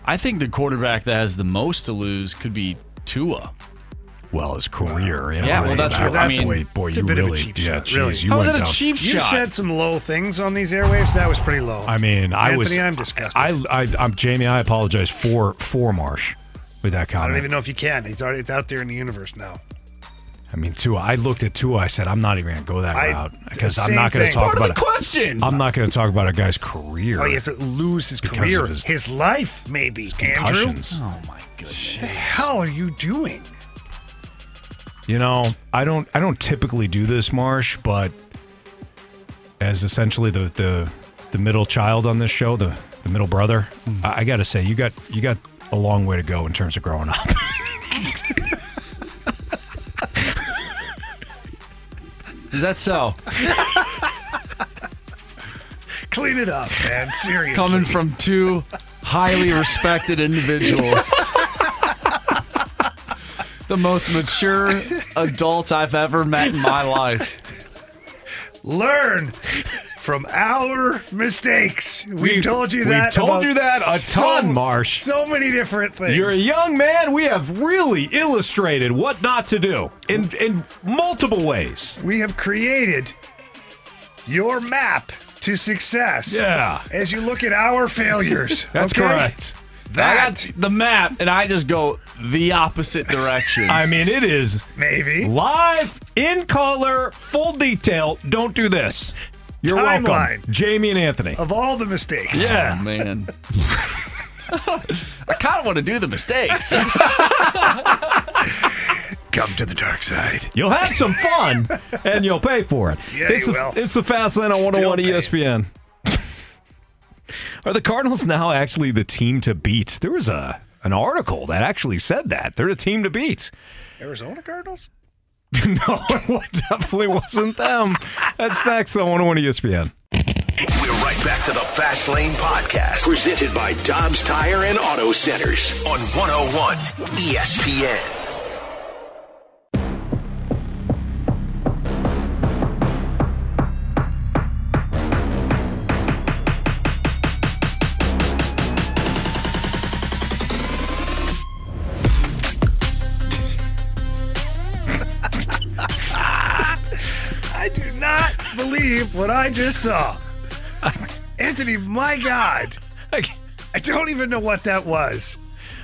I think the quarterback that has the most to lose could be Tua. Well, his career. Yeah, well, that's that, what- I mean, wait, boy, you a bit of a really, cheap yeah, shot, jeez, really. you How is went it a down. cheap You said some low things on these airwaves. That was pretty low. I mean, I was. Anthony, I'm disgusted. I, I, I'm Jamie. I apologize for for Marsh with that comment. I don't even know if you can. He's already it's out there in the universe now. I mean, Tua. I looked at Tua. I said, I'm not even going to go that I- route because I'm not going to talk Part of about the it. question. I'm not going to talk about a guy's career. Oh, he has to lose his career, his, his- life, maybe. Andrew, concussions. Oh my goodness. what the hell are you doing? You know, I don't. I don't typically do this, Marsh, but as essentially the the, the middle child on this show, the the middle brother, hmm. I, I got to say, you got you got a long way to go in terms of growing up. (laughs) Is that so? Clean it up, man. Seriously. Coming from two highly respected individuals. the most mature adults I've ever met in my life. Learn from our mistakes. We've, We've- told you that. we've that. told about you that a so- ton, Marsh. So many different things. You're a young man. We have really illustrated what not to do in in multiple ways. we have created your map to success. Yeah. As you look at our failures. (laughs) That's okay? correct. I got the map, and I just go the opposite direction. (laughs) I mean, it is maybe live in color, full detail. Don't do this. You're welcome, Jamie and Anthony. of all the mistakes. Yeah. Oh, man. (laughs) I kind of want to do the mistakes. (laughs) Come to the dark side. You'll have some fun, and you'll pay for it. Yeah, it's you the, will. It's the Fast Lane on Still 101 paying. ESPN. Are the Cardinals now actually the team to beat? There was a an article that actually said that they're the team to beat. Arizona Cardinals? (laughs) no, it definitely wasn't them. That's next on 101 ESPN. We're right back to the Fast Lane Podcast, presented by Dobbs Tire and Auto Centers on 101 ESPN. Believe what I just saw. (laughs) Anthony, my God. (laughs) I don't even know what that was.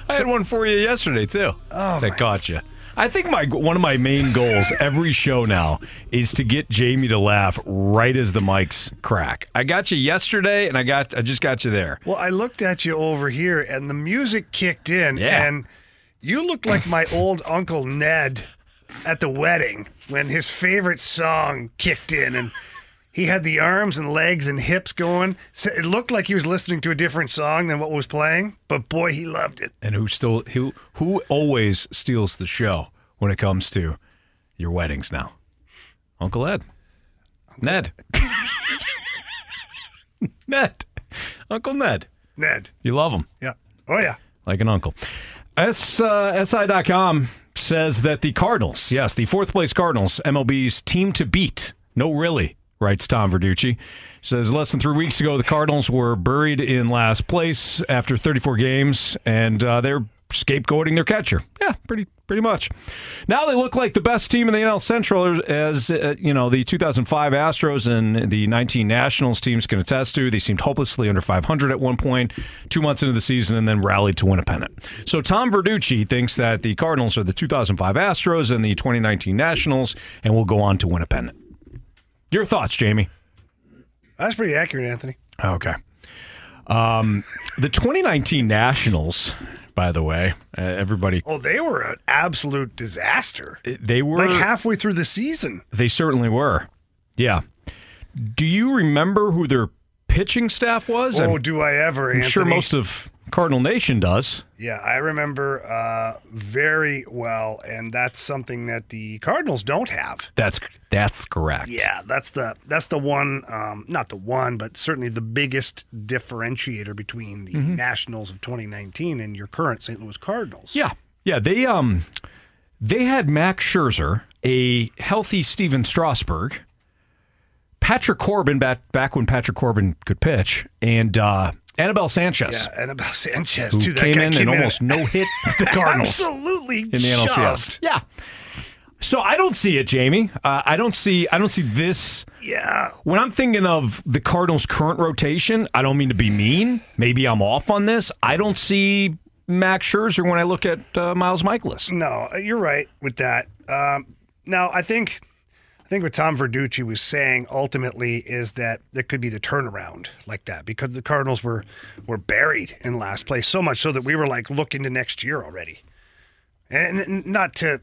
I had one for you yesterday too. Oh, that my- caught you. I think my one of my main goals (laughs) every show now is to get Jamie to laugh right as the mics crack. I got you yesterday, and I got I just got you there. Well, I looked at you over here and the music kicked in, Yeah. and you looked like my old Uncle Ned at the wedding when his favorite song kicked in and he had the arms and legs and hips going. So it looked like he was listening to a different song than what was playing, but boy, he loved it. And who still who who always steals the show when it comes to your weddings now? Uncle Ed, Ned, (laughs) Ned, Uncle Ned. Ned. You love him. Yeah. Oh, yeah. like an uncle. S, uh, SI.com says that the Cardinals, yes, the fourth place Cardinals, MLB's team to beat. No, really, writes Tom Verducci. Says less than three weeks ago, the Cardinals were buried in last place after 34 games, and uh, they're scapegoating their catcher. Yeah, pretty pretty much. Now they look like the best team in the NL Central, as uh, you know the 2005 Astros and the 19 Nationals teams can attest to. They seemed hopelessly under 500 at one point, two months into the season, and then rallied to win a pennant. So Tom Verducci thinks that the Cardinals are the 2005 Astros and the 2019 Nationals, and will go on to win a pennant. Your thoughts, Jamie? That's pretty accurate, Anthony. Okay. Um, the 2019 Nationals, by the way, uh, everybody, Oh, they were an absolute disaster. they were Like halfway through the season. They certainly were. Yeah. Do you remember who their pitching staff was? Oh, I'm, do I ever, I'm Anthony? sure most of Cardinal Nation does. Yeah, I remember uh, very well, and that's something that the Cardinals don't have. That's that's correct. Yeah, that's the that's the one, um, not the one, but certainly the biggest differentiator between the Mhm. Nationals of 2019 and your current St. Louis Cardinals. Yeah. Yeah, they um they had Max Scherzer, a healthy Stephen Strasburg, Patrick Corbin back back when Patrick Corbin could pitch, and uh Anibal Sanchez. Yeah, Anibal Sanchez who too. That came in came and in almost no hit (laughs) the Cardinals Absolutely in the NLCS. Yeah. So I don't see it, Jamie. Uh, I don't see. I don't see this. Yeah. When I'm thinking of the Cardinals' current rotation, I don't mean to be mean. Maybe I'm off on this. I don't see Max Scherzer when I look at uh, Miles Mikolas. No, you're right with that. Um, now, I think I think what Tom Verducci was saying ultimately is that there could be the turnaround like that because the Cardinals were were buried in last place so much so that we were like looking to next year already, and not to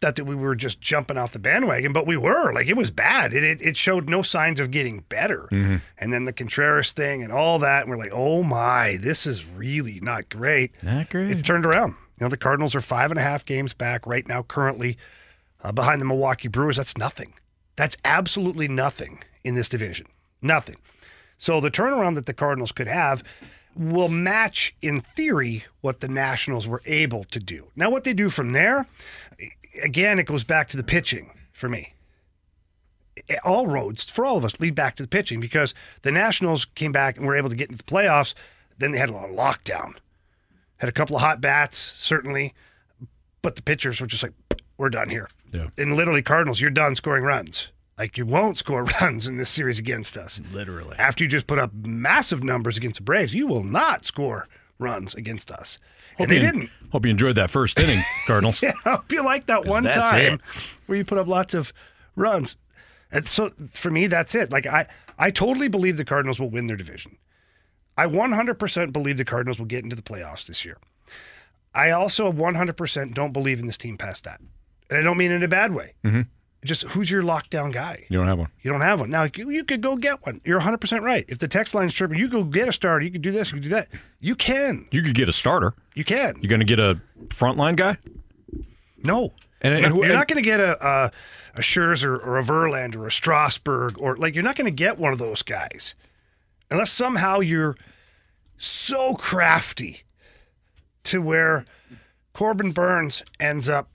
not that we were just jumping off the bandwagon, but we were like it was bad. It it, it showed no signs of getting better, mm-hmm. and then the Contreras thing and all that, and we're like, oh my, this is really not great. Not great. It's turned around. You know, the Cardinals are five and a half games back right now, currently uh, behind the Milwaukee Brewers. That's nothing. That's absolutely nothing in this division. Nothing. So the turnaround that the Cardinals could have will match, in theory, what the Nationals were able to do. Now, what they do from there, again, it goes back to the pitching for me. All roads for all of us lead back to the pitching because the Nationals came back and were able to get into the playoffs. Then they had a lot of lockdown. Had a couple of hot bats, certainly, but the pitchers were just like, we're done here. Yeah. And literally, Cardinals, you're done scoring runs. Like you won't score (laughs) runs in this series against us. Literally. After you just put up massive numbers against the Braves, you will not score runs against us. Hope and they you, didn't. Hope you enjoyed that first inning, (laughs) Cardinals. Yeah, hope you like that one time it. where you put up lots of runs. And so for me, that's it. Like I, I totally believe the Cardinals will win their division. I 100% believe the Cardinals will get into the playoffs this year. I also 100% don't believe in this team past that. And I don't mean in a bad way. Mhm. Just who's your lockdown guy? You don't have one. You don't have one. Now, you you could go get one. You're 100% right. If the text line's tripping, you go get a starter. You can do this, you can do that. You can. You could get a starter. You can. You're going to get a frontline guy? No. And, and you're not, you're not going to get a, a a Scherzer or a Verlander or a Strasburg or like you're not going to get one of those guys unless somehow you're so crafty to where Corbin Burnes ends up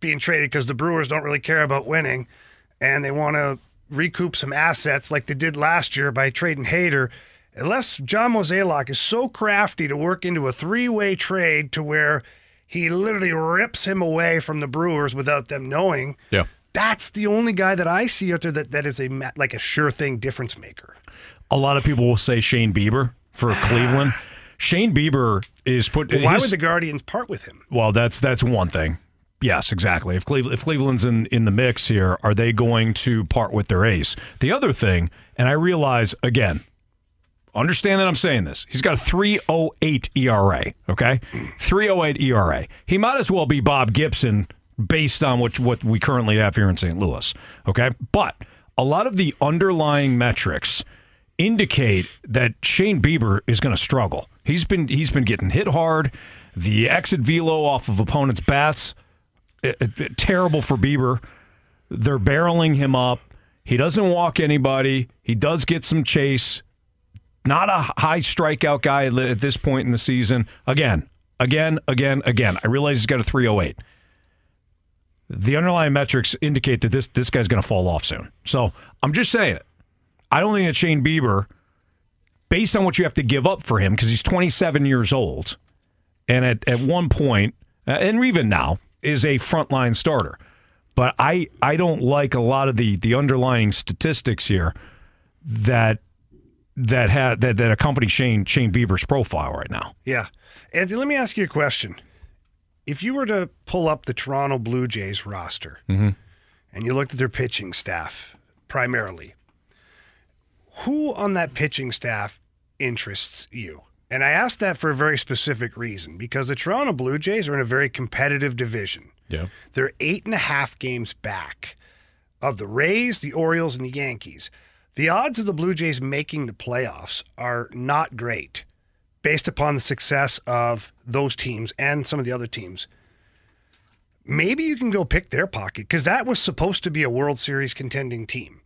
being traded because the Brewers don't really care about winning and they want to recoup some assets like they did last year by trading Hader. Unless John Mozeliak is so crafty to work into a three way trade to where he literally rips him away from the Brewers without them knowing. Yeah. That's the only guy that I see out there that, that is a like a sure thing difference maker. A lot of people will say Shane Bieber for (sighs) Cleveland. Shane Bieber is put. But why his- would the Guardians part with him? Well, that's that's one thing. Yes, exactly. If if Cleveland's in in the mix here, are they going to part with their ace? The other thing, and I realize again, understand that I'm saying this. He's got a 308 ERA, okay? 308 ERA. He might as well be Bob Gibson based on what what we currently have here in St. Louis, okay? But a lot of the underlying metrics indicate that Shane Bieber is going to struggle. He's been he's been getting hit hard. The exit velo off of opponents' bats, terrible for Bieber. They're barreling him up. He doesn't walk anybody. He does get some chase. Not a high strikeout guy at this point in the season. Again, again, again, again. I realize he's got a 308. The underlying metrics indicate that this this guy's going to fall off soon. So I'm just saying it. I don't think that Shane Bieber, based on what you have to give up for him, because he's 27 years old, and at, at one uh, and even now, is a frontline starter. But I, I don't like a lot of the the underlying statistics here that that had that, that accompany Shane Shane Bieber's profile right now. Yeah. Anthony, let me ask you a question. If you were to pull up the Toronto Blue Jays roster Mm-hmm. and you looked at their pitching staff primarily, who on that pitching staff interests you? And I ask that for a very specific reason because the Toronto Blue Jays are in a very competitive division. Yeah. They're eight and a half games back of the Rays, the Orioles, and the Yankees. The odds of the Blue Jays making the playoffs are not great based upon the success of those teams and some of the other teams. Maybe you can go pick their pocket because that was supposed to be a World Series contending team.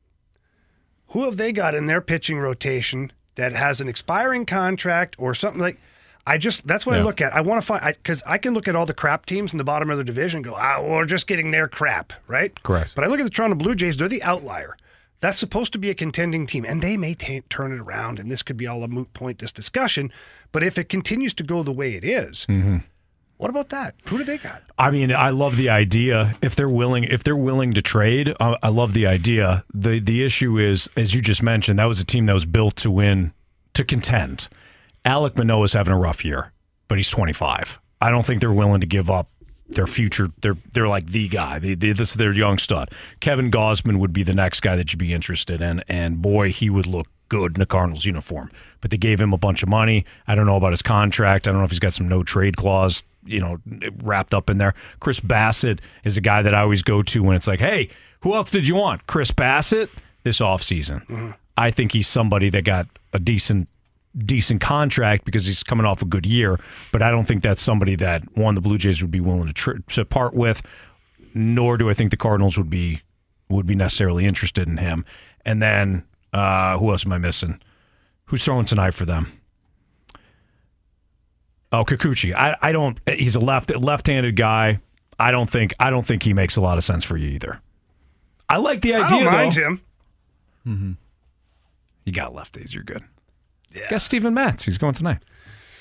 Who have they got in their pitching rotation that has an expiring contract or something like? I just that's what I look at. I want to find because I, can look at all the crap teams in the bottom of the division and go, ah, we're just getting their crap, right? Correct. But I look at the Toronto Blue Jays; they're the outlier. That's supposed to be a contending team, and they may ta turn it around. And this could be all a moot point, this discussion. But if it continues to go the way it is, What about that? Who do they got? I mean, I love the idea. If they're willing, if they're willing to trade, I love the idea. the The issue is, as you just mentioned, that was a team that was built to win, to contend. Alek Manoah is having a rough year, but he's 25. I don't think they're willing to give up their future. They're they're like the guy. They, they, this is their young stud. Kevin Gausman would be the next guy that you'd be interested in, and boy, he would look good in a Cardinals uniform. But they gave him a bunch of money. I don't know about his contract. I don't know if he's got some no trade clause, you know, wrapped up in there. Chris Bassitt is a guy that I always go to when it's like, hey, who else did you want? Chris Bassitt this offseason. Mm-hmm. I think he's somebody that got a decent decent contract because he's coming off a good year, but I don't think that's somebody that one the Blue Jays would be willing to, to part with. Nor do I think the Cardinals would be would be necessarily interested in him. And then uh, who else am I missing? Who's throwing tonight for them? Oh, Kikuchi. I, I don't. He's a left left-handed guy. I don't think I don't think he makes a lot of sense for you either. I like the I idea. don't mind though. him. Mm-hmm. You got lefties. You're good. Yeah. Guess Steven Matz. He's going tonight.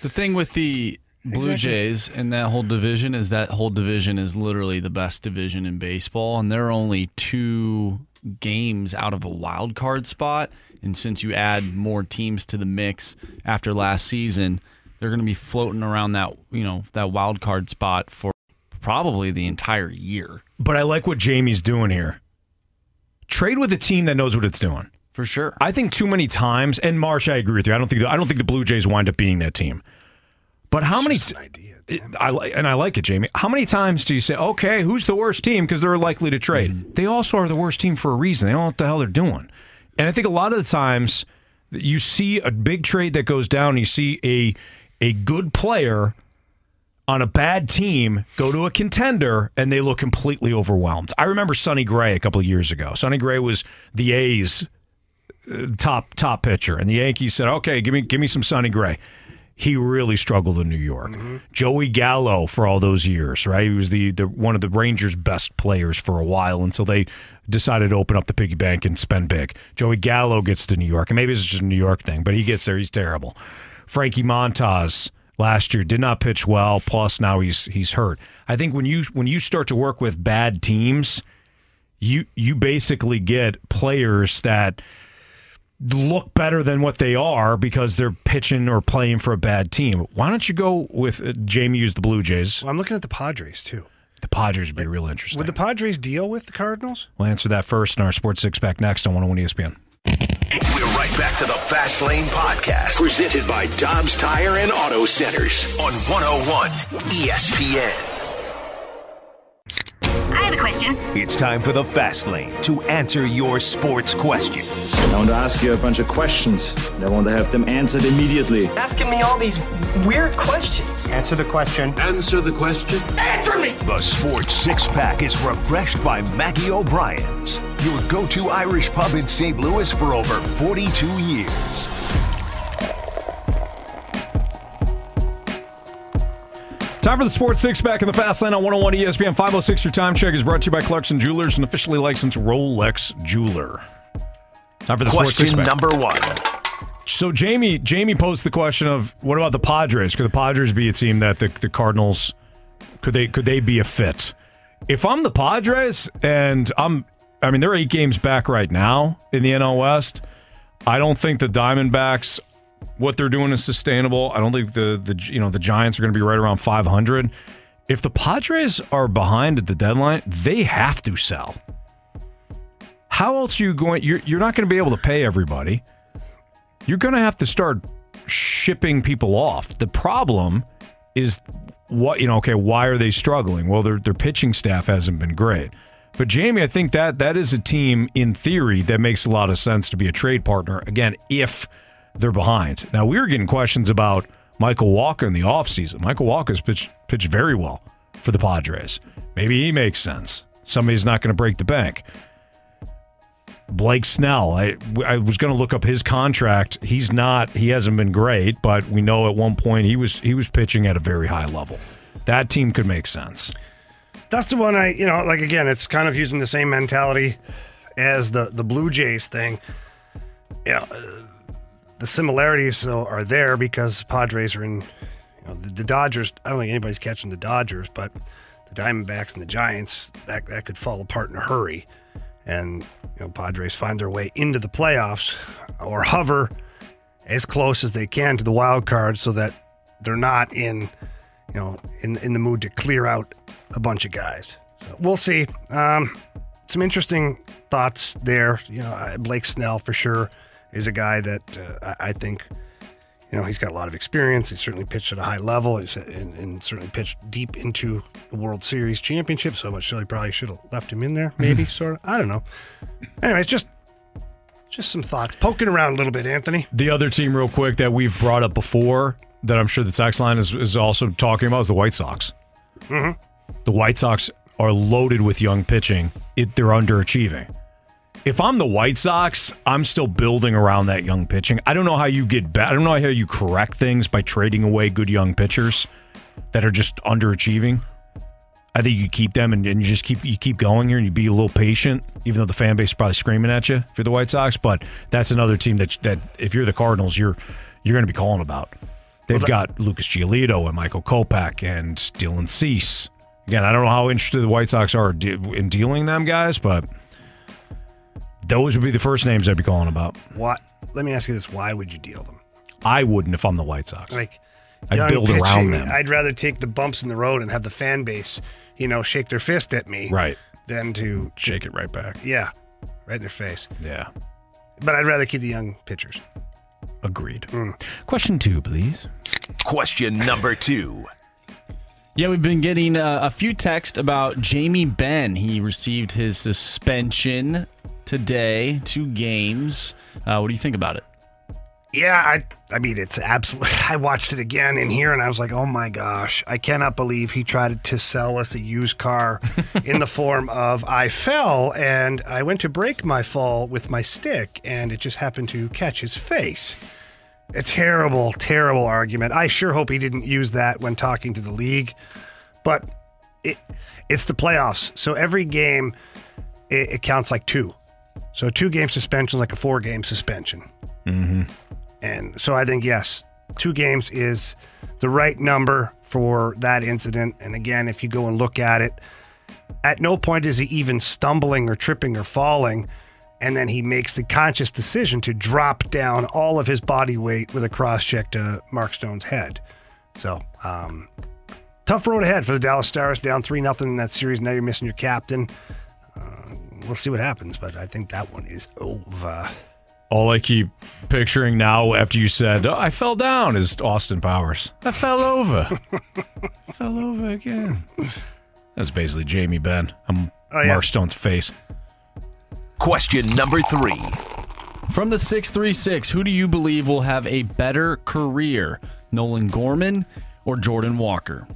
The thing with the Blue Exactly. Jays and that whole division is that whole division is literally the best division in baseball, and they're only two games out of a wild card spot. And since you add more teams to the mix after last season, they're going to be floating around that you know that wild card spot for probably the entire year. But I like what Jamie's doing here. Trade with a team that knows what it's doing. For sure. I think too many times, and Marsh, I agree with you. I don't think the, I don't think the Blue Jays wind up being that team. But how many? T- it- I like and I like it, Jamie. How many times do you say, "Okay, who's the worst team?" Because they're likely to trade. Mm-hmm. They also are the worst team for a reason. They don't know what the hell they're doing. And I think a lot of the times you see a big trade that goes down, you see a a good player on a bad team go to a contender and they look completely overwhelmed. I remember Sonny Gray a couple of years ago. Sonny Gray was the A's uh, top top pitcher, and the Yankees said, "Okay, give me give me some Sonny Gray." He really struggled in New York. Joey Gallo for all those years, right? He was the, the one of the Rangers' best players for a while until they decided to open up the piggy bank and spend big. Joey Gallo gets to New York, and maybe it's just a New York thing, but he gets there. He's terrible. Frankie Montas last year did not pitch well. Plus, now he's he's hurt. I think when you when you start to work with bad teams, you you basically get players that look better than what they are because they're pitching or playing for a bad team. Why don't you go with uh, Jamie used the Blue Jays? Well, I'm looking at the Padres too. The Padres would be real interesting. Would the Padres deal with the Cardinals? We'll answer that first in our Sports Six Pack next on 101 ESPN. We're right back to the Fast Lane Podcast, presented by Dobbs Tire and Auto Centers on 101 ESPN. I have a question. It's time for the Fast Lane to answer your sports questions. I want to ask you a bunch of questions. and I want to have them answered immediately. Asking me all these weird questions. Answer the question. Answer the question. Answer me! The Sports Six Pack is refreshed by Maggie O'Brien's, your go to Irish pub in St. Louis for over 42 years. Time for the Sports Six Pack in the Fast Lane on 101 ESPN 506. Your time check is brought to you by Clarkson Jewelers, an officially licensed Rolex jeweler. Time for the Sports Question Six Pack. number one. So Jamie Jamie posed the question of what about the Padres? Could the Padres be a team that the, the Cardinals could they could they be a fit? If I'm the Padres and I'm I mean they're eight games back right now in the NL West. I don't think the Diamondbacks what they're doing is sustainable. I don't think the the you know the Giants are going to be right around 500. If the Padres are behind at the deadline, they have to sell. How else are you going? You're you're not going to be able to pay everybody you're going to have to start shipping people off. The problem is what you know. Okay, why are they struggling? Well, their their pitching staff hasn't been great. But Jamie, I think that that is a team in theory that makes a lot of sense to be a trade partner. Again, if they're behind. Now we were getting questions about Michael Wacha in the offseason. Michael Wacha's pitched pitched very well for the Padres. Maybe he makes sense. Somebody's not going to break the bank. Blake Snell. I I was going to look up his contract. He's not. He hasn't been great, but we know at one point he was he was pitching at a very high level. That team could make sense. That's the one I, you know, like again, it's kind of using the same mentality as the the Blue Jays thing. Yeah, the similarities though are there because Padres are in You know, the, the Dodgers. I don't think anybody's catching the Dodgers, but the Diamondbacks and the Giants that that could fall apart in a hurry. And you know, Padres find their way into the playoffs or hover as close as they can to the wild card, so that they're not in, you know, in in the mood to clear out a bunch of guys. So we'll see. Um, some interesting thoughts there. You know, Blake Snell for sure is a guy that uh, I I think, you know, he's got a lot of experience. He's certainly pitched at a high level. He's uh, and, and certainly pitched deep into the World Series championship. So much so he probably should have left him in there. (laughs) Maybe sort of. I don't know. Anyways, just just some thoughts poking around a little bit, Anthony. The other team, real quick, that we've brought up before that I'm sure the text line is, is also talking about is the White Sox. Mm-hmm. The White Sox are loaded with young pitching. It, they're underachieving. If I'm the White Sox, I'm still building around that young pitching. I don't know how you get back. I don't know how you correct things by trading away good young pitchers that are just underachieving. I think you keep them and, and you just keep you keep going here and you be a little patient, even though the fan base is probably screaming at you if you're the White Sox. But that's another team that that if you're the Cardinals, you're you're going to be calling about. They've got Lucas Giolito and Michael Kopech and Dylan Cease. Again, I don't know how interested the White Sox are in dealing them guys, but those would be the first names I'd be calling about. What? Let me ask you this: Why would you deal them? I wouldn't if I'm the White Sox. Like, I'd young build around them. I'd rather take the bumps in the road and have the fan base, you know, shake their fist at me, Right. than to shake it right back. Yeah, right in their face. Yeah. But I'd rather keep the young pitchers. Agreed. Question two, please. Question number two. Yeah, we've been getting uh, a few texts about Jamie Benn. He received his suspension today, two games. Uh, what do you think about it? Yeah, I I mean it's absolutely (laughs) I watched it again in here and I was like, "Oh my gosh, I cannot believe he tried to sell us a used car (laughs) in the form of I fell and I went to break my fall with my stick and it just happened to catch his face." A terrible, terrible argument. I sure hope he didn't use that when talking to the league. But it it's the playoffs. So every game it, it counts like two. So two game suspension like a four game suspension. Mm-hmm. And so I think, yes, two games is the right number for that incident. And again, if you go and look at it, at no point is he even stumbling or tripping or falling. And then he makes the conscious decision to drop down all of his body weight with a cross check to Mark Stone's head. So, um, tough road ahead for the Dallas Stars, down 3 nothing in that series. Now you're missing your captain. Uh, we'll see what happens, but I think that one is over. All I keep picturing now after you said, oh, I fell down is Austin Powers. I fell over. (laughs) fell over again. That's basically Jamie Benn. I'm Oh, yeah. Mark Stone's face. Question number three. From the 636, who do you believe will have a better career? Nolan Gorman or Jordan Walker?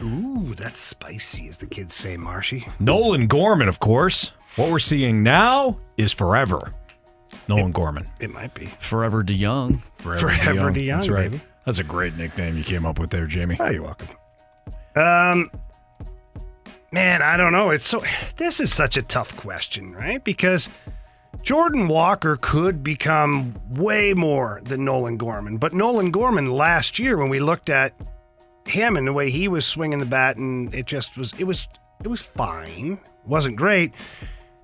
Ooh, that's spicy, as the kids say, Marshy. Nolan Gorman, of course. What we're seeing now is forever. Nolan Gorman. It might be. Forever DeJong. Forever, Forever DeJong. DeJong, That's right. baby. That's a great nickname you came up with there, Jamie. Oh, you're welcome. Um, man, I don't know. It's so. This is such a tough question, right? Because Jordan Walker could become way more than Nolan Gorman, but Nolan Gorman last year, when we looked at him and the way he was swinging the bat, and it just was. It was. It was fine. It wasn't great.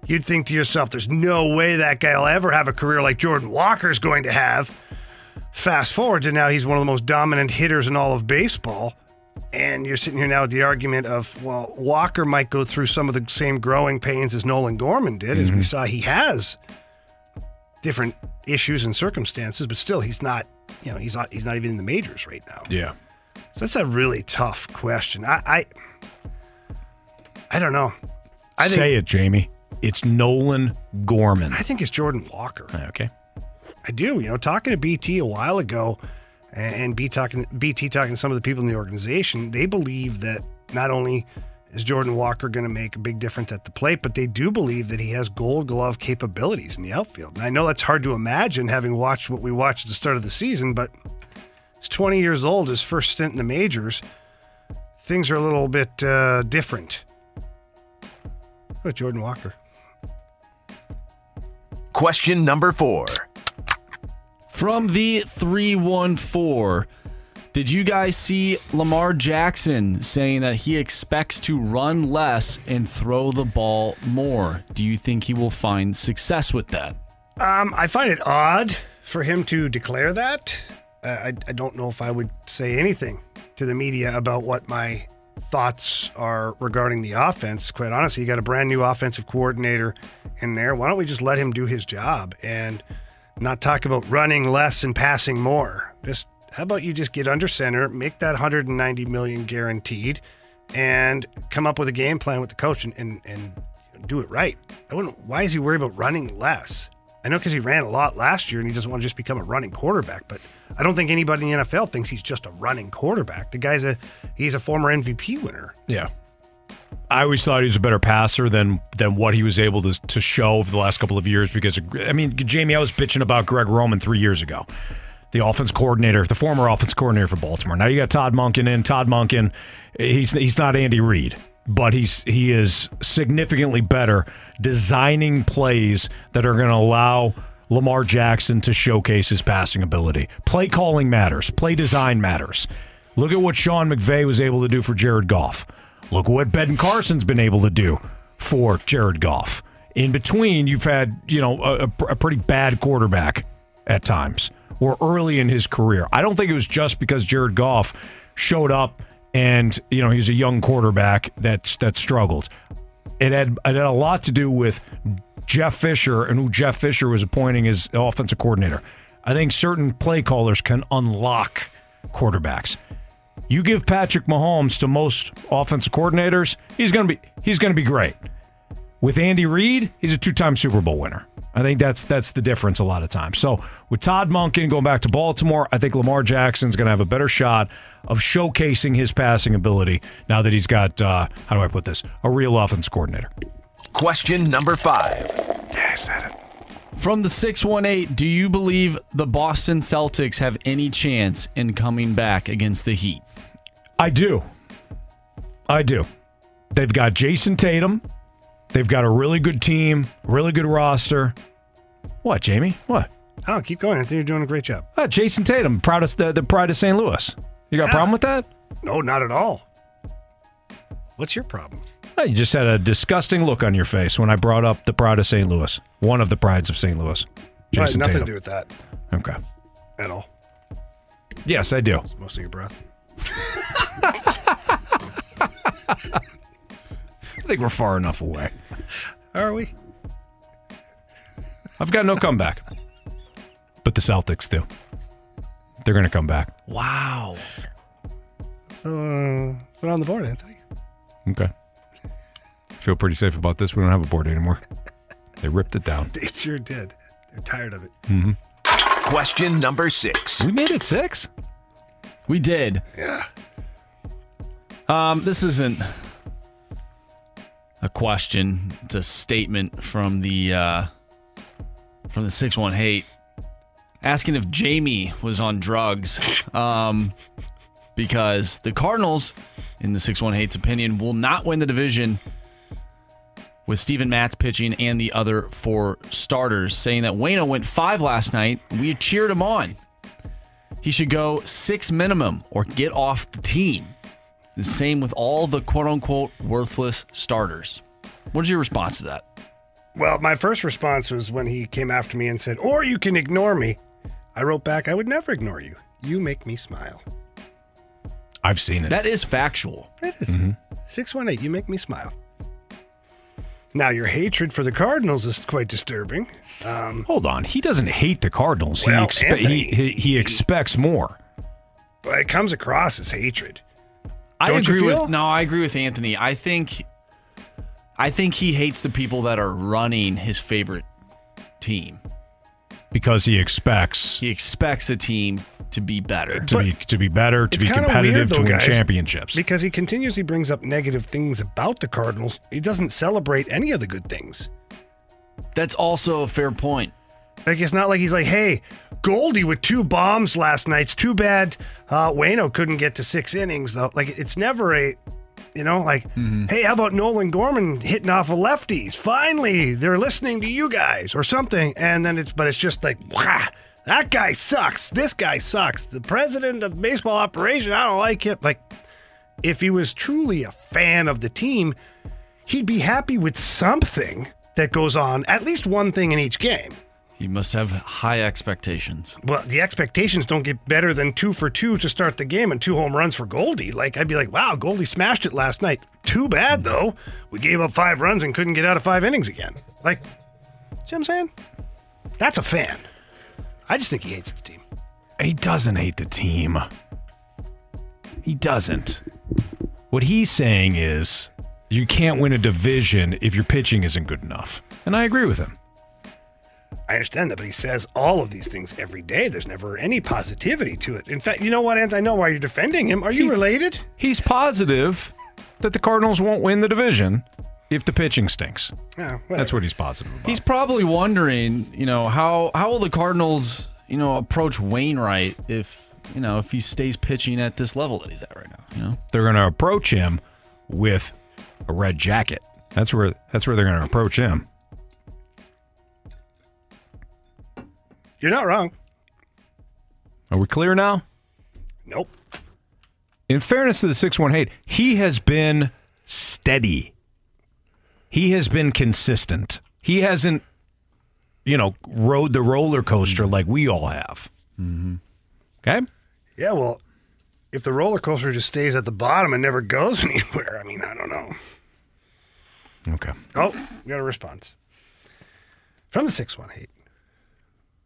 You'd think to yourself, "There's no way that guy will ever have a career like Jordan Walker's going to have." Fast forward to now, he's one of the most dominant hitters in all of baseball. And you're sitting here now with the argument of, well, Walker might go through some of the same growing pains as Nolan Gorman did. As we Mhm. saw, he has different issues and circumstances, but still, he's not, you know, he's not, he's not even in the majors right now. Yeah. So that's a really tough question. I, I, I don't know. I think, Say it, Jamie. It's Nolan Gorman. I think it's Jordan Walker. Uh, okay. I do. You know, talking to BT a while ago, and, and B talking BT talking to some of the people in the organization, they believe that not only is Jordan Walker going to make a big difference at the plate, but they do believe that he has Gold Glove capabilities in the outfield. And I know that's hard to imagine, having watched what we watched at the start of the season, but he's 20 years old, his first stint in the majors. Things are a little bit uh, different. But Jordan Walker. Question number four. From the 314, Did you guys see Lamar Jackson saying that he expects to run less and throw the ball more? Do you think he will find success with that? Um, I find it odd for him to declare that. I, I don't know if I would say anything to the media about what my thoughts are regarding the offense. Quite honestly, you got a brand new offensive coordinator in there. Why don't we just let him do his job and not talk about running less and passing more? Just how about you just get under center, make that 190 million guaranteed, and come up with a game plan with the coach and and, and do it right. I wouldn't. Why is he worried about running less? I know because he ran a lot last year and he doesn't want to just become a running quarterback, but I don't think anybody in the NFL thinks he's just a running quarterback. The guy's a he's a former MVP winner. Yeah. I always thought he was a better passer than than what he was able to to show over the last couple of years. Because I mean, Jamie, I was bitching about Greg Roman three years ago, the offense coordinator, the former offense coordinator for Baltimore. Now you got Todd Monken in. Todd Monken, he's he's not Andy Reid, but he's he is significantly better designing plays that are going to allow Lamar Jackson to showcase his passing ability. Play calling matters. Play design matters. Look at what Sean McVay was able to do for Jared Goff. Look what Ben Carson's been able to do for Jared Goff. In between, you've had you know a, a pretty bad quarterback at times or early in his career. I don't think it was just because Jared Goff showed up and you know he's a young quarterback that that struggled. It had it had a lot to do with Jeff Fisher and who Jeff Fisher was appointing as offensive coordinator. I think certain play callers can unlock quarterbacks. You give Patrick Mahomes to most offensive coordinators, he's going to be he's going to be great. With Andy Reid, he's a two-time Super Bowl winner. I think that's that's the difference a lot of times. So with Todd Monken going back to Baltimore, I think Lamar Jackson's going to have a better shot of showcasing his passing ability now that he's got uh, how do I put this a real offense coordinator. Question number five. Yeah, I said it. From the 618, do you believe the Boston Celtics have any chance in coming back against the Heat? I do. I do. They've got Jayson Tatum. They've got a really good team, really good roster. What, Jamie? What? Oh, keep going. I think you're doing a great job. Uh, Jayson Tatum, proud of the, the pride of St. Louis. You got a problem with that? No, not at all. What's your problem? Oh, you just had a disgusting look on your face when I brought up the pride of St. Louis, one of the prides of St. Louis. Well, Jayson nothing Tatum. to do with that Okay. at all. Yes, I do. It's most of your breath. (laughs) I think we're far enough away. Are we? I've got no comeback. But the Celtics do. They're going to come back. Wow. So, uh, put it on the board, Anthony. Okay. Feel pretty safe about this. We don't have a board anymore. They ripped it down. They sure did. They're tired of it. hmm Question number six. We made it six. We did. Yeah. Um, this isn't a question. It's a statement from the uh, from the six one eight, asking if Jamie was on drugs. Um, because the Cardinals, in the six one eight's opinion, will not win the division with Steven Matz pitching and the other four starters, saying that Waino went five last night. We cheered him on. He should go six minimum or get off the team. The same with all the quote unquote worthless starters. What's your response to that? Well, my first response was when he came after me and said, Or you can ignore me. I wrote back, I would never ignore you. You make me smile. I've seen it. That is factual. It is. 618, you make me smile. Now, your hatred for the Cardinals is quite disturbing. Um, Hold on. He doesn't hate the Cardinals. Well, he, expe- Anthony, he, he, he expects more. but it comes across as hatred. I Don't you agree feel? with no, I agree with Anthony. I think I think he hates the people that are running his favorite team. Because he expects He expects a team to be better. to be to be better, to be competitive, weird, to win guys, championships. Because he continuously brings up negative things about the Cardinals. He doesn't celebrate any of the good things. That's also a fair point. Like it's not like he's like, hey, Goldie with two bombs last night. It's too bad uh, Waino couldn't get to six innings though. Like it's never a, you know, like, hey, how about Nolan Gorman hitting off of lefties? Finally, they're listening to you guys or something. And then it's, but it's just like, wah, That guy sucks. This guy sucks. The president of baseball operation, I don't like him. Like, if he was truly a fan of the team, he'd be happy with something that goes on, at least one thing in each game. He must have high expectations. Well, the expectations don't get better than two for two to start the game and two home runs for Goldie. Like, I'd be like, wow, Goldie smashed it last night. Too bad, though. We gave up five runs and couldn't get out of five innings again. Like, see what I'm saying? That's a fan. I just think he hates the team. He doesn't hate the team. He doesn't. What he's saying is you can't win a division if your pitching isn't good enough. And I agree with him. I understand that, but he says all of these things every day. There's never any positivity to it. In fact, you know what, Anth? I know why you're defending him. Are you related? He's positive that the Cardinals won't win the division if the pitching stinks. Yeah, That's what he's positive about. He's probably wondering, you know, how how will the Cardinals, you know, approach Wainwright if you know if he stays pitching at this level that he's at right now. You know, they're going to approach him with a red jacket. That's where that's where they're going to approach him. You're not wrong. Are we clear now? Nope. In fairness to the 618, he has been steady. He has been consistent. He hasn't, you know, rode the roller coaster like we all have. Mm-hmm. Okay? Yeah, well, if the roller coaster just stays at the bottom and never goes (laughs) anywhere, I mean, I don't know. Okay. Oh, we got a response from the 618.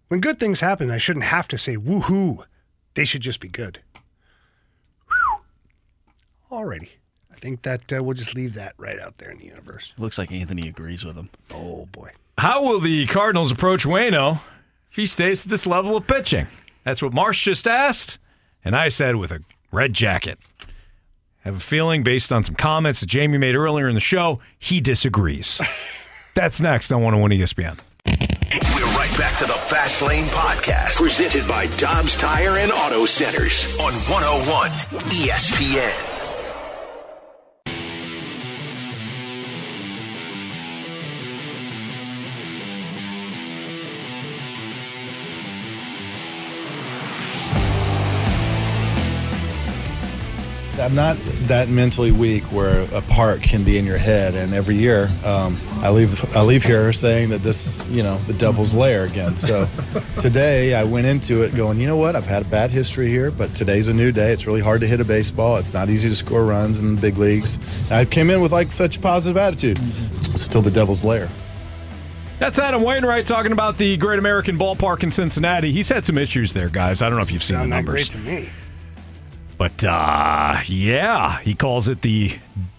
When good things happen, I shouldn't have to say woohoo. They should just be good. Whew. Alrighty. I think that uh, we'll just leave that right out there in the universe. looks like Anthony agrees with him. Oh, boy. How will the Cardinals approach Waino if he stays at this level of pitching? That's what Marsh just asked, and I said with a red jacket. I Have a feeling, based on some comments that Jamie made earlier in the show, he disagrees. (laughs) That's next on 101 ESPN. Fast Lane Podcast, presented by Dobbs Tire and Auto Centers on 101 ESPN. I'm not that mentally weak where a part can be in your head. And every year, um, I leave I leave here saying that this is you know the devil's lair again. So (laughs) today I went into it going, you know what? I've had a bad history here, but today's a new day. It's really hard to hit a baseball. It's not easy to score runs in the big leagues. And I came in with like such a positive attitude. It's still the devil's lair. That's Adam Wainwright talking about the Great American Ballpark in Cincinnati. He's had some issues there, guys. I don't know if you've seen Sound the that numbers. great to me. But uh, yeah, he calls it the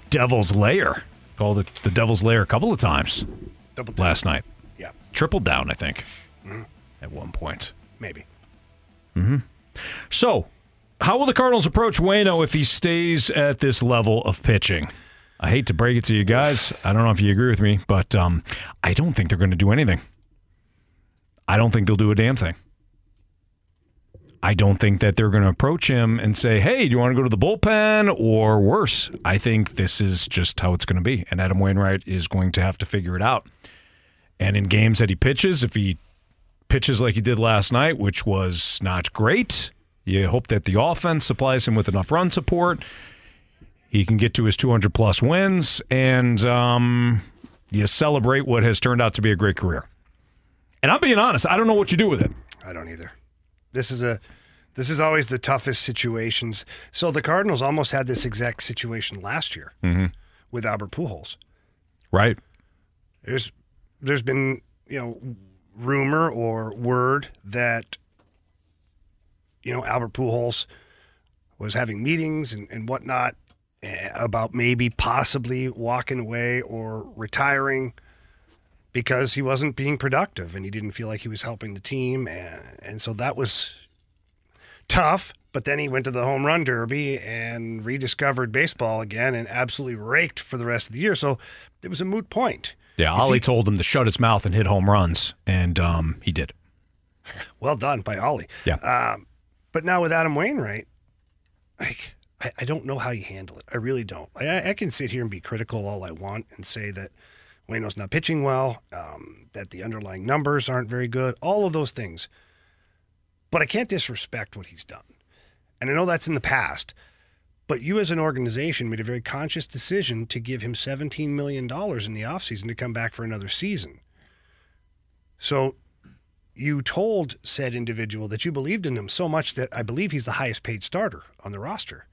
Devil's Lair. Called it the Devil's Lair a couple of times Double down. last night. Yeah. Triple down, I think, Mhm. at one point. Maybe. hmm So, how will the Cardinals approach Waino if he stays at this level of pitching? I hate to break it to you guys. I don't know if you agree with me, but um, I don't think they're going to do anything. I don't think they'll do a damn thing. I don't think that they're going to approach him and say, hey, do you want to go to the bullpen or worse? I think this is just how it's going to be. And Adam Wainwright is going to have to figure it out. And in games that he pitches, if he pitches like he did last night, which was not great, you hope that the offense supplies him with enough run support. He can get to his 200 plus wins, and um, you celebrate what has turned out to be a great career. And I'm being honest, I don't know what you do with it. I don't either. This is a this is always the toughest situations. So the Cardinals almost had this exact situation last year Mm-hmm. with Albert Pujols. Right. There's there's been, you know, rumor or word that you know, Albert Pujols was having meetings and, and whatnot eh, about maybe possibly walking away or retiring because he wasn't being productive and he didn't feel like he was helping the team. And and so that was tough but then he went to the home run derby and rediscovered baseball again and absolutely raked for the rest of the year. So it was a moot point. Yeah, Oli e- told him to shut his mouth and hit home runs, and um, he did. (laughs) well done by Oli. Yeah. um, but now with Adam Wainwright like I, I don't know how you handle it. I really don't. I, I can sit here and be critical all I want and say that Waino's not pitching well, um, that the underlying numbers aren't very good, all of those things. but I can't disrespect what he's done. And I know that's in the past, but you as an organization made a very conscious decision to give him $17 million in the offseason to come back for another season. So you told said individual that you believed in him so much that I believe he's the highest paid starter on the roster.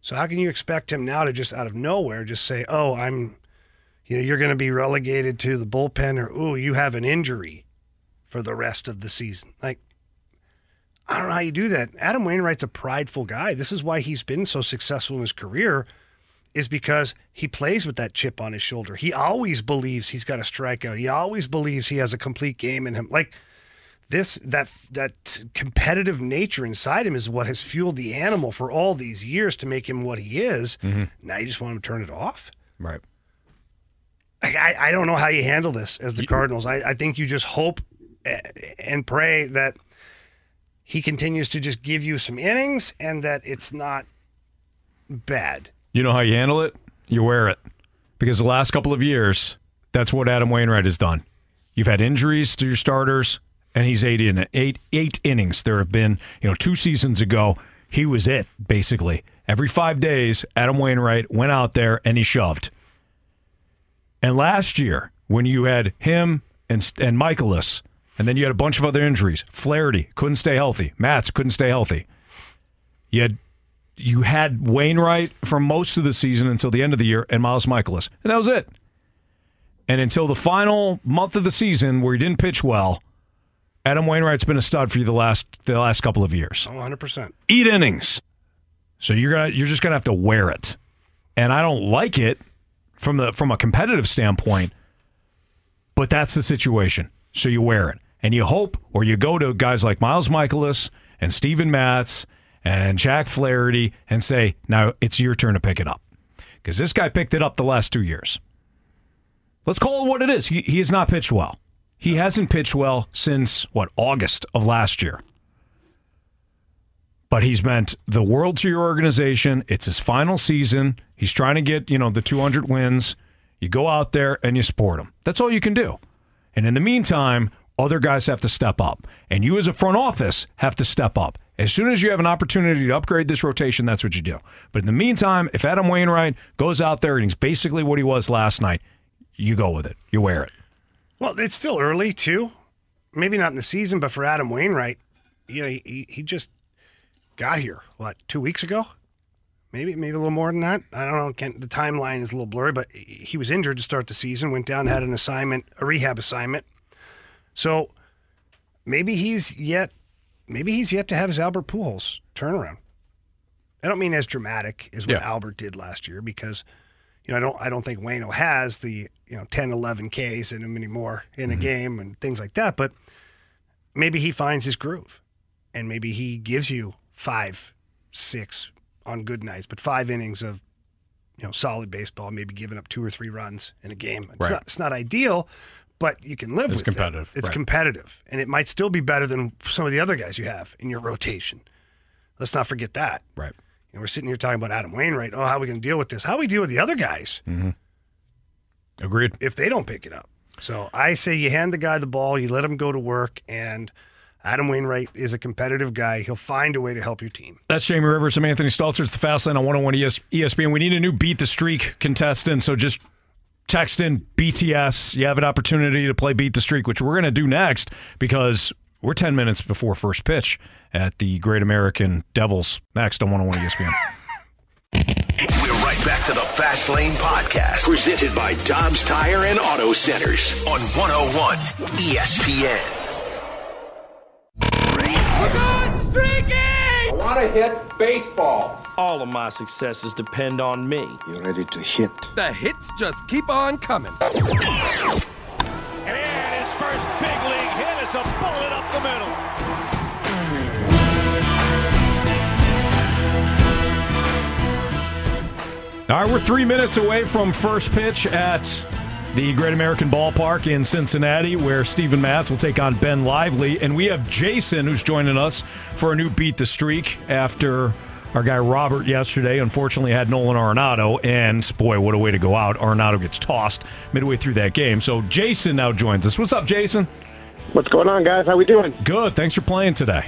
So how can you expect him now to just out of nowhere just say, "Oh, I'm you know, you're going to be relegated to the bullpen or oh, you have an injury for the rest of the season." Like I don't know how you do that. Adam Wainwright's a prideful guy. This is why he's been so successful in his career is because he plays with that chip on his shoulder. He always believes he's got a strikeout. He always believes he has a complete game in him. Like this that that competitive nature inside him is what has fueled the animal for all these years to make him what he is. Mm-hmm. Now you just want him to turn it off. Right. I, I, don't know how you handle this as the Cardinals. I, I think you just hope eh, and pray that he continues to just give you some innings and that it's not bad. You know how you handle it? You wear it. Because the last couple of years, that's what Adam Wainwright has done. You've had injuries to your starters, and he's eight in eight eight innings. There have been, you know, two seasons ago, he was it basically. Every five days, Adam Wainwright went out there and he shoved. And last year, when you had him and and Mikolas, and then you had a bunch of other injuries, Flaherty couldn't stay healthy, Matz couldn't stay healthy. You had you had Wainwright for most of the season until the end of the year, and Miles Mikolas, and that was it. And until the final month of the season, where he didn't pitch well, Adam Wainwright's been a stud for you the last the last couple of years. Oh, 100%. Eat innings. So you're gonna you're just gonna have to wear it. And I don't like it from the from a competitive standpoint, but that's the situation. So you wear it. And you hope or you go to guys like Miles Mikolas and Steven Matz and Jack Flaherty and say, now it's your turn to pick it up. Because this guy picked it up the last two years. Let's call it what it is. He, he has not pitched well. He hasn't pitched well since, what, August of last year. But he's meant the world to your organization. It's his final season. He's trying to get, you know, the 200 wins. You go out there and you support him. That's all you can do. And in the meantime, other guys have to step up. And you as a front office have to step up. As soon as you have an opportunity to upgrade this rotation, that's what you do. But in the meantime, if Adam Wainwright goes out there and he's basically what he was last night, you go with it. You wear it. Well, it's still early too. Maybe not in the season, but for Adam Wainwright, you know, he, he just got here. What two weeks ago? Maybe maybe a little more than that. I don't know. Can't, the timeline is a little blurry, but he was injured to start the season. Went down, had an assignment, a rehab assignment. So maybe he's yet, maybe he's yet to have his Albert Pujols turnaround. I don't mean as dramatic as what Yeah. Albert did last year because you know, I don't I don't think Waino has the, you know, 10, 11 Ks in him anymore in a mm-hmm. game and things like that, but maybe he finds his groove and maybe he gives you 5, 6 on good nights, but 5 innings of you know, solid baseball, maybe giving up two or three runs in a game. It's Right. not it's not ideal, but you can live It's with competitive, It. It's right. competitive and it might still be better than some of the other guys you have in your rotation. Let's not forget that. Right. And we're sitting here talking about Adam Wainwright. Oh, how are we going to deal with this? How do we deal with the other guys Mm-hmm. Agreed. if they don't pick it up? So I say you hand the guy the ball, you let him go to work, and Adam Wainwright is a competitive guy. He'll find a way to help your team. That's Jamie Rivers. I'm Anthony Stalter. It's the Fast Lane on 101 ES- ESPN. We need a new Beat the Streak contestant, so just text in BTS. You have an opportunity to play Beat the Streak, which we're going to do next because we're 10 minutes before first pitch at the Great American Devils next on 101 ESPN. (laughs) We're right back to the Fast Lane Podcast, presented by Dobbs Tire and Auto Centers on 101 ESPN. I want to hit baseballs. All of my successes depend on me. You ready to hit? The hits just keep on coming. And his first big league hit is a bullet up the middle. All right, we're three minutes away from first pitch at the Great American Ballpark in Cincinnati, where Steven Matz will take on Ben Lively. And we have Jason, who's joining us for a new Beat the Streak after our guy Robert yesterday unfortunately had Nolan Arenado. And boy, what a way to go out. Arenado gets tossed midway through that game. So Jason now joins us. What's up, Jason? What's going on, guys? How we doing? Good. Thanks for playing today.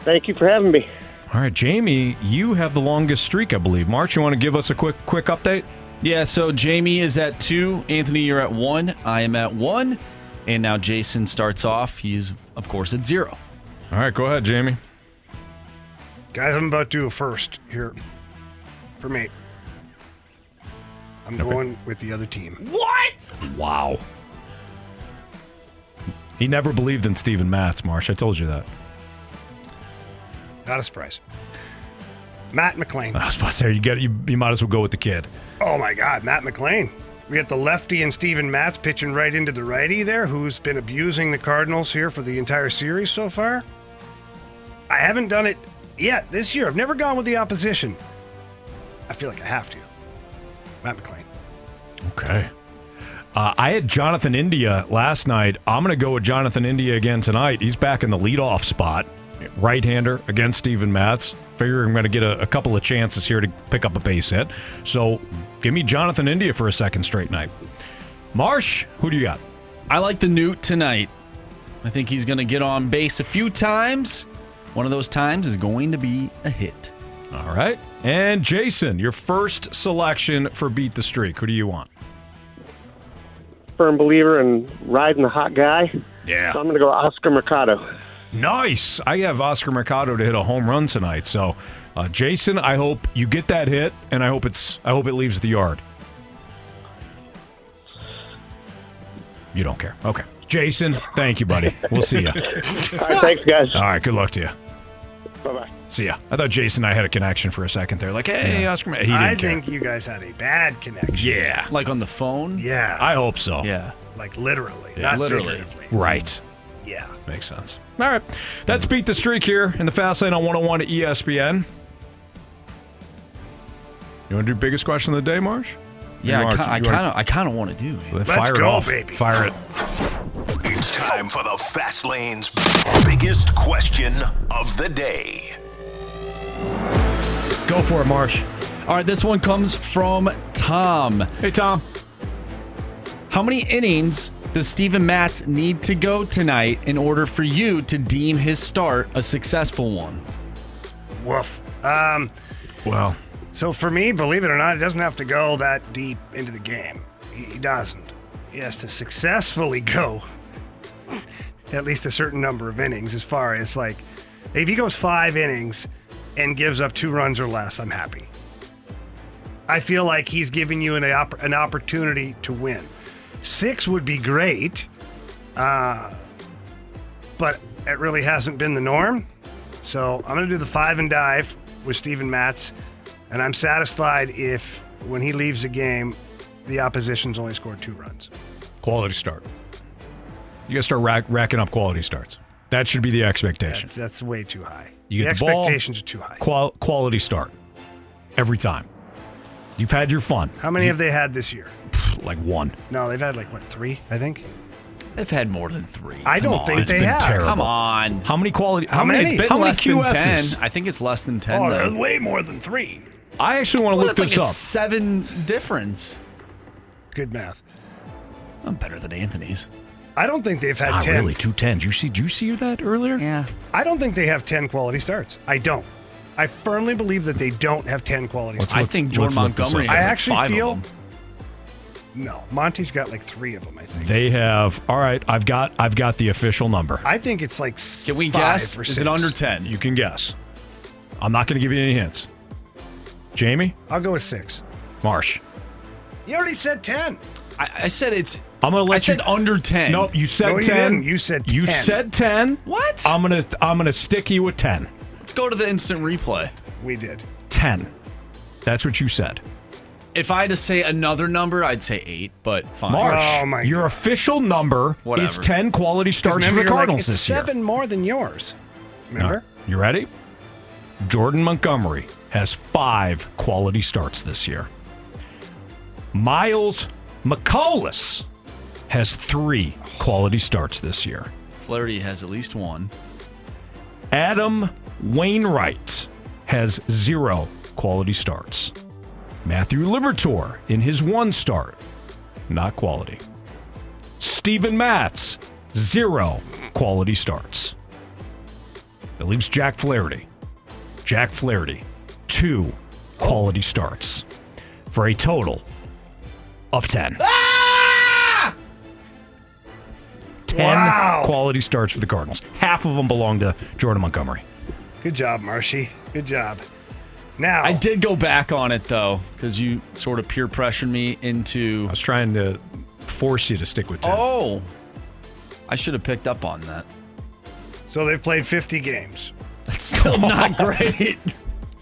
Thank you for having me. All right, Jamie, you have the longest streak, I believe. March, you want to give us a quick quick update? Yeah, so Jamie is at two. Anthony, you're at one. I am at one. And now Jason starts off. He's, of course, at zero. All right, go ahead, Jamie. Guys, I'm about to do a first here for me. I'm going with the other team. What? Wow. He never believed in Steven Matz, Marsh. I told you that. Not a surprise. Matt McLain. I was about to say, you, get, you, you might as well go with the kid. Oh my God, Matt McLain. We got the lefty and Steven Matz pitching right into the righty there, who's been abusing the Cardinals here for the entire series so far. I haven't done it yet this year. I've never gone with the opposition. I feel like I have to. Matt McLain. Okay. Uh, I had Jonathan India last night. I'm going to go with Jonathan India again tonight. He's back in the leadoff spot, right hander against Steven Matz. Figure I'm going to get a, a, couple of chances here to pick up a base hit. So give me Jonathan India for a second straight night. Marsh, who do you got? I like the Newt tonight. I think he's going to get on base a few times. One of those times is going to be a hit. All right. And Jason, your first selection for Beat the Streak. Who do you want? Firm believer in riding the hot guy. Yeah. So I'm going to go Oscar Mercado. Nice. I have Oscar Mercado to hit a home run tonight. So, uh, Jason, I hope you get that hit, and I hope it's I hope it leaves the yard. You don't care. Okay. Jason, thank you, buddy. We'll see you. (laughs) All right, thanks, guys. All right, good luck to you. Bye bye. See ya. I thought Jason and I had a connection for a second there. Like, hey, Oscar, he didn't I care. think you guys had a bad connection. Yeah. Like on the phone? Yeah. I hope so. Yeah. Like literally, Yeah. not Literally. figuratively. Right. Yeah. Makes sense. All right. That's Beat the Streak here in the Fast Lane on 101 at ESPN. You want to do biggest question of the day, Marsh? Yeah, You I are- ki- I you kind of, I kind of want to do. it. Let's fire it go, off. baby. Fire it. It's time for the Fast Lane's biggest question of the day. Go for it, Marsh. All right, this one comes from Tom. Hey, Tom. How many innings does Steven Matz need to go tonight in order for you to deem his start a successful one? Woof. Um, well, so for me, believe it or not, it doesn't have to go that deep into the game. He, he doesn't. He has to successfully (laughs) go at least a certain number of innings. As far as like, if he goes five innings and gives up two runs or less, I'm happy. I feel like he's giving you an, opp- an opportunity to win. Six would be great, uh, but it really hasn't been the norm. So I'm going to do the five and dive with Steven Matz, and I'm satisfied if when he leaves the game, the opposition's only scored two runs. Quality start. You got to start rack, racking up quality starts. That should be the expectation. That's, that's way too high. You get the ball, expectations are too high. Qual- quality start every time. You've had your fun. How many You- have they had this year? Like one. No, they've had like what three? I think. They've had more than three. I Come don't on. think It's they been have. terrible. Come on. How many quality? How many? It's been how many less than QSs? 10. I think it's less than 10. Oh, though. they're way more than three. I actually want to Well, look that's this like a up. seven difference. Good math. I'm better than Anthony's. I don't think they've had Not ten. really. two tens. You see? Did you see that earlier? Yeah. I don't think they have ten quality starts. I don't. I firmly believe that they don't have ten quality Let's starts. I think Jordan let's look this Montgomery up. has I like actually five feel- of them. No, Monty's got like three of them. I think. They have. All right. I've got. I've got the official number. I think it's like Can we five guess? or Is it under 10? You can guess. I'm not going to give you any hints. Jamie, I'll go with six. Marsh. You already said ten. I, I said it's. I'm going to let I you. said under 10. Nope. You said No, you ten. didn't. You said You 10. said ten. What? I'm gonna. I'm gonna stick you with ten. Let's go to the instant replay. We did. Ten. That's what you said. If I had to say another number, I'd say eight, but fine. Marsh. Oh, my your official number is ten quality starts for the you're like, Cardinals it's this year. seven more than yours. Remember? All right, You ready? Jordan Montgomery has five quality starts this year. Miles Mikolas has three quality starts this year. Flaherty has at least one. Adam Wainwright has zero quality starts. Matthew Liberatore in his one start, not quality. Steven Matz zero quality starts. That leaves Jack Flaherty. Jack Flaherty, two quality starts for a total of 10. Ah! 10 Wow. quality starts for the Cardinals. Half of them belong to Jordan Montgomery. Good job, Marshy. Good job. Now I did go back on it though, because you sort of peer pressured me into. I was trying to force you to stick with 10. Oh, I should have picked up on that. So they've played 50 games. That's still not (laughs) great.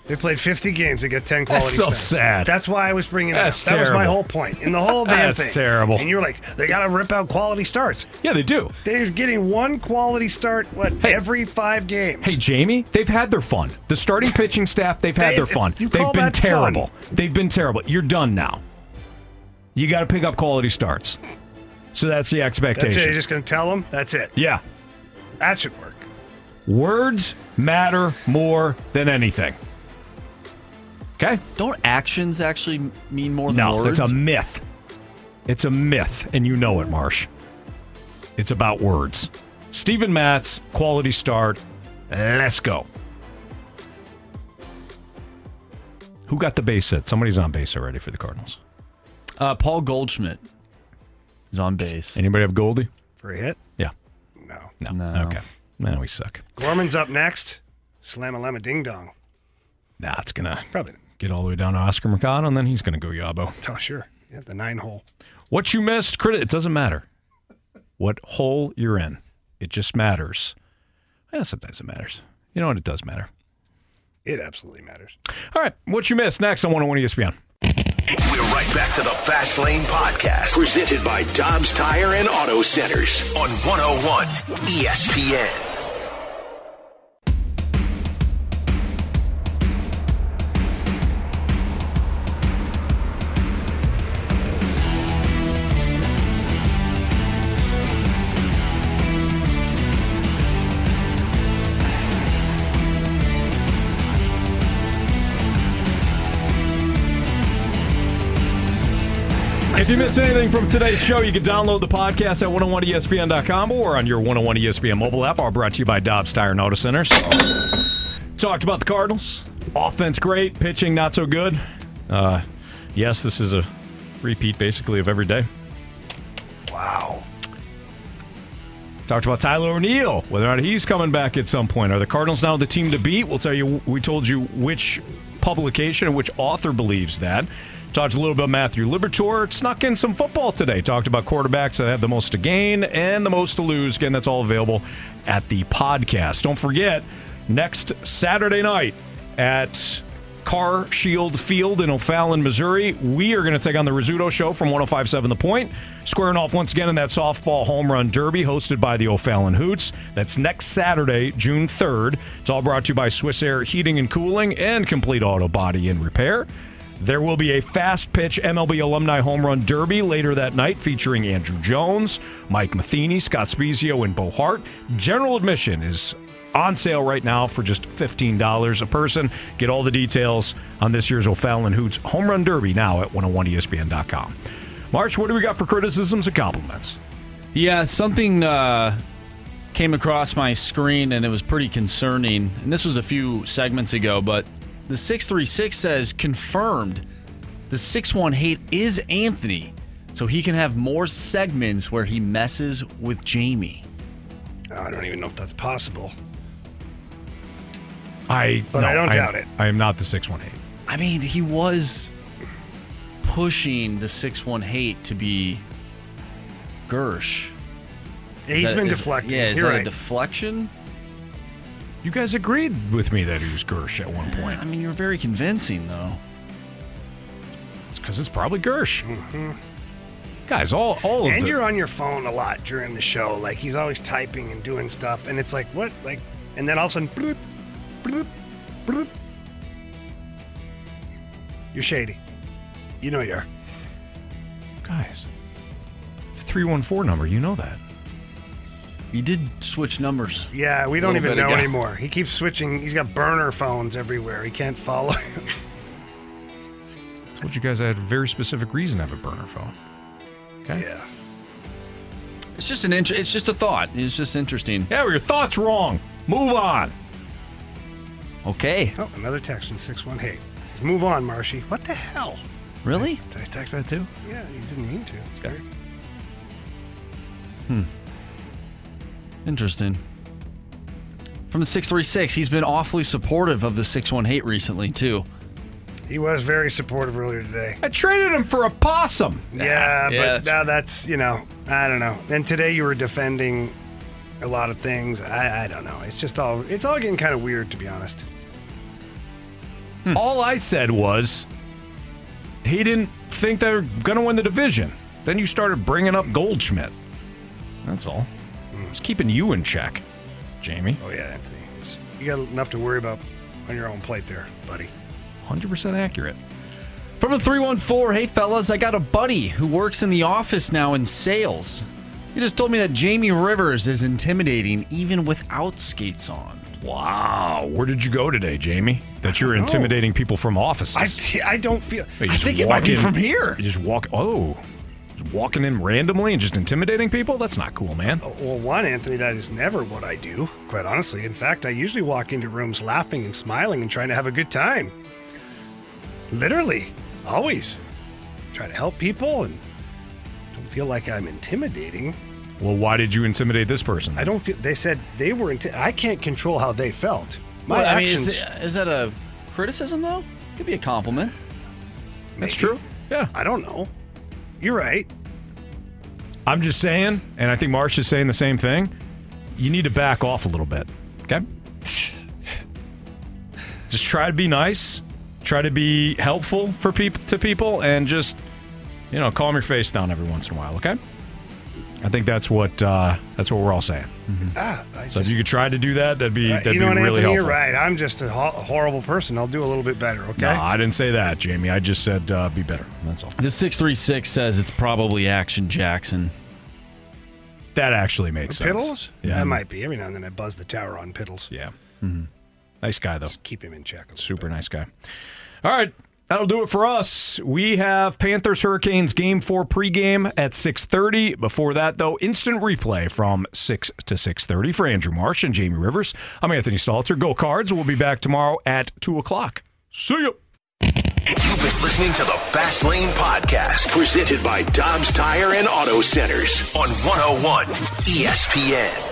They played 50 games. They got 10 quality That's so starts. sad. That's why I was bringing it That's up. That was my whole point. In the whole (laughs) damn That's thing. terrible. And you're like, they got to rip out quality starts. Yeah, they do. They're getting one quality start, what, every five games. Hey, Jamie, they've had their fun. The starting pitching staff, they've had They- their fun. They've been that fun? terrible. They've been terrible. You're done now. You got to pick up quality starts. So that's the expectation. That's it. You're just going to tell them? That's it. yeah. That should work. Words matter more than anything. Okay? Don't actions actually mean more than words? No, it's a myth. It's a myth, and you know it, Marsh. It's about words. Steven Matz, quality start. Let's go. Who got the base hit? Somebody's on base already for the Cardinals. Uh, Paul Goldschmidt is on base. Anybody have Goldie? For a hit? Yeah. No. No. No. Okay. No, we suck. Gorman's up next. Slam a lemma ding dong. Nah, it's gonna Probably. Get all the way down to Oscar Mercado, and then he's gonna go Yabo. (laughs) Oh, sure. Yeah, the nine hole. What you missed, credit. It doesn't matter what hole you're in. It just matters. Yeah, sometimes it matters. You know what? It does matter. It absolutely matters. All right, what you missed next on 101 ESPN. We're right back to the Fast Lane Podcast, presented by Dobbs Tire and Auto Centers on 101 ESPN. If you missed anything from today's show, you can download the podcast at 101ESPN.com or on your 101 ESPN mobile app, all brought to you by Dobbs Tire and Auto Centers. Talked about the Cardinals. Offense great, pitching not so good. Uh, yes, this is a repeat basically of every day. Wow. Talked about Tyler O'Neill, whether or not he's coming back at some point. Are the Cardinals now the team to beat? We'll tell you. We told you which publication and which author believes that. Talked a little bit about Matthew Liberatore. Snuck in some football today. Talked about quarterbacks that have the most to gain and the most to lose. Again, that's all available at the podcast. Don't forget, next Saturday night at Car Shield Field in O'Fallon, Missouri. We are going to take on the Rizzuto Show from 1057 The Point, squaring off once again in that softball home run derby hosted by the O'Fallon Hoots. That's next Saturday, June 3rd. It's all brought to you by Swiss Air Heating and Cooling and Complete Auto Body and Repair. There will be a fast pitch MLB alumni home run derby later that night featuring Andruw Jones, Mike Matheny, Scott Spiezio, and Bo Hart. General admission is on sale right now for just $15 a person. Get all the details on this year's O'Fallon Hoots Home Run Derby now at 101ESPN.com. March, what do we got for criticisms and compliments? Yeah, something uh, came across my screen and it was pretty concerning. And this was a few segments ago, but the 636 says confirmed the 618 is Anthony. So he can have more segments where he messes with Jamie. I don't even know if that's possible. I But I don't doubt it. I am not the 618. I mean, he was pushing the 618 to be Gersh. Yeah, Is he's that- been is- deflecting. Yeah, is You're that right. a deflection? You guys agreed with me that he was Gersh at one point. I mean, you're very convincing, though. It's because it's probably Gersh. Mm-hmm. Guys, all, all of and the, you're on your phone a lot during the show. Like he's always typing and doing stuff, and it's like what? Like, and then all of a sudden, bloop, bloop, bloop. You're shady. You know you are. guys. The 314 number, you know that. You did switch numbers. Yeah, we don't even know ago. anymore. He keeps switching. He's got burner phones everywhere. He can't follow. (laughs) I told you guys I had a very specific reason to have a burner phone. Okay. Yeah. It's just an int- It's just a thought. It's just interesting. Yeah, well, your thoughts wrong. Move on. Okay. Oh, another text from 618. Says, Move on, Marshy. What the hell? Really? Did I text that too? Yeah, you didn't mean to. It's great. Hmm. Interesting. From the 636, he's been awfully supportive of the 618 recently, too. He was very supportive earlier today. I traded him for a possum. Yeah, Yeah, but now that's, you know, I don't know. And today you were defending a lot of things. I, I don't know. It's just all, it's all getting kind of weird, to be honest. Hmm. All I said was he didn't think they're going to win the division. Then you started bringing up Goldschmidt. That's all. Just keeping you in check, Jamie. Oh, yeah, Anthony. You got enough to worry about on your own plate there, buddy. 100% accurate. From the 314, hey fellas, I got a buddy who works in the office now in sales. He just told me that Jamie Rivers is intimidating even without skates on. Wow. Where did you go today, Jamie? That you're know. intimidating people from offices. I, t- I don't feel. I just think it might walk be from here. You just walk. Oh, just walking in randomly and just intimidating people. That's not cool, man. Oh, well, one, Anthony, that is never what I do, quite honestly. In fact, I usually walk into rooms laughing and smiling and trying to have a good time. Literally, always. Try to help people and don't feel like I'm intimidating. Well, why did you intimidate this person? I don't feel. They said they were. Inti- I can't control how they felt. My Well, I mean, actions. is, is that a criticism, though? Could be a compliment. That's true. Yeah. I don't know. You're right. I'm just saying, and I think Marsh is saying the same thing. You need to back off a little bit. Okay. (sighs) Just try to be nice. Try to be helpful for people to people, and just you know, calm your face down every once in a while. Okay. I think that's what uh, that's what we're all saying. Ah, I So if you could try to do that, that'd be Right, that'd you know be what, really Anthony? helpful. You're right. I'm just a ho- horrible person. I'll do a little bit better. Okay. No, I didn't say that, Jamie. I just said uh, be better. That's all. The 636 says it's probably Action Jackson. That actually makes sense. Piddles? Yeah. That might be. Every now and then I buzz the tower on Piddles. Yeah. Nice guy though. Keep him in check. Super nice guy. All right. That'll do it for us. We have Panthers Hurricanes game 4 pregame at 6:30. Before that though, instant replay from 6 to 6:30 for Andrew Marsh and Jamie Rivers. I'm Anthony Stalter. Go Cards. We'll be back tomorrow at 2 o'clock. See ya. You've been listening to the Fast Lane Podcast, presented by Dobbs Tire and Auto Centers on 101 ESPN.